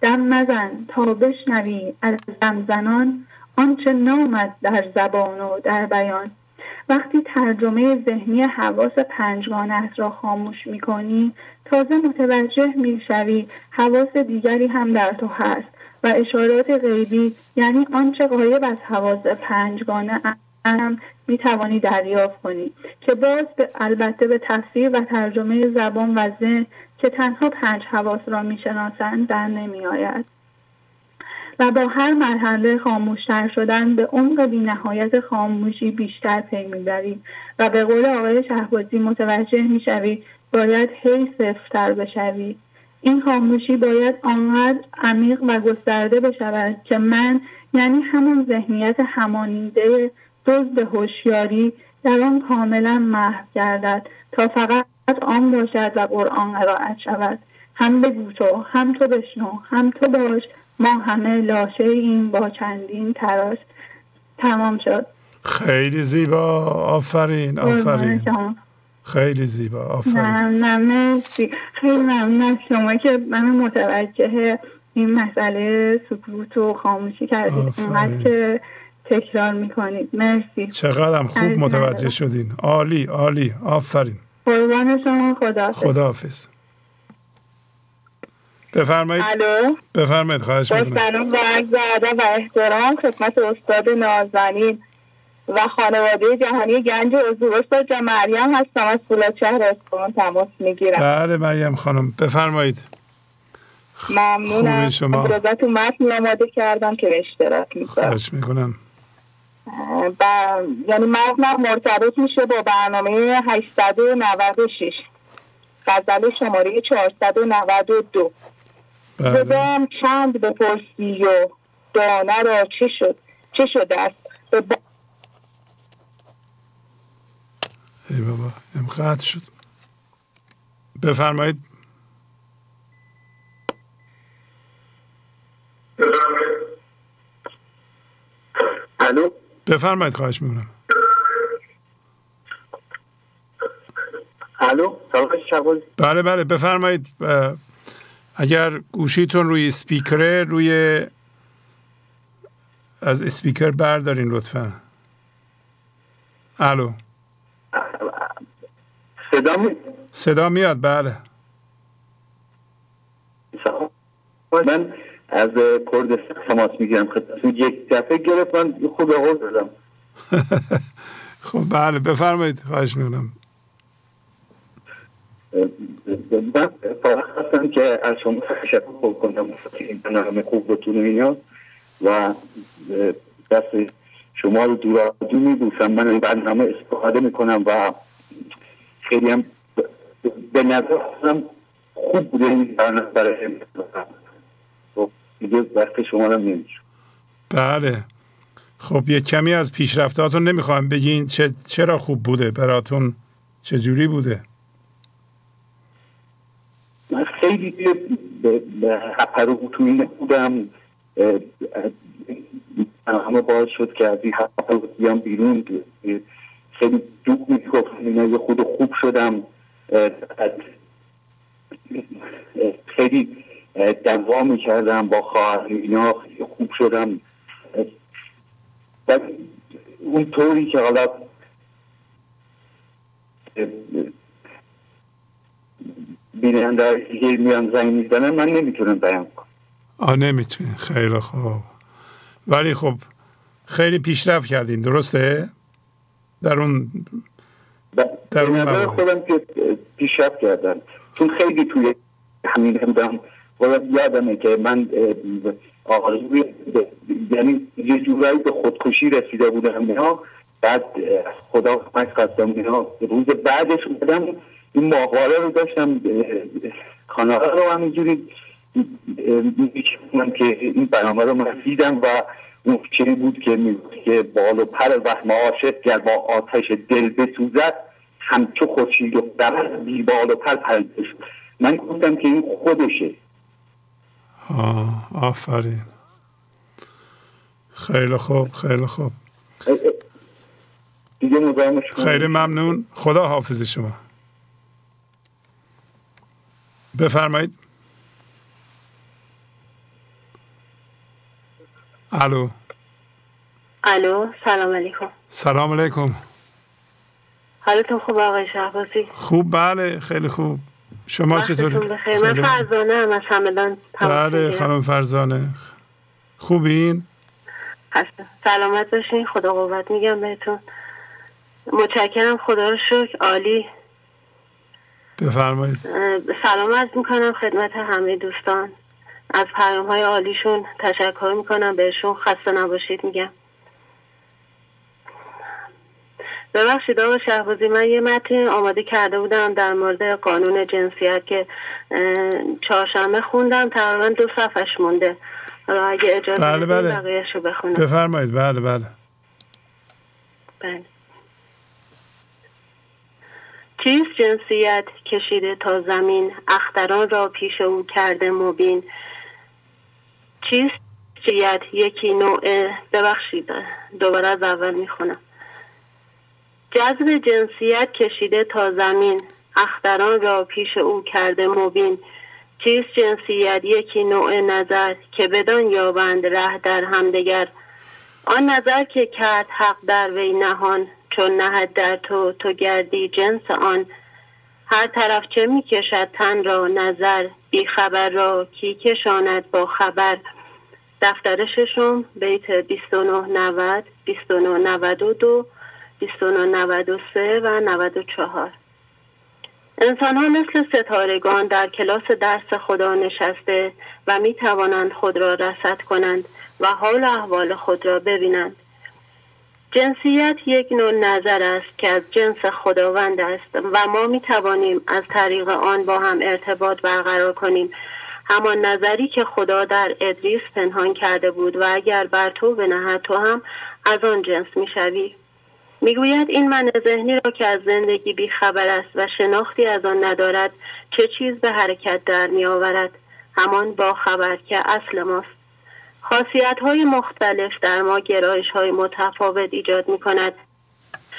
L: دم مزن تا بشنوی از دمزنان آنچه نامد در زبان و در بیان. وقتی ترجمه ذهنی حواس پنجگانه را خاموش می‌کنی تازه متوجه می‌شوی حواس دیگری هم در تو هست و اشارات غیبی یعنی آنچه غایب از حواس پنجگانه هم می توانی دریافت کنی که باز به البته به تفسیر و ترجمه زبان و ذهن که تنها پنج حواس را می‌شناسند در نمی آید. و با هر مرحله خاموشتر شدن به عمق بینهایت خاموشی بیشتر پی می‌برید و به قول آقای شهبازی متوجه می‌شوید باید هی صفتر بشوید این خاموشی باید آنقدر عمیق و گسترده بشود که من یعنی همون ذهنیت همانیده دزد هوشیاری در آن کاملا محو گردد تا فقط آن باشد و قرآن قرائت شود. هم بگو تو هم تو بشنو هم تو باش ما همه لاشه این با چندین تراش تمام شد.
C: خیلی زیبا. آفرین آفرین. خیلی زیبا. آفرین.
L: نه خیلی ممنون. شما که من متوجه این مسئله سکوت و خاموشی کردید. اینقدر که تکرار می‌کنید. مرسی.
C: چقدر خوب متوجه شدین. عالی عالی. آفرین.
L: قربان شما. خدا
C: خداحافظ. بفرمایید. بفرمایید خواهش
S: می‌کنم. سلام و عرض ادب و احترام خدمت استاد نازنین و خانواده جهانی گنج حضور استاد جان مریم هستم. از فولاد شهر اصفهان تماس می‌گیرم.
C: بله مریم خانم بفرمایید.
S: ممنونم.
C: شما؟
S: ازتون متن آماده کردم که به اشتراک می‌ذارم
C: خواهش می‌کنم.
S: ب... یعنی متنم مرتبط میشه با برنامه 896 غزل شماره 492
C: بله.
S: بدم چند بپرسی و دانه را چه شد چه شده است؟
C: ای بابا ام قطع شد. بفرمایید.
P: الو؟
C: بفرمایید خواهش می‌کنم.
P: الو؟
C: بله بله بفرمایید. اگر گوشیتون روی سپیکره روی از اسپیکر بردارین لطفا. الو.
P: صدا می...
C: صدا میاد بله.
P: من از کردستان تماس می‌گیرم. یک دفعه گرفت من خوب حال دادم.
C: خب بله بفرمایید خواهش می‌کنم.
P: فقط خواستم که از شما تشکر کنم این برنامه خوب بتونه اینا و دست شما رو دور دور میبوسم. من این برنامه استفاده می‌کنم و خیلی هم به نظر خوب بوده این برنامه برای دیگه وقت شما رو نمیشون
C: بله. خب یه کمی از پیشرفتاتون نمی‌خوام بگین چه چرا خوب بوده براتون؟ چه جوری بوده؟
P: من خیلی به هپروتوین بودم همه باعث شد که از این بیام بیرون. خیلی دوب می‌گفتم اینا یه خود خوب شدم. خیلی دوا می‌کردم با خواهر اینا خوب شدم. اون طوری که حالا بیننده دیگه میان زنگ می‌زنن من نمی‌تونم بیان کنم.
C: آه نمی‌تونین خیلی خوب. ولی خب خیلی پیشرفت کردین. درسته؟ در اون
P: در اون خودم که پیشرفت کردم. چون خیلی توی همین بودم یادمه که من آرزوی یعنی یه جورایی به خودکشی رسیده بودم اینا. بعد خدا کمک خواستم اینا. روز بعدش بودم این ماهواره رو داشتم کانال رو همینجوری می‌کنم که این برنامه رو من دیدم و اون بود که که بال و پر وهم عاشق گر با آتش دل بسوزد همچو خورشید و بی بال و پر پرده من گفتم که این خودشه.
C: آه آفرین. خیلی خوب خیلی خوب.
P: دیگه
C: خیلی ممنون. خدا حافظ شما. بفرمایید. الو.
S: الو سلام علیکم.
C: سلام علیکم.
S: حالتون خوب آقای شهبازی؟
C: خوب بله خیلی خوب. شما چطوری؟
S: من فرزانه هم از همدان
C: بله خانم فرزانه. خوبین؟
S: هستم سلامت باشین. خدا قوت میگم بهتون. متشکرم. خدا رو شکر. عالی.
C: بفرمایید.
S: سلام عرض می‌کنم خدمت همه دوستان. از پیام های عالیشون تشکر می‌کنم. بهشون خسته نباشید میگم. ببخشید آقا شهبازی من یه متن آماده کرده بودم در مورد قانون جنسیت که چهارشنبه خوندم. تقریبا دو صفحش مونده. حالا اگه اجازه
C: بله بله.
S: بقیهشو بخونم.
C: بفرمایید. بله بله.
S: بله. چیست جنسیت کشیده تا زمین اختران را پیش او کرده مبین؟ چیست؟ جنسیت یکی نوع ببخشید دوباره از اول می‌خونم. جذب جنسیت کشیده تا زمین اختران را پیش او کرده مبین؟ چیست؟ جنسیت یکی نوع نظر که بدان یابند ره در همدگر آن نظر که کرد حق در وی نهان چون نهد در تو تو گردی جنس آن. هر طرف چه می کشد تن را نظر بی خبر را کی کشاند با خبر؟ دفتر ششم بیت 2990 2992 2993 و 94 انسان ها مثل ستارگان در کلاس درس خدا نشسته و می توانند خود را رسد کنند و حال احوال خود را ببینند. جنسیت یک نوع نظر است که از جنس خداوند است و ما می توانیم از طریق آن با هم ارتباط برقرار کنیم. همان نظری که خدا در ادریس پنهان کرده بود و اگر بر تو بنهد تو هم از آن جنس می شوی. می‌گوید این من ذهنی را که از زندگی بیخبر است و شناختی از آن ندارد چه چیز به حرکت در می آورد همان با خبر که اصل ماست. خاصیت های مختلف در ما گرایش های متفاوت ایجاد می کند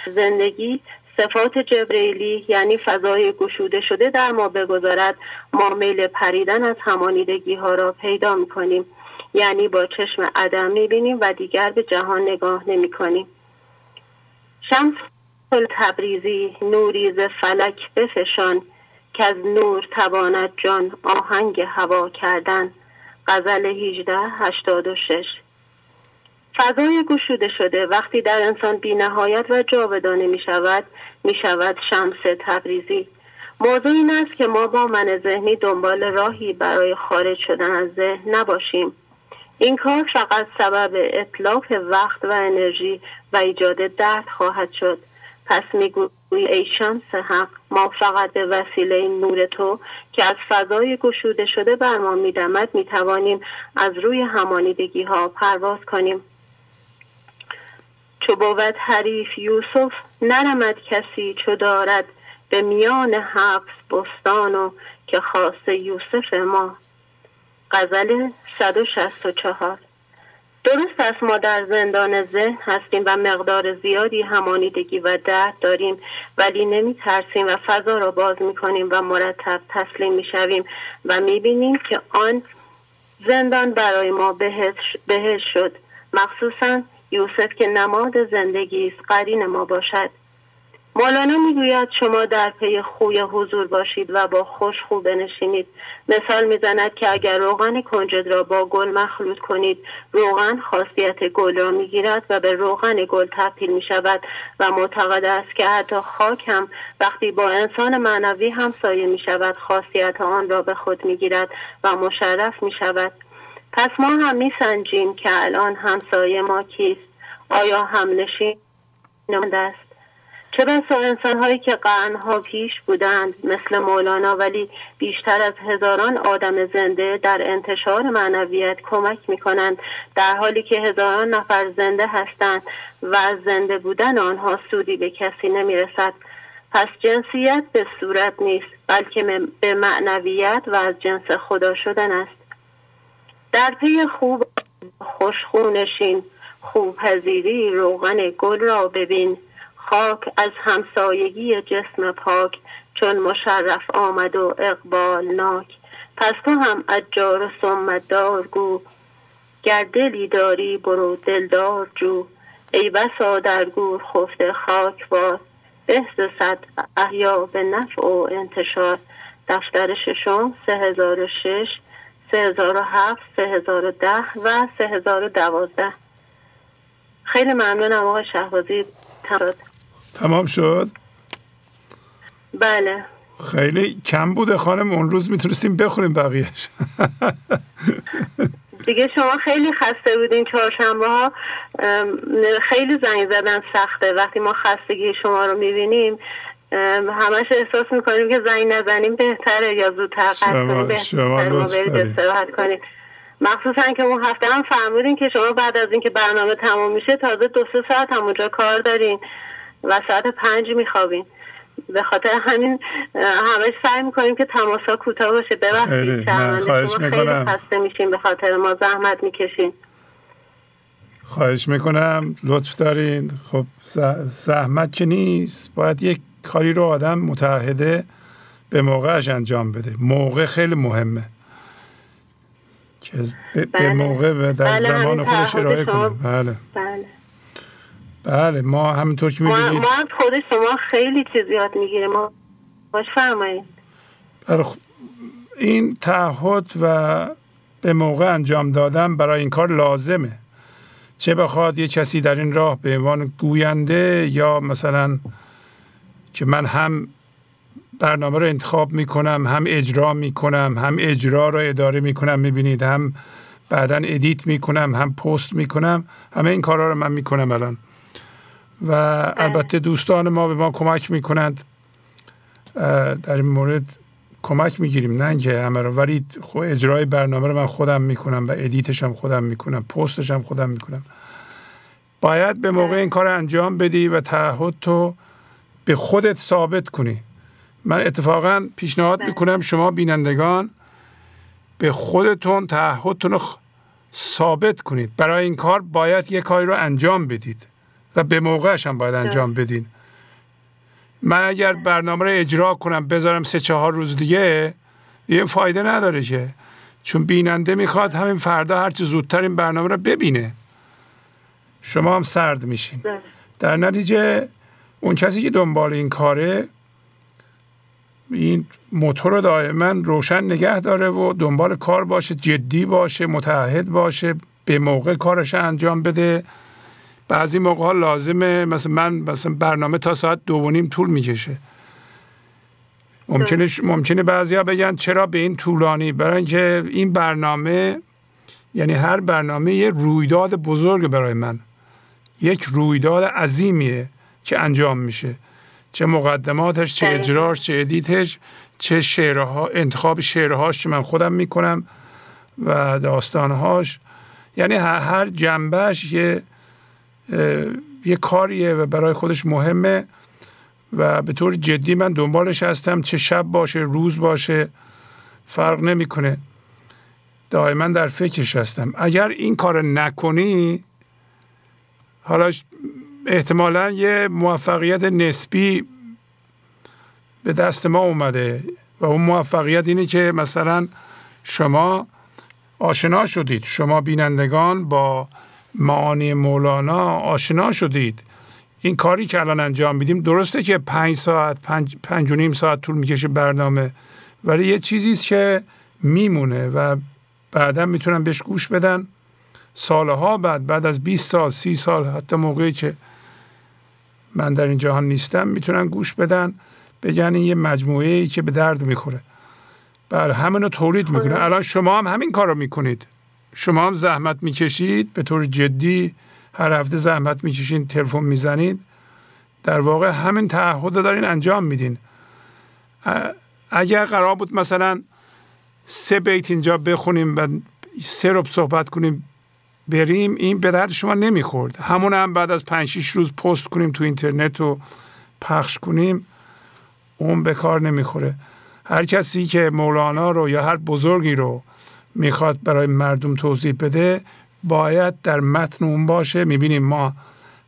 S: زندگی صفات جبریلی یعنی فضای گشوده شده در ما بگذارد. ما میل پریدن از همانیدگی ها را پیدا می کنیم یعنی با چشم عدم می بینیم و دیگر به جهان نگاه نمی کنیم شمس تبریزی نوریز فلک بفشان که از نور تواند جان آهنگ هوا کردن. غزل 1886 فضای گشوده شده. وقتی در انسان بینهایت و جاودانه می شود می شود شمس تبریزی. موضوع این است که ما با من ذهنی دنبال راهی برای خارج شدن از ذهن نباشیم. این کار فقط سبب اطلاف وقت و انرژی و ایجاد درد خواهد شد. پس میگوی ای شمس حق. ما فقط به وسیله نور تو که از فضای گشوده شده بر ما میدمد می‌توانیم از روی همانیدگی ها پرواز کنیم. چو بود حریف یوسف نرمد کسی چو دارد به میان حبس بستان و که خاص یوسف ما. غزل 164 درست است ما در زندان ذهن هستیم و مقدار زیادی همانیدگی و درد داریم ولی نمی ترسیم و فضا را باز می کنیم و مرتب تسلیم می شویم و می بینیم که آن زندان برای ما بهش شد. مخصوصا یوسف که نماد زندگی است قرین ما باشد. مولانا می‌گوید شما در پی خوی حضور باشید و با خوش خوب بنشینید. مثال می‌زند که اگر روغن کنجد را با گل مخلوط کنید روغن خاصیت گل را می‌گیرد و به روغن گل تبدیل می شود و معتقد است که حتی خاک هم وقتی با انسان معنوی همسایه می شود خاصیت آن را به خود می‌گیرد و مشرف می شود پس ما هم می سنجیم که الان همسایه ما کیست؟ آیا همنشین است؟ چه بسا انسان هایی که قرنها پیش بودند مثل مولانا ولی بیشتر از هزاران آدم زنده در انتشار معنویت کمک می کنند در حالی که هزاران نفر زنده هستند و زنده بودن آنها سودی به کسی نمی رسد پس جنسیت به صورت نیست بلکه به معنویت و از جنس خدا شدن است. در پی خوب خوشخونشین خوب پذیری روغن گل را ببین. خاک از همسایگی جسم پاک چون مشرف آمد و اقبال ناک. پس تو هم اجار و سمت گو گر دلی داری برو دلدار جو. ای بسا در گور خفته خاک بار بهز صد احیا به نفع و انتشار. دفتر ششم سه هزار و شش سه هزار و هفت سه هزار و ده و سه هزار و دوازده. خیلی ممنونم آقای شهبازی. تمام
C: تمام شد؟
S: بله.
C: خیلی کم بوده خانم اون روز می‌تونستیم بخوریم بقیهش.
S: دیگه شما خیلی خسته بودین چهارشنبه ها خیلی زنگ زدن سخته. وقتی ما خستگی شما رو می‌بینیم همش احساس می‌کنیم که زنگ نزنیم بهتره یا زودتر قد کنیم بهتره کنیم. مخصوصا که اون هفته هم فرمودین که شما بعد از اینکه برنامه تمام میشه تازه دو سه ساعت هم اونجا کار دارین. و ساعت پنج میخوابین به خاطر همین همش سعی می‌کنیم که تماسا کوتاه باشه. ببخشید
C: خواهش می‌کنم.
S: خسته میشیم به خاطر ما زحمت می‌کشیم
C: خواهش می‌کنم لطف دارین. خب زحمت که نیست باید یک کاری رو آدم متحده به موقعش انجام بده. موقع خیلی مهمه. که به,
S: بله.
C: موقع و در
S: بله
C: زمان خودش ارائه کنه. بله.
S: بله.
C: بله ما همینطور که
S: ما,
C: می‌بینید
S: ما از خود شما خیلی چیز یاد می‌گیریم. ما باش فرمایید.
C: بله این تعهد و به موقع انجام دادن برای این کار لازمه. چه بخواد یه کسی در این راه به عنوان گوینده یا مثلا که من هم برنامه رو انتخاب می‌کنم هم اجرا می‌کنم هم اجرا رو اداره می‌کنم می‌بینید هم بعدا edit می‌کنم هم پست می‌کنم همه این کارها رو من می‌کنم الان. و البته دوستان ما به ما کمک می‌کنند. در این مورد کمک می‌گیریم نه اینکه همه رو. ولی خب اجرای برنامه رو من خودم می‌کنم و edit ش هم خودم می‌کنم پستش هم خودم می‌کنم. باید به موقع این کار انجام بدی و تعهد تو به خودت ثابت کنی. من اتفاقا پیشنهاد می‌کنم شما بینندگان به خودتون تعهدتون رو ثابت کنید. برای این کار باید یک کاری رو انجام بدید. و به موقعش هم باید انجام بدین. من اگر برنامه رو اجرا کنم بذارم سه چهار روز دیگه یه فایده نداره که. چون بیننده می‌خواد همین فردا هرچی زودتر این برنامه رو ببینه. شما هم سرد میشین. در نتیجه اون کسی که دنبال این کاره این موتور رو دائما روشن نگه داره و دنبال کار باشه جدی باشه متحد باشه به موقع کارش انجام بده. بعضی موقع ها لازمه مثلا من مثلا برنامه تا ساعت دو و نیم طول می‌کشه. ممکنه ممکنه بعضیا بگن چرا به این طولانی؟ برای اینکه این برنامه یعنی هر برنامه یه رویداد بزرگ برای من. یک رویداد عظیمیه که انجام میشه. چه مقدماتش چه اجراش چه ادیتش چه شعرها انتخاب شعرهاش که من خودم می‌کنم و داستانهاش. یعنی هر جنبهش یه یه کاریه و برای خودش مهمه و به طور جدی من دنبالش هستم. چه شب باشه روز باشه فرق نمی‌کنه. دائما در فکرش هستم. اگر این کار نکنی حالا احتمالا یه موفقیت نسبی به دست ما اومده و اون موفقیت اینه که مثلا شما آشنا شدید. شما بینندگان با معانی مولانا آشنا شدید. این کاری که الان انجام میدیم درسته که پنج ساعت پنج, پنج و نیم ساعت طول می‌کشه برنامه ولی یه چیزی است که میمونه و بعدا می‌تونن بهش گوش بدن. سالها بعد بعد از 20 سال سی سال حتی موقعی که من در این جهان نیستم می‌تونن گوش بدن بگن این یه مجموعه ای که به درد می‌خوره. بله همین رو تولید می‌کنه الان شما هم همین کار رو می‌کنید. شما هم زحمت می‌کشید به طور جدی هر هفته زحمت می‌کشید تلفن می‌زنید. در واقع همین تعهد رو دارین انجام میدین. اگر قرار بود مثلا سه بیت اینجا بخونیم و سه رب صحبت کنیم بریم این به درد شما نمی‌خورد. همون هم بعد از پنج شیش روز پست کنیم تو اینترنت و پخش کنیم اون به کار نمی‌خوره. هر کسی که مولانا رو یا هر بزرگی رو می‌خواد برای مردم توضیح بده باید در متن اون باشه. می‌بینیم ما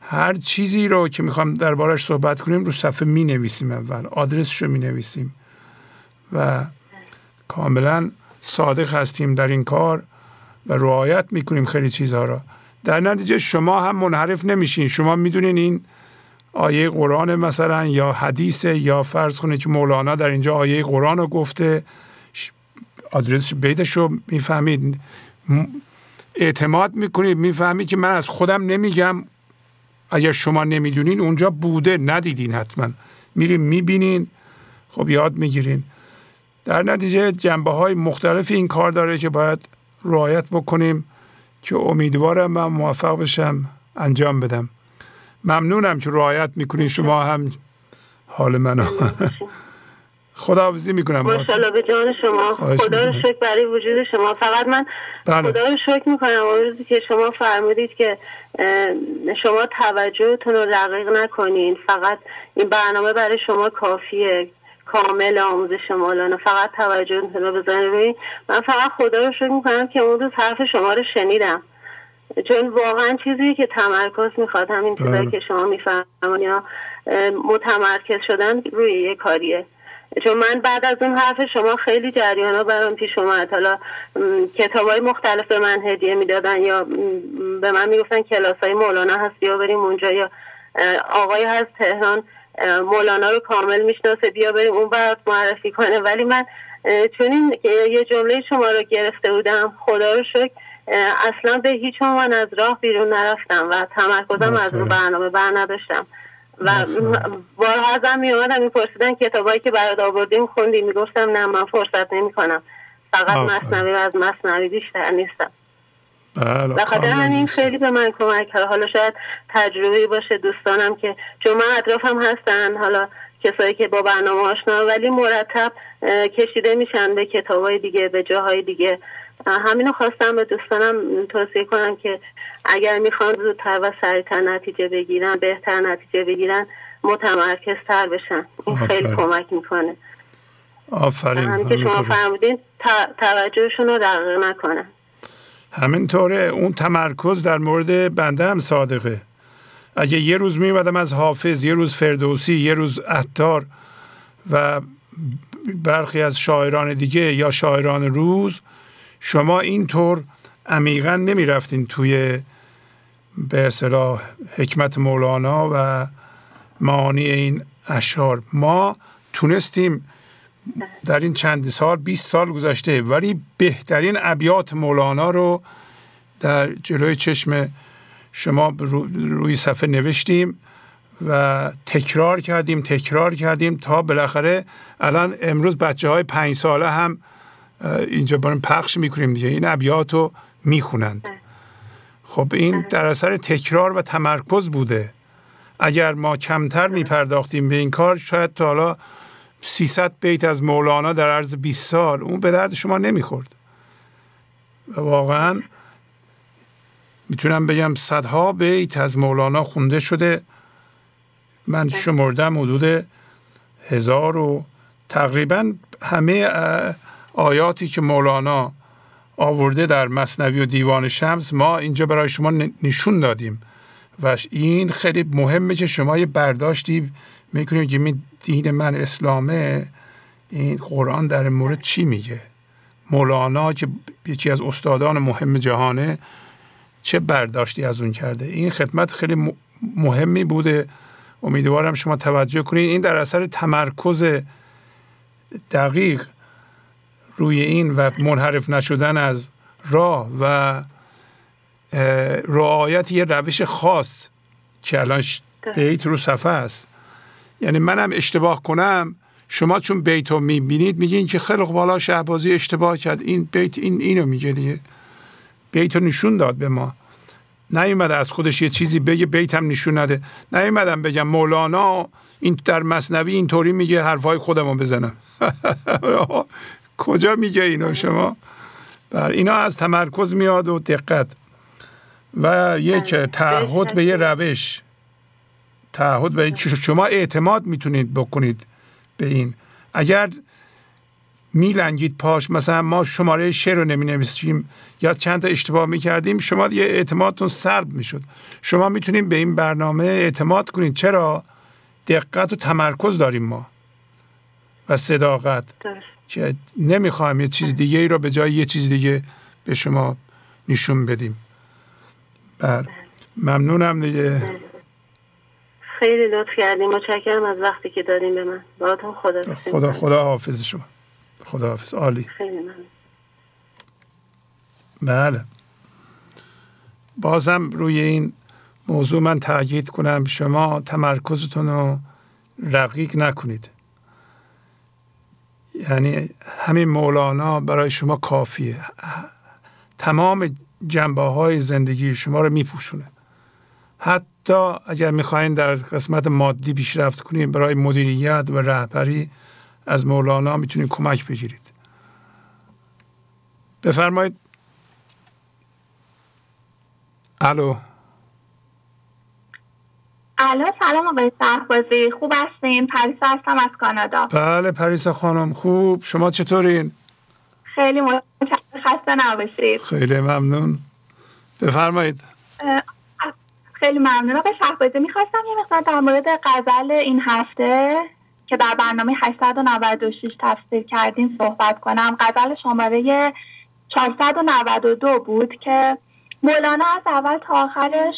C: هر چیزی رو که می‌خوام دربارش صحبت کنیم رو صفحه می نویسیم اول آدرسش رو می نویسیم و کاملا صادق هستیم در این کار و رعایت می‌کنیم خیلی چیزها را در نتیجه شما هم منحرف نمیشین. شما می‌دونین این آیه قرآن مثلا یا حدیث یا فرض کنید که مولانا در اینجا آیه قرآن رو گفته. آدرس بیتش رو می‌فهمید. اعتماد می‌کنید. می‌فهمید که من از خودم نمیگم. اگر شما نمی‌دونین اونجا بوده. ندیدین حتما. میرین می‌بینین. خب یاد می‌گیرین. در نتیجه جنبه های مختلف این کار داره که باید رعایت بکنیم که امیدوارم من موفق بشم. انجام بدم. ممنونم که رعایت می‌کنین. شما هم حال منو. خداحافظی می‌کنم
S: ماشاءالله به جان شما. خدا رو شکر برای وجود شما. فقط من بله. خدا رو شکر می‌کنم. روزی که شما فرمودید که شما توجهتون رو رقیق نکنین. فقط این برنامه برای شما کافیه. کامل آموزش مولانا فقط توجهتون رو بزنید من فقط خدا رو شکر می‌کنم که اون روز حرف شما رو شنیدم. چون واقعا چیزی که تمرکز می‌خواد همین چیزایی بله. که شما میفهمون یا متمرکز شدن روی یه کاریه. چون من بعد از اون حرف شما خیلی جریان ها برام پیش اومد. حالا کتاب های مختلف به من هدیه می‌دادن یا به من می‌گفتن کلاس های مولانا هست بیا بریم اونجا یا آقای هست تهران مولانا رو کامل می‌شناسه بیا بریم اون برات معرفی کنه. ولی من چون این یه جمله شما رو گرفته بودم خدا رو شکر اصلا به هیچ عنوان از راه بیرون نرفتم و تمرکزم از رو برنامه بر نداشتم و بارها ازم می میپرسیدن کتابایی که برات آوردیم خوندی؟ می‌گفتم نه من فرصت نمی کنم فقط مصنوی و از مصنوی بیشتر نیستم.
C: بله
S: و خاطر همین خیلی به من کمک کرد. حالا شاید تجربه باشه دوستانم که چون من اطرافم هستن حالا کسایی که با برنامه آشنا ولی مرتب کشیده میشن به کتابای دیگه به جاهای دیگه. همینو خواستم به دوستانم توصیه کنم که اگر می‌خوان زودتر و سریعتر نتیجه بگیرن بهتر نتیجه بگیرن متمرکز تر بشن. این خیلی کمک می‌کنه.
C: آفرین.
S: همین که شما فرمودین توجهشون رو دقیق نکنن.
C: همینطوره. اون تمرکز در مورد بنده هم صادقه. اگه یه روز میومدم از حافظ یه روز فردوسی یه روز عطار و برخی از شاعران دیگه یا شاعران روز شما اینطور عمیقا نمی رفتین توی به اصطلاح حکمت مولانا و معانی این اشعار. ما تونستیم در این چند سال 20 سال گذشته ولی بهترین ابیات مولانا رو در جلوی چشم شما روی صفحه نوشتیم و تکرار کردیم تکرار کردیم تا بالاخره الان امروز بچه های پنج ساله هم اینجا بریم پخش می‌کنیم دیگه. این ابیات رو می‌خونند. خب این در اثر تکرار و تمرکز بوده. اگر ما کمتر میپرداختیم به این کار شاید تا حالا 300 بیت از مولانا در عرض 20 سال اون به درد شما نمی‌خورد. و واقعا می‌تونم بگم صدها بیت از مولانا خونده شده. من شمردم حدود هزار و تقریبا همه آیاتی که مولانا آورده در مصنوی و دیوان شمس ما اینجا برای شما نشون دادیم. و این خیلی مهمه که شما یه برداشتی می‌کنید که دین من اسلامه. این قرآن در مورد چی میگه؟ مولانا که یکی از استادان مهم جهانه چه برداشتی از اون کرده؟ این خدمت خیلی مهمی بوده. امیدوارم شما توجه کنید. این در اثر تمرکز دقیق روی این و منحرف نشدن از راه و رعایت یه روش خاص که الان بیت رو صفحه است. یعنی منم اشتباه کنم شما چون بیت رو می‌بینید میگین که خیلی بالا شهبازی اشتباه کرد این بیت این اینو میگه دیگه. بیت رو نشون داد به ما. نیومده از خودش یه چیزی بگه بیت هم نشون نده. نیومدم بگم مولانا این در مصنوی اینطوری میگه حرفای خودم رو بزنم. کجا میگه اینا شما؟ بر اینا از تمرکز میاد و دقت. و یک تعهد به یه روش. تعهد به شما اعتماد می‌تونید بکنید به این. اگر میلنگید پاش مثلا ما شماره شعر رو نمی نویسیم یا چند تا اشتباه می کردیم شما یه اعتمادتون سرد می‌شد. شما می‌تونید به این برنامه اعتماد کنید. چرا؟ دقت و تمرکز داریم ما. و صداقت. که نمی‌خوایم یه چیز دیگه ای رو به جای یه چیز دیگه به شما نشون بدیم. بله. ممنونم دیگه.
S: خیلی لطف کردیم. متشکرم از وقتی که دادیم به من. باهاتون خدا
C: خدا خدا حافظ شما. خدا حافظ. عالی.
S: خیلی ممنون.
C: بله. بازم روی این موضوع من تاکید کنم. شما تمرکزتون رو رقیق نکنید. یعنی همین مولانا برای شما کافیه. تمام جنبه های زندگی شما رو میپوشونه. حتی اگر می‌خواین در قسمت مادی پیشرفت کنید برای مدیریت و رهبری از مولانا می‌تونید کمک بگیرید. بفرمایید. الو.
L: الو سلام آقای سربازی خوب هستین؟ پریسا هستم از کانادا.
C: بله پریسا خانم خوب. شما چطورین؟
L: خیلی متشکرم. خسته نباشید.
C: خیلی ممنون. بفرمایید.
L: خیلی ممنون. آقای شهبازی می‌خواستم یه مقدار در مورد غزل این هفته که در برنامه 896 تفسیر کردین صحبت کنم. غزل شماره 492 بود که مولانا از اول تا آخرش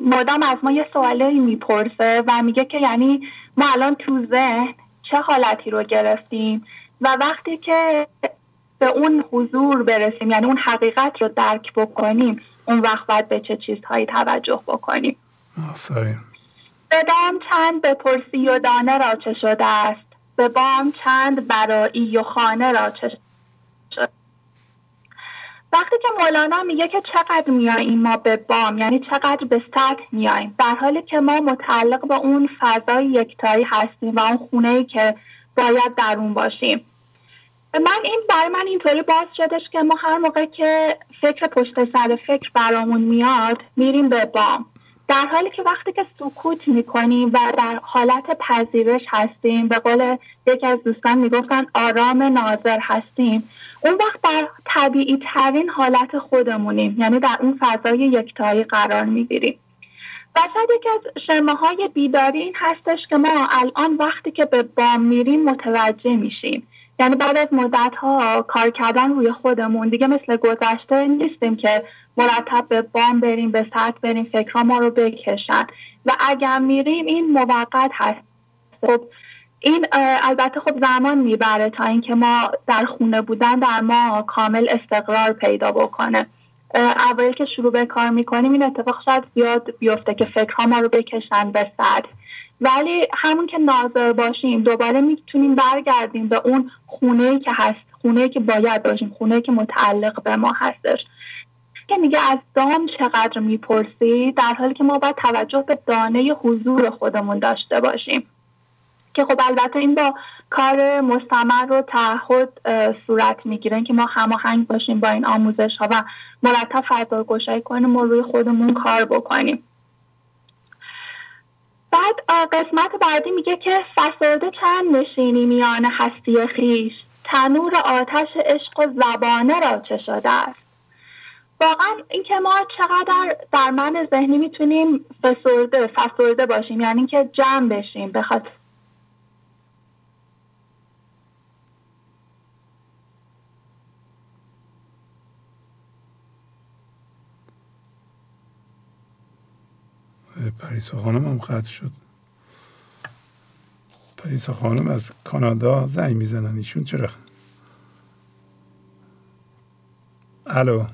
L: مدام از ما یه سوالی می‌پرسه و میگه که یعنی ما الان تو ذهن چه حالتی رو گرفتیم و وقتی که به اون حضور برسیم یعنی اون حقیقت رو درک بکنیم اون وقت باید به چه چیزهایی توجه بکنیم؟
C: آفرین.
L: به دام چند بپرسی و دانه را چه شده است؟ به بام چند برایی و خانه را چه وقتی که مولانا میگه که چقدر میاییم ما به بام یعنی چقدر به سطح میاییم در حالی که ما متعلق به اون فضای یکتایی هستیم و اون خونه ای که باید در اون باشیم. من این برای من اینطوری باز شدش که ما هر موقع که فکر پشت سر فکر برامون میاد میریم به بام. در حالی که وقتی که سکوت می‌کنیم و در حالت پذیرش هستیم به قول یکی از دوستان می‌گفتن آرام ناظر هستیم. اون وقت در طبیعی ترین حالت خودمونیم. یعنی در اون فضای یکتایی قرار می‌گیریم. و شاید یکی از شمه های بیداری این هستش که ما الان وقتی که به بام میریم متوجه میشیم. یعنی بعد از مدت ها کار کردن روی خودمون دیگه مثل گذشته نیستیم که مرتب به بام بریم به سطح بریم فکرها ما رو بکشن. و اگر میریم این موقت هست. خب این البته خب زمان می‌بره تا اینکه ما در خونه بودن در ما کامل استقرار پیدا بکنه. اول که شروع به کار می‌کنیم این اتفاق شاید زیاد بیفته که فکرها ما رو بکشن به سطح ولی همون که ناظر باشیم دوباره می‌تونیم برگردیم به اون خونه که هست خونه که باید باشیم خونه که متعلق به ما هستش. که میگه از دام چقدر می‌پرسی؟ در حالی که ما باید توجه به دانه حضور خودمون داشته باشیم. که خب البته این با کار مستمر رو تعهد صورت می‌گیره که ما هماهنگ باشیم با این آموزش ها و مرتب فضا گشایی کنیم و روی خودمون کار بکنیم. بعد قسمت بعدی میگه که فسرده چند نشینی میان هستی خیش؟ تنور آتش عشق و زبانه را چه شده است؟ واقعا اینکه ما چقدر در من ذهنی می‌تونیم فسرده فسرده باشیم یعنی که جمع بشیم به خاطر
C: پریسا خانم هم قطع شد. پریسا خانم از کانادا زنگ می‌زنن ایشون چرا؟ الو.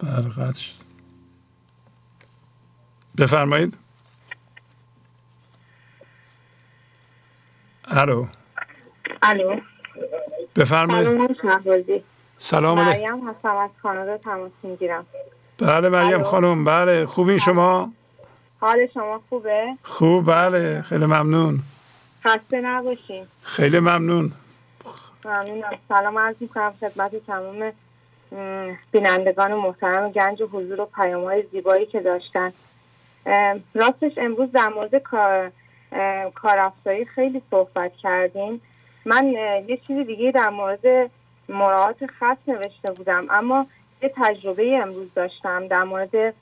C: بله شد. بفرمایید. الو.
T: الو.
C: بفرمایید. سلام
T: مریم هستم از کانادا تماس می‌گیرم
C: بله مریم خانم بله. خوبین شما؟
T: حال شما خوبه؟
C: خوب بله. خیلی ممنون.
T: خسته نباشین.
C: خیلی ممنون.
T: ممنونم. سلام عرض می‌کنم خدمت تمام بینندگان محترم گنج و حضور و پیام های زیبایی که داشتن. راستش امروز در مورد کار کارافزایی خیلی صحبت کردیم. من یه چیز دیگه در مورد مراعات خاص نوشته بودم اما یه تجربه امروز داشتم در مورد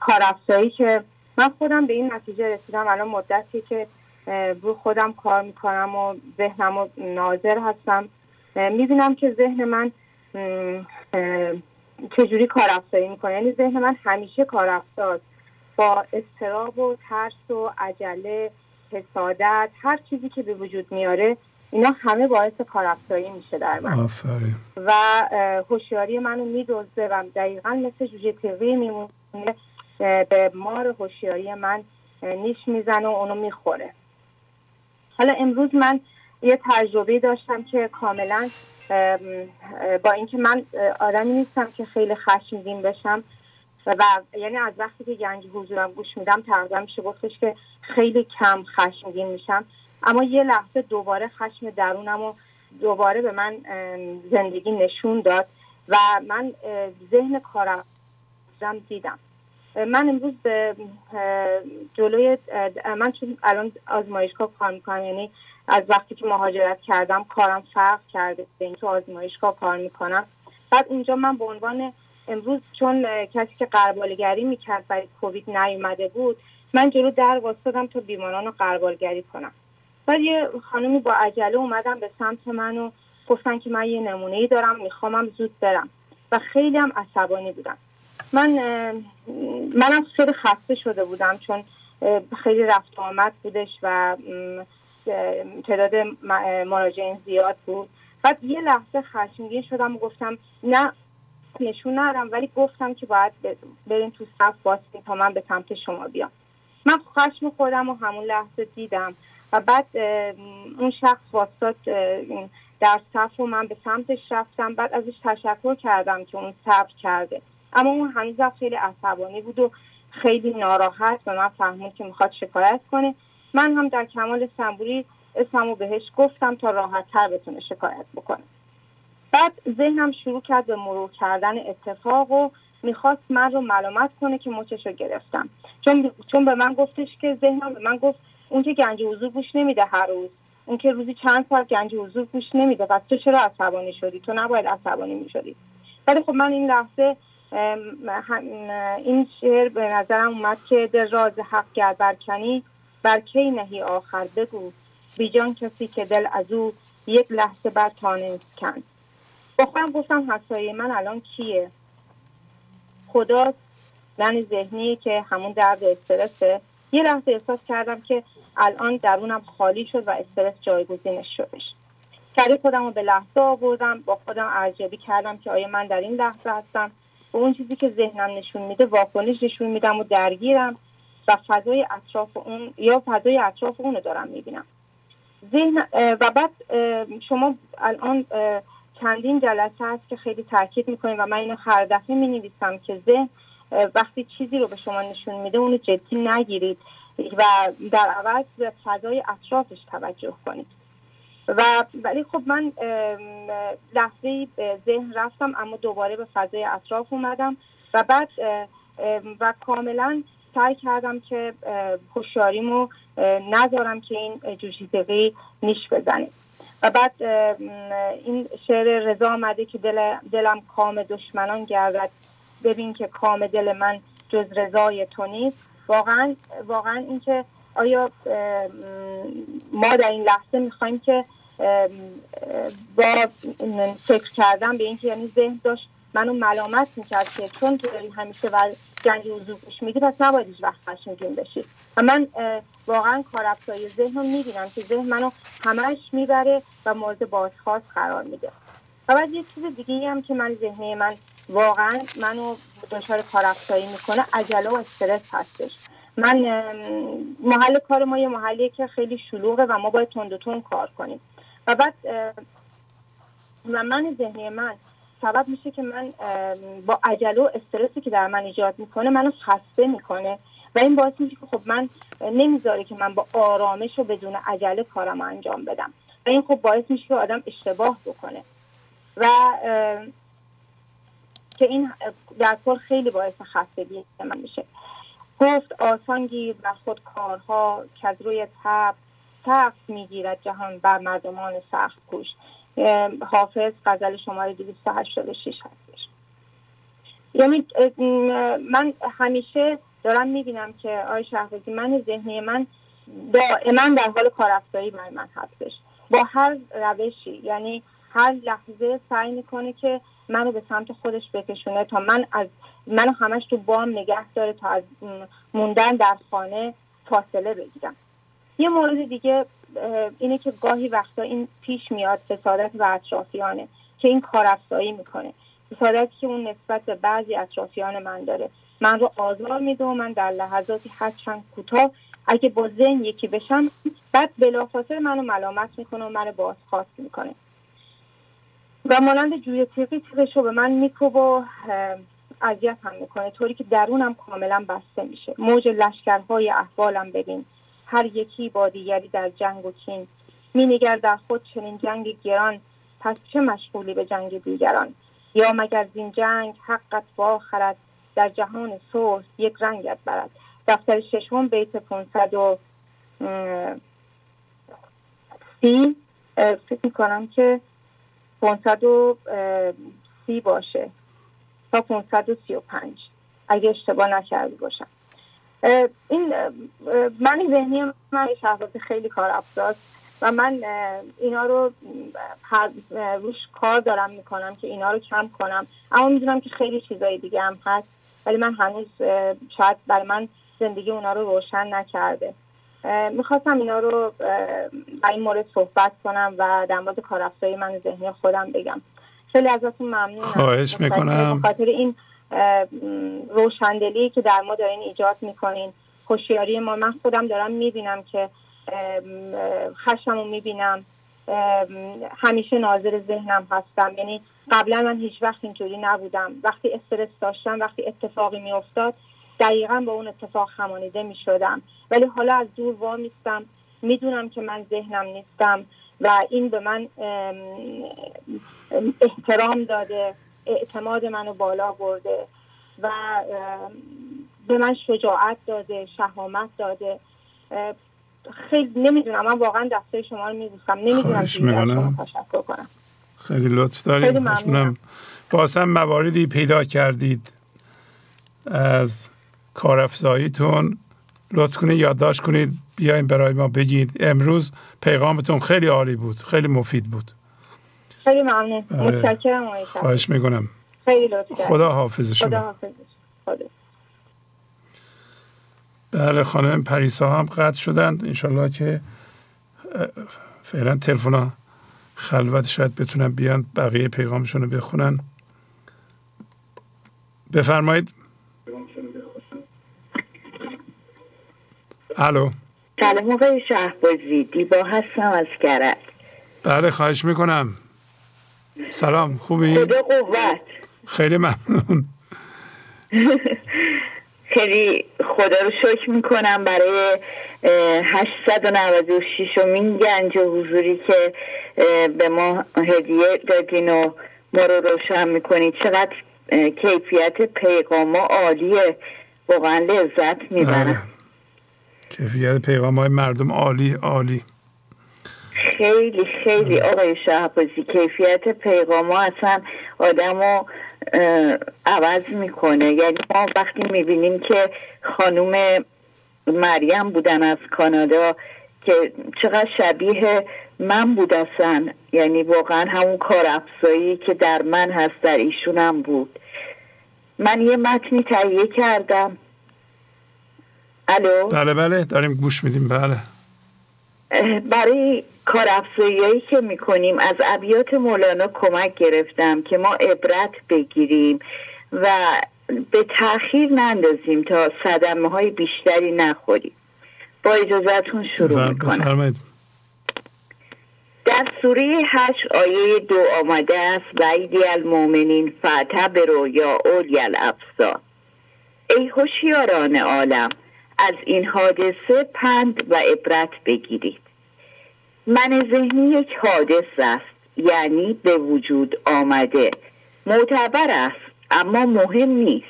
T: کارافزایی که من خودم به این نتیجه رسیدم. الان مدتی که رو خودم کار می‌کنم و ذهنم و ناظر هستم. می‌بینم که ذهن من چجوری کار افزایی می‌کنه. یعنی ذهن من همیشه کار با استراب و ترس و عجله حسادت هر چیزی که به وجود میاره اینا همه باعث کارافزایی میشه در من. و هوشیاری منو میدوزه و دقیقا مثل جوجه تیغی میمونه به مار هوشیاری من نیش می‌زنه و اونو می‌خوره حالا امروز من یه تجربه داشتم که کاملا با اینکه من آدمی نیستم که خیلی خشمگین بشم و یعنی از وقتی که گنج حضورم گوش میدم تقریبا میشه گفتش که خیلی کم خشمگین میشم. اما یه لحظه دوباره خشم درونم و دوباره به من زندگی نشون داد و من ذهن کارم دیدم. من امروز به جلوی من چون الان آزمایشگاه کار می‌کنم یعنی از وقتی که مهاجرت کردم کارم فرق کرده. به این تو آزمایشگاه کار می‌کنم. بعد اونجا من به عنوان امروز چون کسی که قربالگری می‌کرد برای کووید نیومده بود من جلو در واسدم تا بیماران رو قربالگری کنم. بعد یه خانمی با عجله اومدم به سمت من و گفتن که من یه نمونه ای دارم میخوامم زود برم. و خیلی هم عصبانی بودم. من منم خیلی خسته شده بودم چون خیلی رفت آمد بودش و تعداد مراجعین زیاد بود. بعد یه لحظه خشمگین شدم و گفتم نه نشون ندارم ولی گفتم که باید بریم تو صف باسیم تا من به سمت شما بیام. من خشم خودم و همون لحظه دیدم و بعد اون شخص واسط در صف و من به سمتش رفتم. بعد ازش تشکر کردم که اون صبر کرده. اما اون هنوزم خیلی عصبانی بود و خیلی ناراحت به من فهمید که می‌خواد شکایت کنه. من هم در کمال صبوری اسممو بهش گفتم تا راحت تر بتونه شکایت بکنه. بعد ذهنم شروع کرد به مرور کردن اتفاق و می‌خواست من رو ملامت کنه که مچش رو گرفتم. چون, چون به من گفتش که ذهنم به من گفت اون که گنج حضور گوش نمیده هر روز. اون که روزی چند ساعت گنج حضور گوش نمیده. پس تو چرا عصبانی شدی؟ تو نباید عصبانی می‌شدی. ولی خب من این لحظه این شعر به نظرم اومد که در راز حق گرد برکنی بر کی نهی آخر؟ بگو. بیجان کسی که دل از او یک لحظه بر تانست کن با خودم گفتم حسایی من الان کیه؟ خدا زن ذهنی که همون درد استرسه. یه لحظه احساس کردم که الان درونم خالی شد و استرس جایگزینش شدش. کاری خودم رو به لحظه آوردم با خودم ارزیابی کردم که آیا من در این لحظه هستم. و اون چیزی که ذهنم نشون میده واکنش نشون میدم و درگیرم و فضای اطراف اون یا فضای اطراف اونو دارم می‌بینم. ذهن و بعد شما الان چندین جلسه هست که خیلی تاکید می‌کنیم و من اینو هر دفعه می نویسم که ذهن وقتی چیزی رو به شما نشون میده اونو جدی نگیرید و در عوض به فضای اطرافش توجه کنید. و ولی خب من لحظه ذهن رفتم اما دوباره به فضای اطراف اومدم و بعد و کاملا سعی کردم که هوشیاریمو نذارم که این جوشیدگی نیش بزنه. و بعد این شعر رضا آمده که دل دلم کام دشمنان گردد. ببین که کام دل من جز رضای تو نیست. واقعا واقعا اینکه آیا ما در این لحظه می‌خوایم که با فکر کردم به اینکه یعنی ذهن داشت منو ملامت می‌کرد که چون تو داری همیشه و جنگ حضور گوش میدی پس نباید هیچ وقت خشمگین بشی. و من واقعا کارفتای ذهن رو می‌بینم که ذهن منو همش می‌بره و مورد بازخواست قرار میده. و بعد یه چیز دیگه هم که من ذهنی من واقعا منو دچار کارفتایی می‌کنه عجله و استرس هستش. من محل کار ما یه محلیه که خیلی شلوغه و ما باید تون کار کنیم. و بعد و من ذهنی من سبب میشه که من با عجله و استرسی که در من ایجاد می‌کنه منو خسته می‌کنه. و این باعث میشه که خب من نمی‌ذاره که من با آرامش و بدون عجله کارم انجام بدم. و این خب باعث میشه که آدم اشتباه بکنه. و که این در کل خیلی باعث خستگی من میشه. گفت آسان گیر و خود کارها که از روی تب سخت می‌گیرد جهان بر مردمان سخت کوش حافظ غزل شماره 286 هستش. یعنی من همیشه دارم می‌بینم که آی شهبازی من ذهنی من دائما در حال کارفتایی برای من هستش. با هر روشی یعنی هر لحظه سعی می‌کنه که منو به سمت خودش بکشونه تا من از منو همش تو بام نگه داره تا از موندن در خانه فاصله بگیرم. یه مورد دیگه اینه که گاهی وقتا این پیش میاد فسادت و اطرافیانه که این کارافزایی می‌کنه. فسادتی که اون نسبت به بعضی اطرافیان من داره. من رو آزار میده و من در لحظاتی چند کوتاه اگه با ذهن یکی بشم بعد بلافاصله منو ملامت می‌کنه و منو بازخواست می‌کنه. و مانند جوی تیغی تیغش رو به من میکوب و اذیت هم می‌کنه. طوری که درونم کاملا بسته میشه. موج لشکرهای احوالم ببین. هر یکی با دیگری در جنگ و کین مینگر در خود چنین جنگ گران پس چه مشغولی به جنگ دیگران؟ یا مگر زین جنگ حقت خرد در جهان سوز یک رنگت برد؟ دفتر ششم بیت 500 و سی فکر می‌کنم که 530 باشه. تا 535 اگه اشتباه نکرده باشم. این من ذهنی من شهبازی خیلی کار افزاست و من اینا رو روش کار دارم می‌کنم که اینا رو کم کنم. اما می‌دونم که خیلی چیزای دیگه هم هست ولی من هنوز شاید برای من زندگی اونا رو روشن نکرده. می‌خواستم اینا رو برای این مورد صحبت کنم و در مورد کارافزایی من ذهنی خودم بگم. خیلی ازتون ممنونم.
C: خواهش می‌کنم.
T: خاطر این روشندلی که در ما دارین ایجاد می‌کنین. هوشیاری ما من خودم دارم می‌بینم که خشم رو می‌بینم. همیشه ناظر ذهنم هستم. یعنی قبلا من هیچ وقت اینجوری نبودم. وقتی استرس داشتم وقتی اتفاقی میافتاد دقیقا با اون اتفاق همانیده می‌شدم. ولی حالا از دور وا میستم. می‌دونم که من ذهنم نیستم و این به من احترام داده. اعتماد منو بالا برده و به من شجاعت داده شهامت داده. خیلی نمی‌دونم من واقعا دسته شما رو میبوسم نمی‌دونم تشکر کنم.
C: خیلی لطف دارید ممنونم. بازم مواردی پیدا کردید از کارافزاییتون. لطف کنید یادداشت کنید. بیاین برای ما بگید. امروز پیغامتون خیلی عالی بود. خیلی مفید بود.
T: خیلی ممنون. آره. متشکرم
C: خواهش می‌کنم.
T: خیلی لطف
C: خدا حافظ شما.
T: خدا حافظ. خدا.
C: بله خانم پریسا هم قطع شدند. انشالله که فعلا تلفن خلوت شاید بتونن بیان بقیه پیغامشون رو بخونن. بفرمایید. الو.
U: سلام آقای شهبازی. دیبا هستم از کرد
C: بله خواهش می‌کنم. سلام خوبی؟
U: خدا قوت.
C: خیلی ممنون.
U: خیلی خدا رو شکر می‌کنم برای 896 امین گنج و حضوری که به ما هدیه دادین و ما رو روشن می‌کنید. چقدر کیفیت پیغام عالیه. واقعا لذت می‌برم.
C: کیفیت پیغام های مردم عالی عالی.
U: خیلی خیلی آقای شهبازی کیفیت پیغام ها اصلا آدم رو عوض می‌کنه. یعنی ما وقتی می‌بینیم که خانوم مریم بودن از کانادا که چقدر شبیه من بود یعنی واقعا همون کار افزایی که در من هست در ایشونم بود. من یه متنی تهیه کردم. الو؟
C: بله بله. داریم گوش میدیم. بله.
U: برای کار افزایی که می‌کنیم از ابیات مولانا کمک گرفتم که ما عبرت بگیریم و به تاخیر نندازیم تا صدمه های بیشتری نخوریم. با اجازتون شروع می‌کنم. در سوره هشت آیه دو آمده است ویدی المومنین رو یا اولی الافزار ای هوشیاران عالم از این حادثه پند و عبرت بگیرید. من ذهنی یک حادث است یعنی به وجود آمده. معتبر است اما مهم نیست.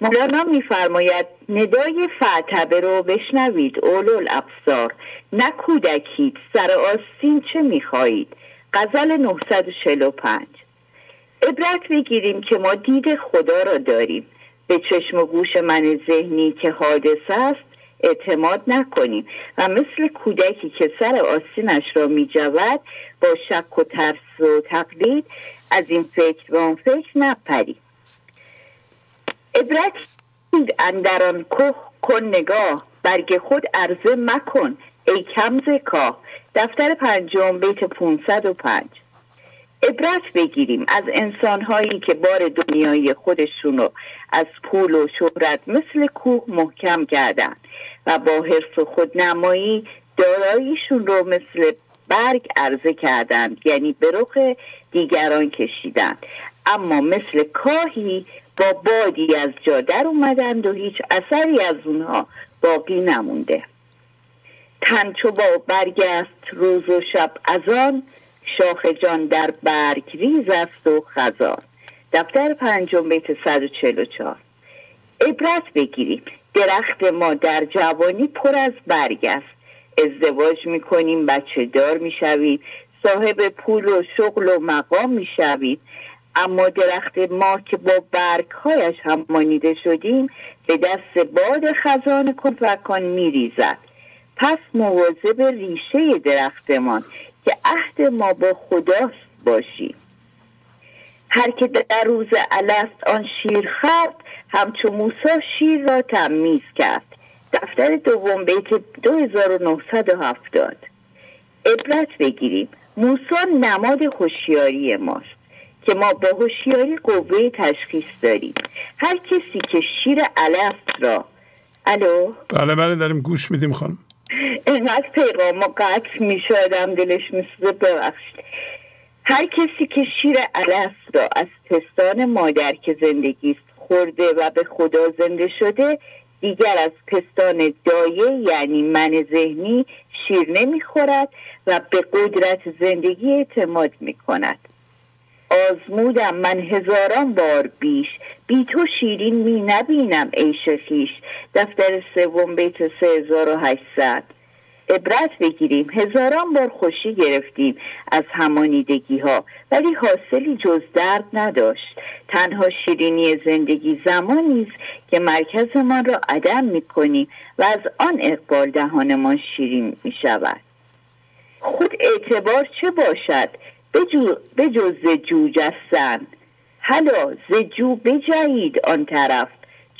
U: مولانا میفرماید ندای فعتبه رو بشنوید اولو افزار نه کودکید سر آستین چه می‌خواهید؟ غزل 945 عبرت بگیریم که ما دید خدا را داریم. به چشم و گوش من ذهنی که حادث است اعتماد نکنیم. و مثل کودکی که سر آستینش را می جود با شک و ترس و تقلید از این فکر و آن فکر نپریم. عبرت اندران که کن نگاه برگ خود عرضه مکن ای کم زکا دفتر پنجم بیت 505 عبرت بگیریم از انسانهایی که بار دنیای خودشونو از پول و شهرت مثل کوه محکم کردن و با حرف و خودنمایی داراییشون رو مثل برگ عرضه کردند یعنی به رخ دیگران کشیدند اما مثل کاهی با بادی از جا در اومدند و هیچ اثری از اونها باقی نمونده. تن چو با برگست روز و شب از آن شاخ جان در برگ ریز است و خزان. دفتر پنجم بیت 144 عبرت بگیریم. درخت ما در جوانی پر از برگ است. ازدواج می‌کنیم بچه دار می‌شویم. صاحب پول و شغل و مقام می‌شویم. اما درخت ما که با برگهایش هم مانیده شدیم به دست باد خزان کن میریزد. پس مواظب ریشه درختمان. که عهد ما با خداست باشیم هر که در روز الست آن شیر خرد همچو موسا شیر را تمیز کرد. دفتر دوم بیت 2970 عبرت بگیریم موسا نماد هوشیاری ماست که ما با هوشیاری قوه تشخیص داریم. هر کسی که شیر الست را الو؟
C: بله بله داریم گوش میدیم خانم.
U: اینقدر پیغام قطع می‌شدم دلش میسوزه ببخشید. هر کسی که شیر الست را از پستان مادر که زندگی خورده و به خدا زنده شده دیگر از پستان دایه یعنی من ذهنی شیر نمی‌خورد و به قدرت زندگی اعتماد می‌کند. آزمودم من هزاران بار بیش. بی تو شیرین می نبینم عیش خیش دفتر سوم بیت 3800 عبرت بگیریم. هزاران بار خوشی گرفتیم از همانیدگی ها ولی حاصلی جز درد نداشت. تنها شیرینی زندگی زمانی است که مرکزمان را عدم می کنیم و از آن اقبال دهانمان شیرین می شود. خود اعتبار چه باشد؟ به جز زجو جستن. حالا زجو بجهید آن طرف.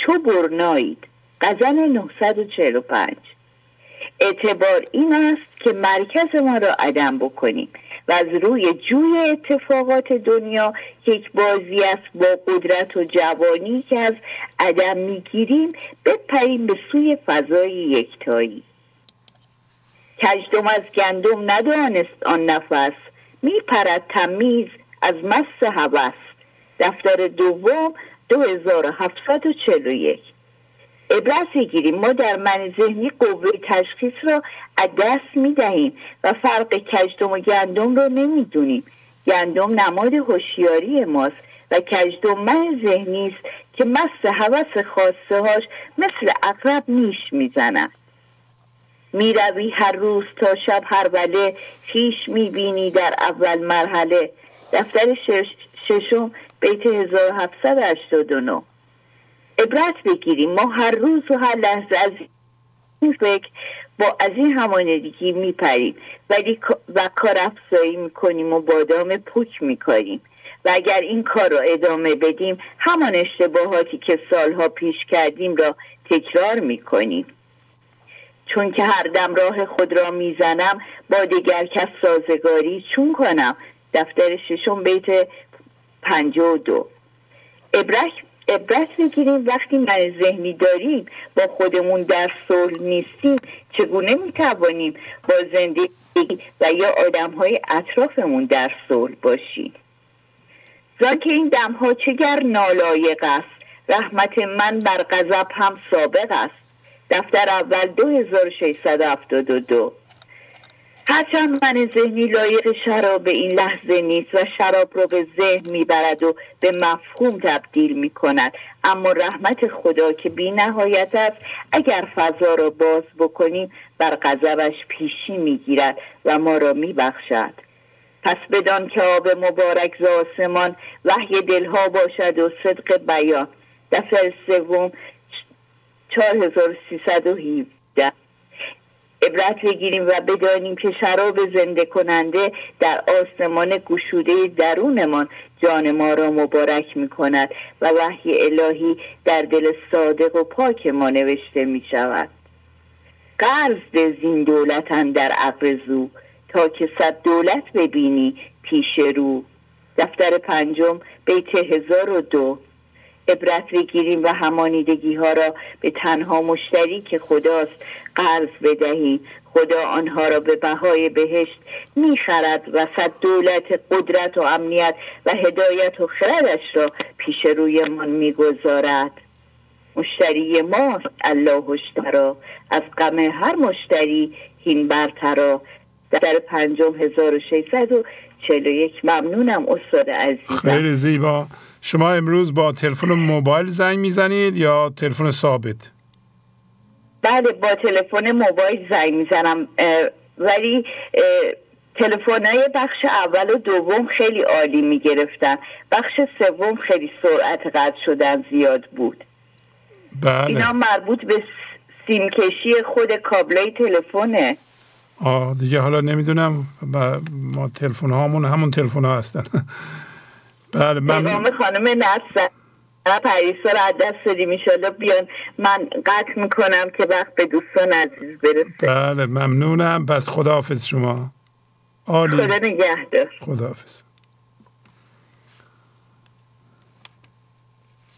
U: چو برنایید. غزل 945 اعتبار این است که مرکز ما را عدم بکنیم و از روی جوی اتفاقات دنیا یک بازی است با قدرت و جوانی که از عدم می‌گیریم بپریم به سوی فضای یکتایی. کجدم از گندم ندانست آن نفس. میپرد تمیز از مس هوس. دفتر دوم 2741 عبرت بگیریم ما در من ذهنی قوه تشخیص را از دست می دهیم و فرق کجدم و گندم رو نمی‌دونیم. گندم نماد هوشیاری ماست و کجدم من ذهنی است که مس هوس خاصه هاش مثل اقرب نیش می‌زند می‌روی هر روز تا شب هر وله خیش می‌بینی در اول مرحله. دفتر شش ششم بیت 1789 عبرت بگیریم ما هر روز و هر لحظه از این فکر با از این همانگی میپریم. ولی و کار افزایی می‌کنیم و بادام پوک می‌کنیم و اگر این کار را ادامه بدیم همان اشتباهاتی که سالها پیش کردیم را تکرار می‌کنیم. چون که هر دم راه خود را می‌زنم با دیگر کس سازگاری چون کنم؟ دفتر ششم بیت پنجه و دو. عبرت عبرت می‌گیریم. وقتی من ذهنی داریم با خودمون در صلح نیستیم چگونه می‌توانیم با زندگی و یا آدم های اطرافمون در صلح باشیم؟ زان که این دمها چگر نالایق است؟ رحمت من بر غضب هم سابق است. دفتر اول 2672 هرچند من ذهنی لایق شراب این لحظه نیست و شراب رو به ذهن می‌برد و به مفهوم تبدیل می‌کند اما رحمت خدا که بی نهایت است اگر فضا را باز بکنیم بر غضبش پیشی می‌گیرد و ما را میبخشد. پس بدان که آب مبارک ز آسمان وحی دلها باشد و صدق بیان. دفتر سوم 4317 عبرت بگیریم و بدانیم که شراب زنده کننده در آسمان گشوده درونمان جان ما را مبارک می کند و وحی الهی در دل صادق و پاک ما نوشته می شود قرض زین دولتن در اقرزو تا که صد دولت ببینی پیش رو. دفتر پنجم بیت هزار و دو. عبرت بگیریم و همانیدگی ها را به تنها مشتری که خداست قرض بدهیم خدا آنها را به بهای بهشت می‌خرد وسط دولت قدرت و امنیت و هدایت و خردش را پیش رویمان می‌گذارد. مشتری ماست الله اشترا از غم هر مشتری هین برترا در پنجم هزار و و چهل و یک. ممنونم استاد عزیزم.
C: خیلی زیبا. شما امروز با تلفن موبایل زنگ می‌زنید یا تلفن ثابت؟
U: بله با تلفن موبایل زنگ می‌زنم ولی تلفن های بخش اول و دوم خیلی عالی می‌گرفتن. بخش سوم خیلی سرعت قطع شدن زیاد بود.
C: بله.
U: اینا مربوط به سیمکشی خود کابلای تلفنه.
C: آه دیگه حالا نمی‌دونم ما تلفن هامون همون تلفن ها هستن.
U: بله من خانم نصر پریسا رو از دست دادیم ایشالله بیان من قطع می‌کنم که وقت به دوستان عزیز برسه.
C: بله ممنونم. پس خداحافظ شما. عالی.
U: خدا نگهدار.
C: خداحافظ.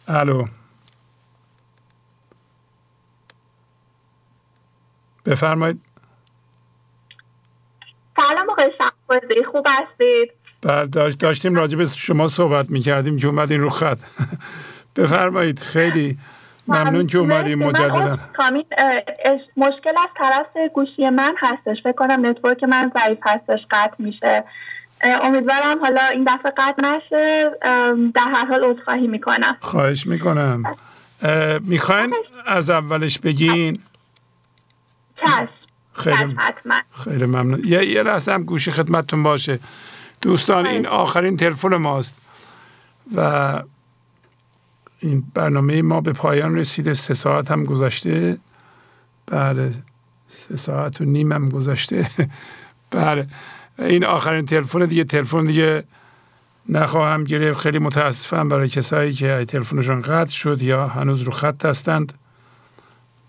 C: الو. بفرمایید.
L: سلام آقای شهبازی خوب هستید؟
C: داشتیم راجع به شما صحبت می‌کردیم که اومدین رو خط. بفرمایید خیلی ممنون که اومدیم مجددا.
L: مشکل از طرف گوشی من هستش. فکر کنم نتورک من ضعیف هستش قطع میشه. امیدوارم حالا این دفعه قطع نشه. در هر حال عذرخواهی می‌کنم.
C: خواهش می‌کنم. می‌خواین از اولش بگین؟ خیلی خیلی ممنون. یه, یه لحظه هم گوشی خدمتتون باشه. دوستان این آخرین تلفن ماست. و این برنامه ما به پایان رسیده. سه ساعت هم گذشته. بله سه ساعت و نیم هم گذشته. بله. این آخرین تلفن دیگه تلفن دیگه نخواهم گرفت. خیلی متاسفم برای کسایی که تلفنشون قطع شد یا هنوز رو خط هستند.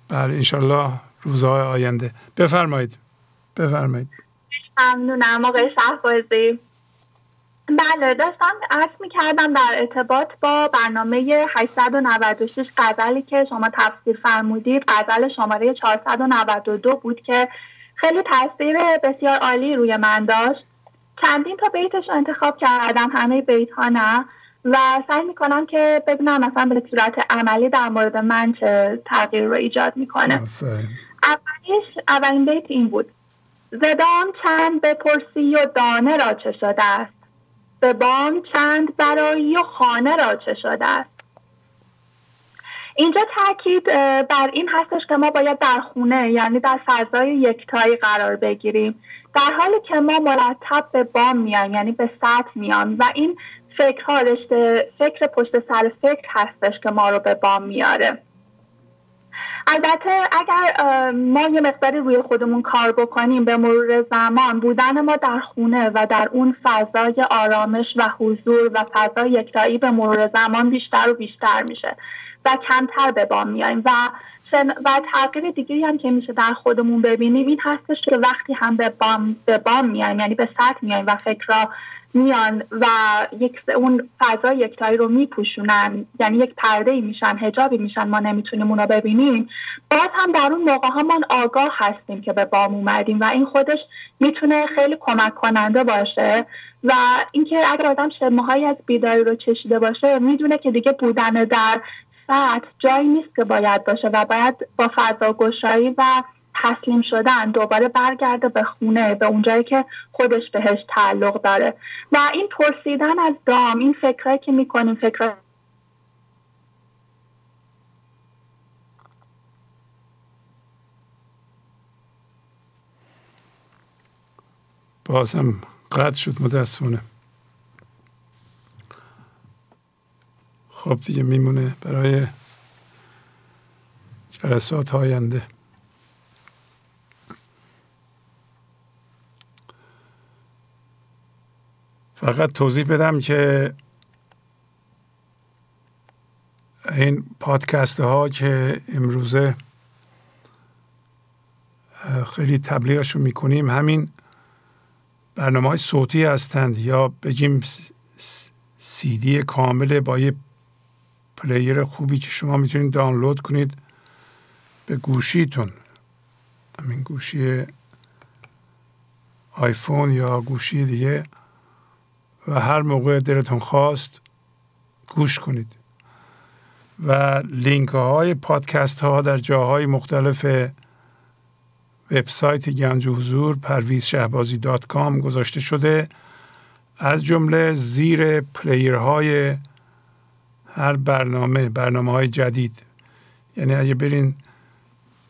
C: بله انشالله روزهای آینده. بفرمایید. بفرمایید.
L: ممنونم. آقای شهبازی. بله داشتم عرض می کردم در ارتباط با برنامه 896 غزلی که شما تفسیر فرمودید. غزل شماره 492 بود که خیلی تاثیر بسیار عالی روی من داشت. چندین تا بیتش انتخاب کردم همه بیت ها نه. و سعی می‌کنم که ببینم مثلا به صورت عملی در مورد من چه تغییر رو ایجاد می‌کنه. اولیش اولین بیت این بود. زدام چند بپرسی و دانه را چه شده است؟ به بام چند برایی و خانه را چه شده است؟ اینجا تاکید بر این هستش که ما باید در خونه یعنی در فضای یکتایی قرار بگیریم. در حالی که ما مرتب به بام میایم یعنی به سطح میایم و این فکرها رشته فکر پشت سر فکر هستش که ما رو به بام میاره. البته اگر ما یه مقداری روی خودمون کار بکنیم به مرور زمان بودن ما در خونه و در اون فضای آرامش و حضور و فضای یکتایی به مرور زمان بیشتر و بیشتر میشه و کمتر به بام میایم و و تغییر دیگه هم که میشه در خودمون ببینیم این هستش که وقتی هم به بام به بام میایم یعنی به سطح میایم و فکرها میان و یک اون فضا یکتایی رو میپوشونن. یعنی یک پرده ای میشن هجابی میشن ما نمی‌تونیم اونا ببینیم. باز هم در اون موقع ها ما آگاه هستیم که به بام اومدیم و این خودش می‌تونه خیلی کمک کننده باشه و اینکه اگر آدم شماهایی از بیداری رو چشیده باشه می‌دونه که دیگه بودن در سطح جایی نیست که باید باشه و باید با فضا گشایی و تسلیم شدن دوباره برگرده به خونه به اونجایی که خودش بهش تعلق داره. و این پرسیدن از دام این فکرهایی که می‌کنیم فکر
C: بازم قطع شد متاسفانه. خب دیگه میمونه برای جلسات آینده. فقط توضیح بدم که این پادکست ها که امروزه خیلی تبلیغشون می‌کنیم همین برنامه های صوتی هستند یا بگیم سیدی کامل با یه player خوبی که شما می‌تونید دانلود کنید به گوشیتون. همین گوشی آیفون یا گوشی دیگه. و هر موقع دلتون خواست گوش کنید. و لینک های پادکست ها در جاهای مختلف وبسایت گنج حضور پرویز شهبازی dot com گذاشته شده. از جمله زیر player های هر برنامه برنامه های جدید. یعنی اگه برین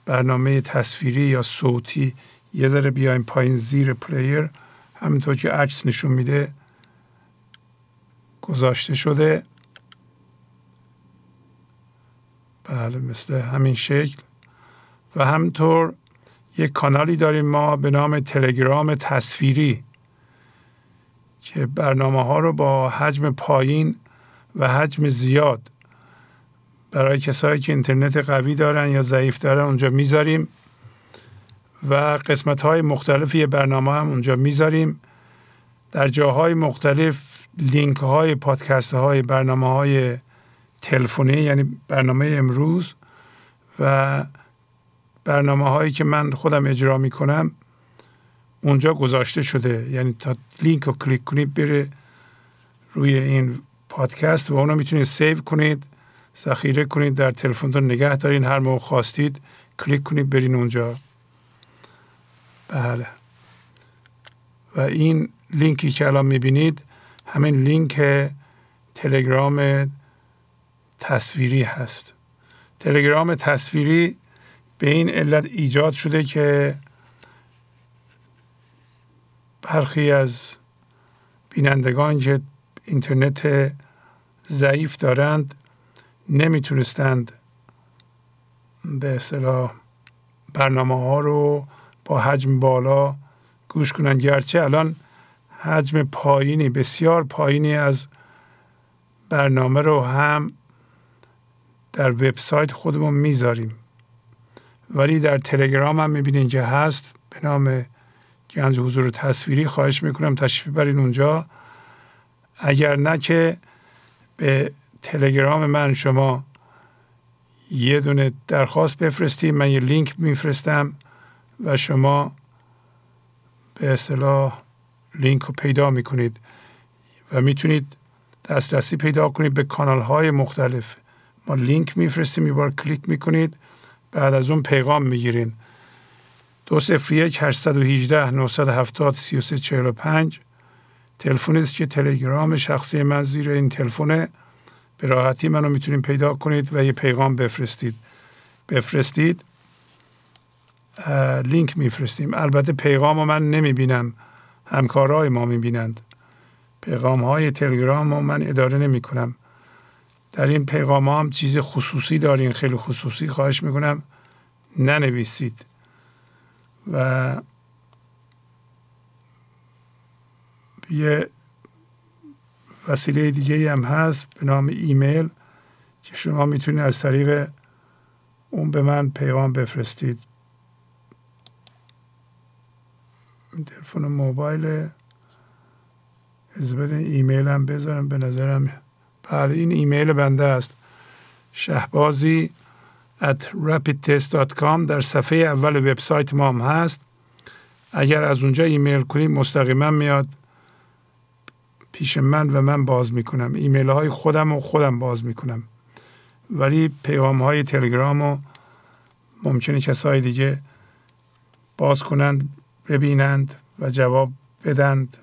C: برنامه تصویری یا صوتی یه ذره بیایم پایین زیر player همینطور که عکس نشون میده گذاشته شده. بله مثل همین شکل. و همینطور یک کانالی داریم ما به نام تلگرام تصویری که برنامه ها رو با حجم پایین و حجم زیاد برای کسایی که اینترنت قوی دارن یا ضعیف دارن اونجا می‌ذاریم و قسمت های مختلف یه برنامه هم اونجا می‌ذاریم. در جاهای مختلف لینک های پادکست های برنامه های تلفنی یعنی برنامه امروز و برنامه هایی که من خودم اجرا می کنم اونجا گذاشته شده. یعنی تا لینک رو کلیک کنید بره روی این پادکست و اونو می‌تونید save کنید ذخیره کنید در تلفنتون نگه دارین. هر موقع خواستید کلیک کنید برین اونجا. بله. و این لینکی که الان می‌بینید همین لینک تلگرام تصویری هست. تلگرام تصویری به این علت ایجاد شده که برخی از بینندگان که اینترنت ضعیف دارند نمی‌تونستند به اصطلاح برنامه ها رو با حجم بالا گوش کنند. گرچه الان حجم پایینی بسیار پایینی از برنامه رو هم در وبسایت خودمون می‌ذاریم. ولی در تلگرام هم می‌بینین که هست. به نام گنج حضور تصویری خواهش می‌کنم تشریف برین اونجا. اگر نه که به تلگرام من شما یه دونه درخواست بفرستید من یه لینک میفرستم و شما به اصطلاح لینک رو پیدا می‌کنید و می‌تونید دسترسی پیدا کنید به کانال های مختلف. ما لینک میفرستیم یه بار کلیک می‌کنید بعد از اون پیغام می‌گیرین. دو یک هشتصد و هیجده نهصد هفتاد سی و سه چهل و پنج. تلفنی است که تلگرام شخصی من زیر این تلفن. به راحتی منو می‌تونید پیدا کنید و یه پیغام بفرستید. بفرستید لینک میفرستیم. البته پیغام رو من نمی‌بینم. همکارای ما می‌بینند. پیغام های تلگرام رو من اداره نمی کنم در این پیغام هم چیز خصوصی دارین خیلی خصوصی خواهش می‌کنم. ننویسید. و یه وسیله دیگه هم هست به نام ایمیل که شما می‌تونید از طریق اون به من پیغام بفرستید. تلفن موبایل. از بدین ایمیل هم بذارم به نظرم بله این ایمیل بنده است. شهبازی at rapidtest.com در صفحه اول وبسایت ما هم هست. اگر از اونجا ایمیل کنید مستقیما میاد پیش من و من باز می‌کنم. ایمیل های خودم و خودم باز می‌کنم. ولی پیغام های تلگرام و ممکنه کسای دیگه باز کنند. ببینند و جواب بدند.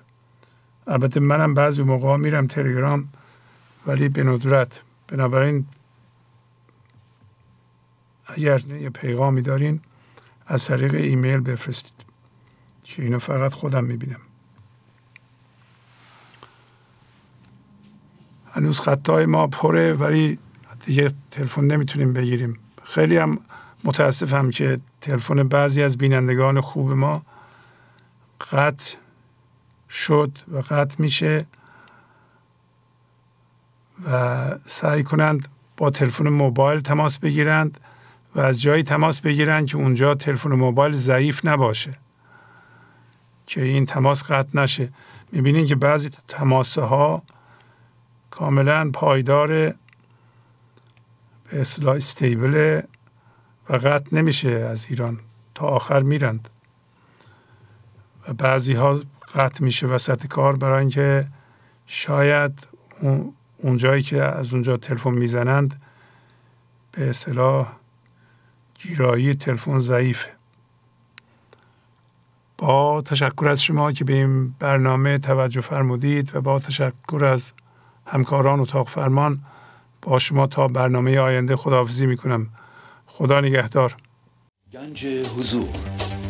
C: البته منم بعضی موقع میرم تلگرام ولی به ندرت. بنابراین اگر یه پیغامی دارین از طریق ایمیل بفرستید که اینو فقط خودم می‌بینم. هنوز خطای ما پره ولی دیگه تلفن نمی‌تونیم بگیریم. خیلی هم متاسفم که تلفن بعضی از بینندگان خوب ما قطع شد و قطع میشه و سعی کنند با تلفن موبایل تماس بگیرند و از جایی تماس بگیرند که اونجا تلفن موبایل ضعیف نباشه که این تماس قطع نشه. می‌بینین که بعضی تماس ها کاملا پایدار به اصطلاح استیبله و قطع نمیشه از ایران. تا آخر میرند. بعضی ها قطع میشه وسط کار برای اینکه شاید اون جایی که از اونجا تلفن می‌زنند به اصطلاح گیرایی تلفن ضعیفه. با تشکر از شما که به این برنامه توجه فرمودید و با تشکر از همکاران اتاق فرمان با شما تا برنامه آینده خداحافظی می‌کنم. خدا نگهدار.
K: گنج حضور.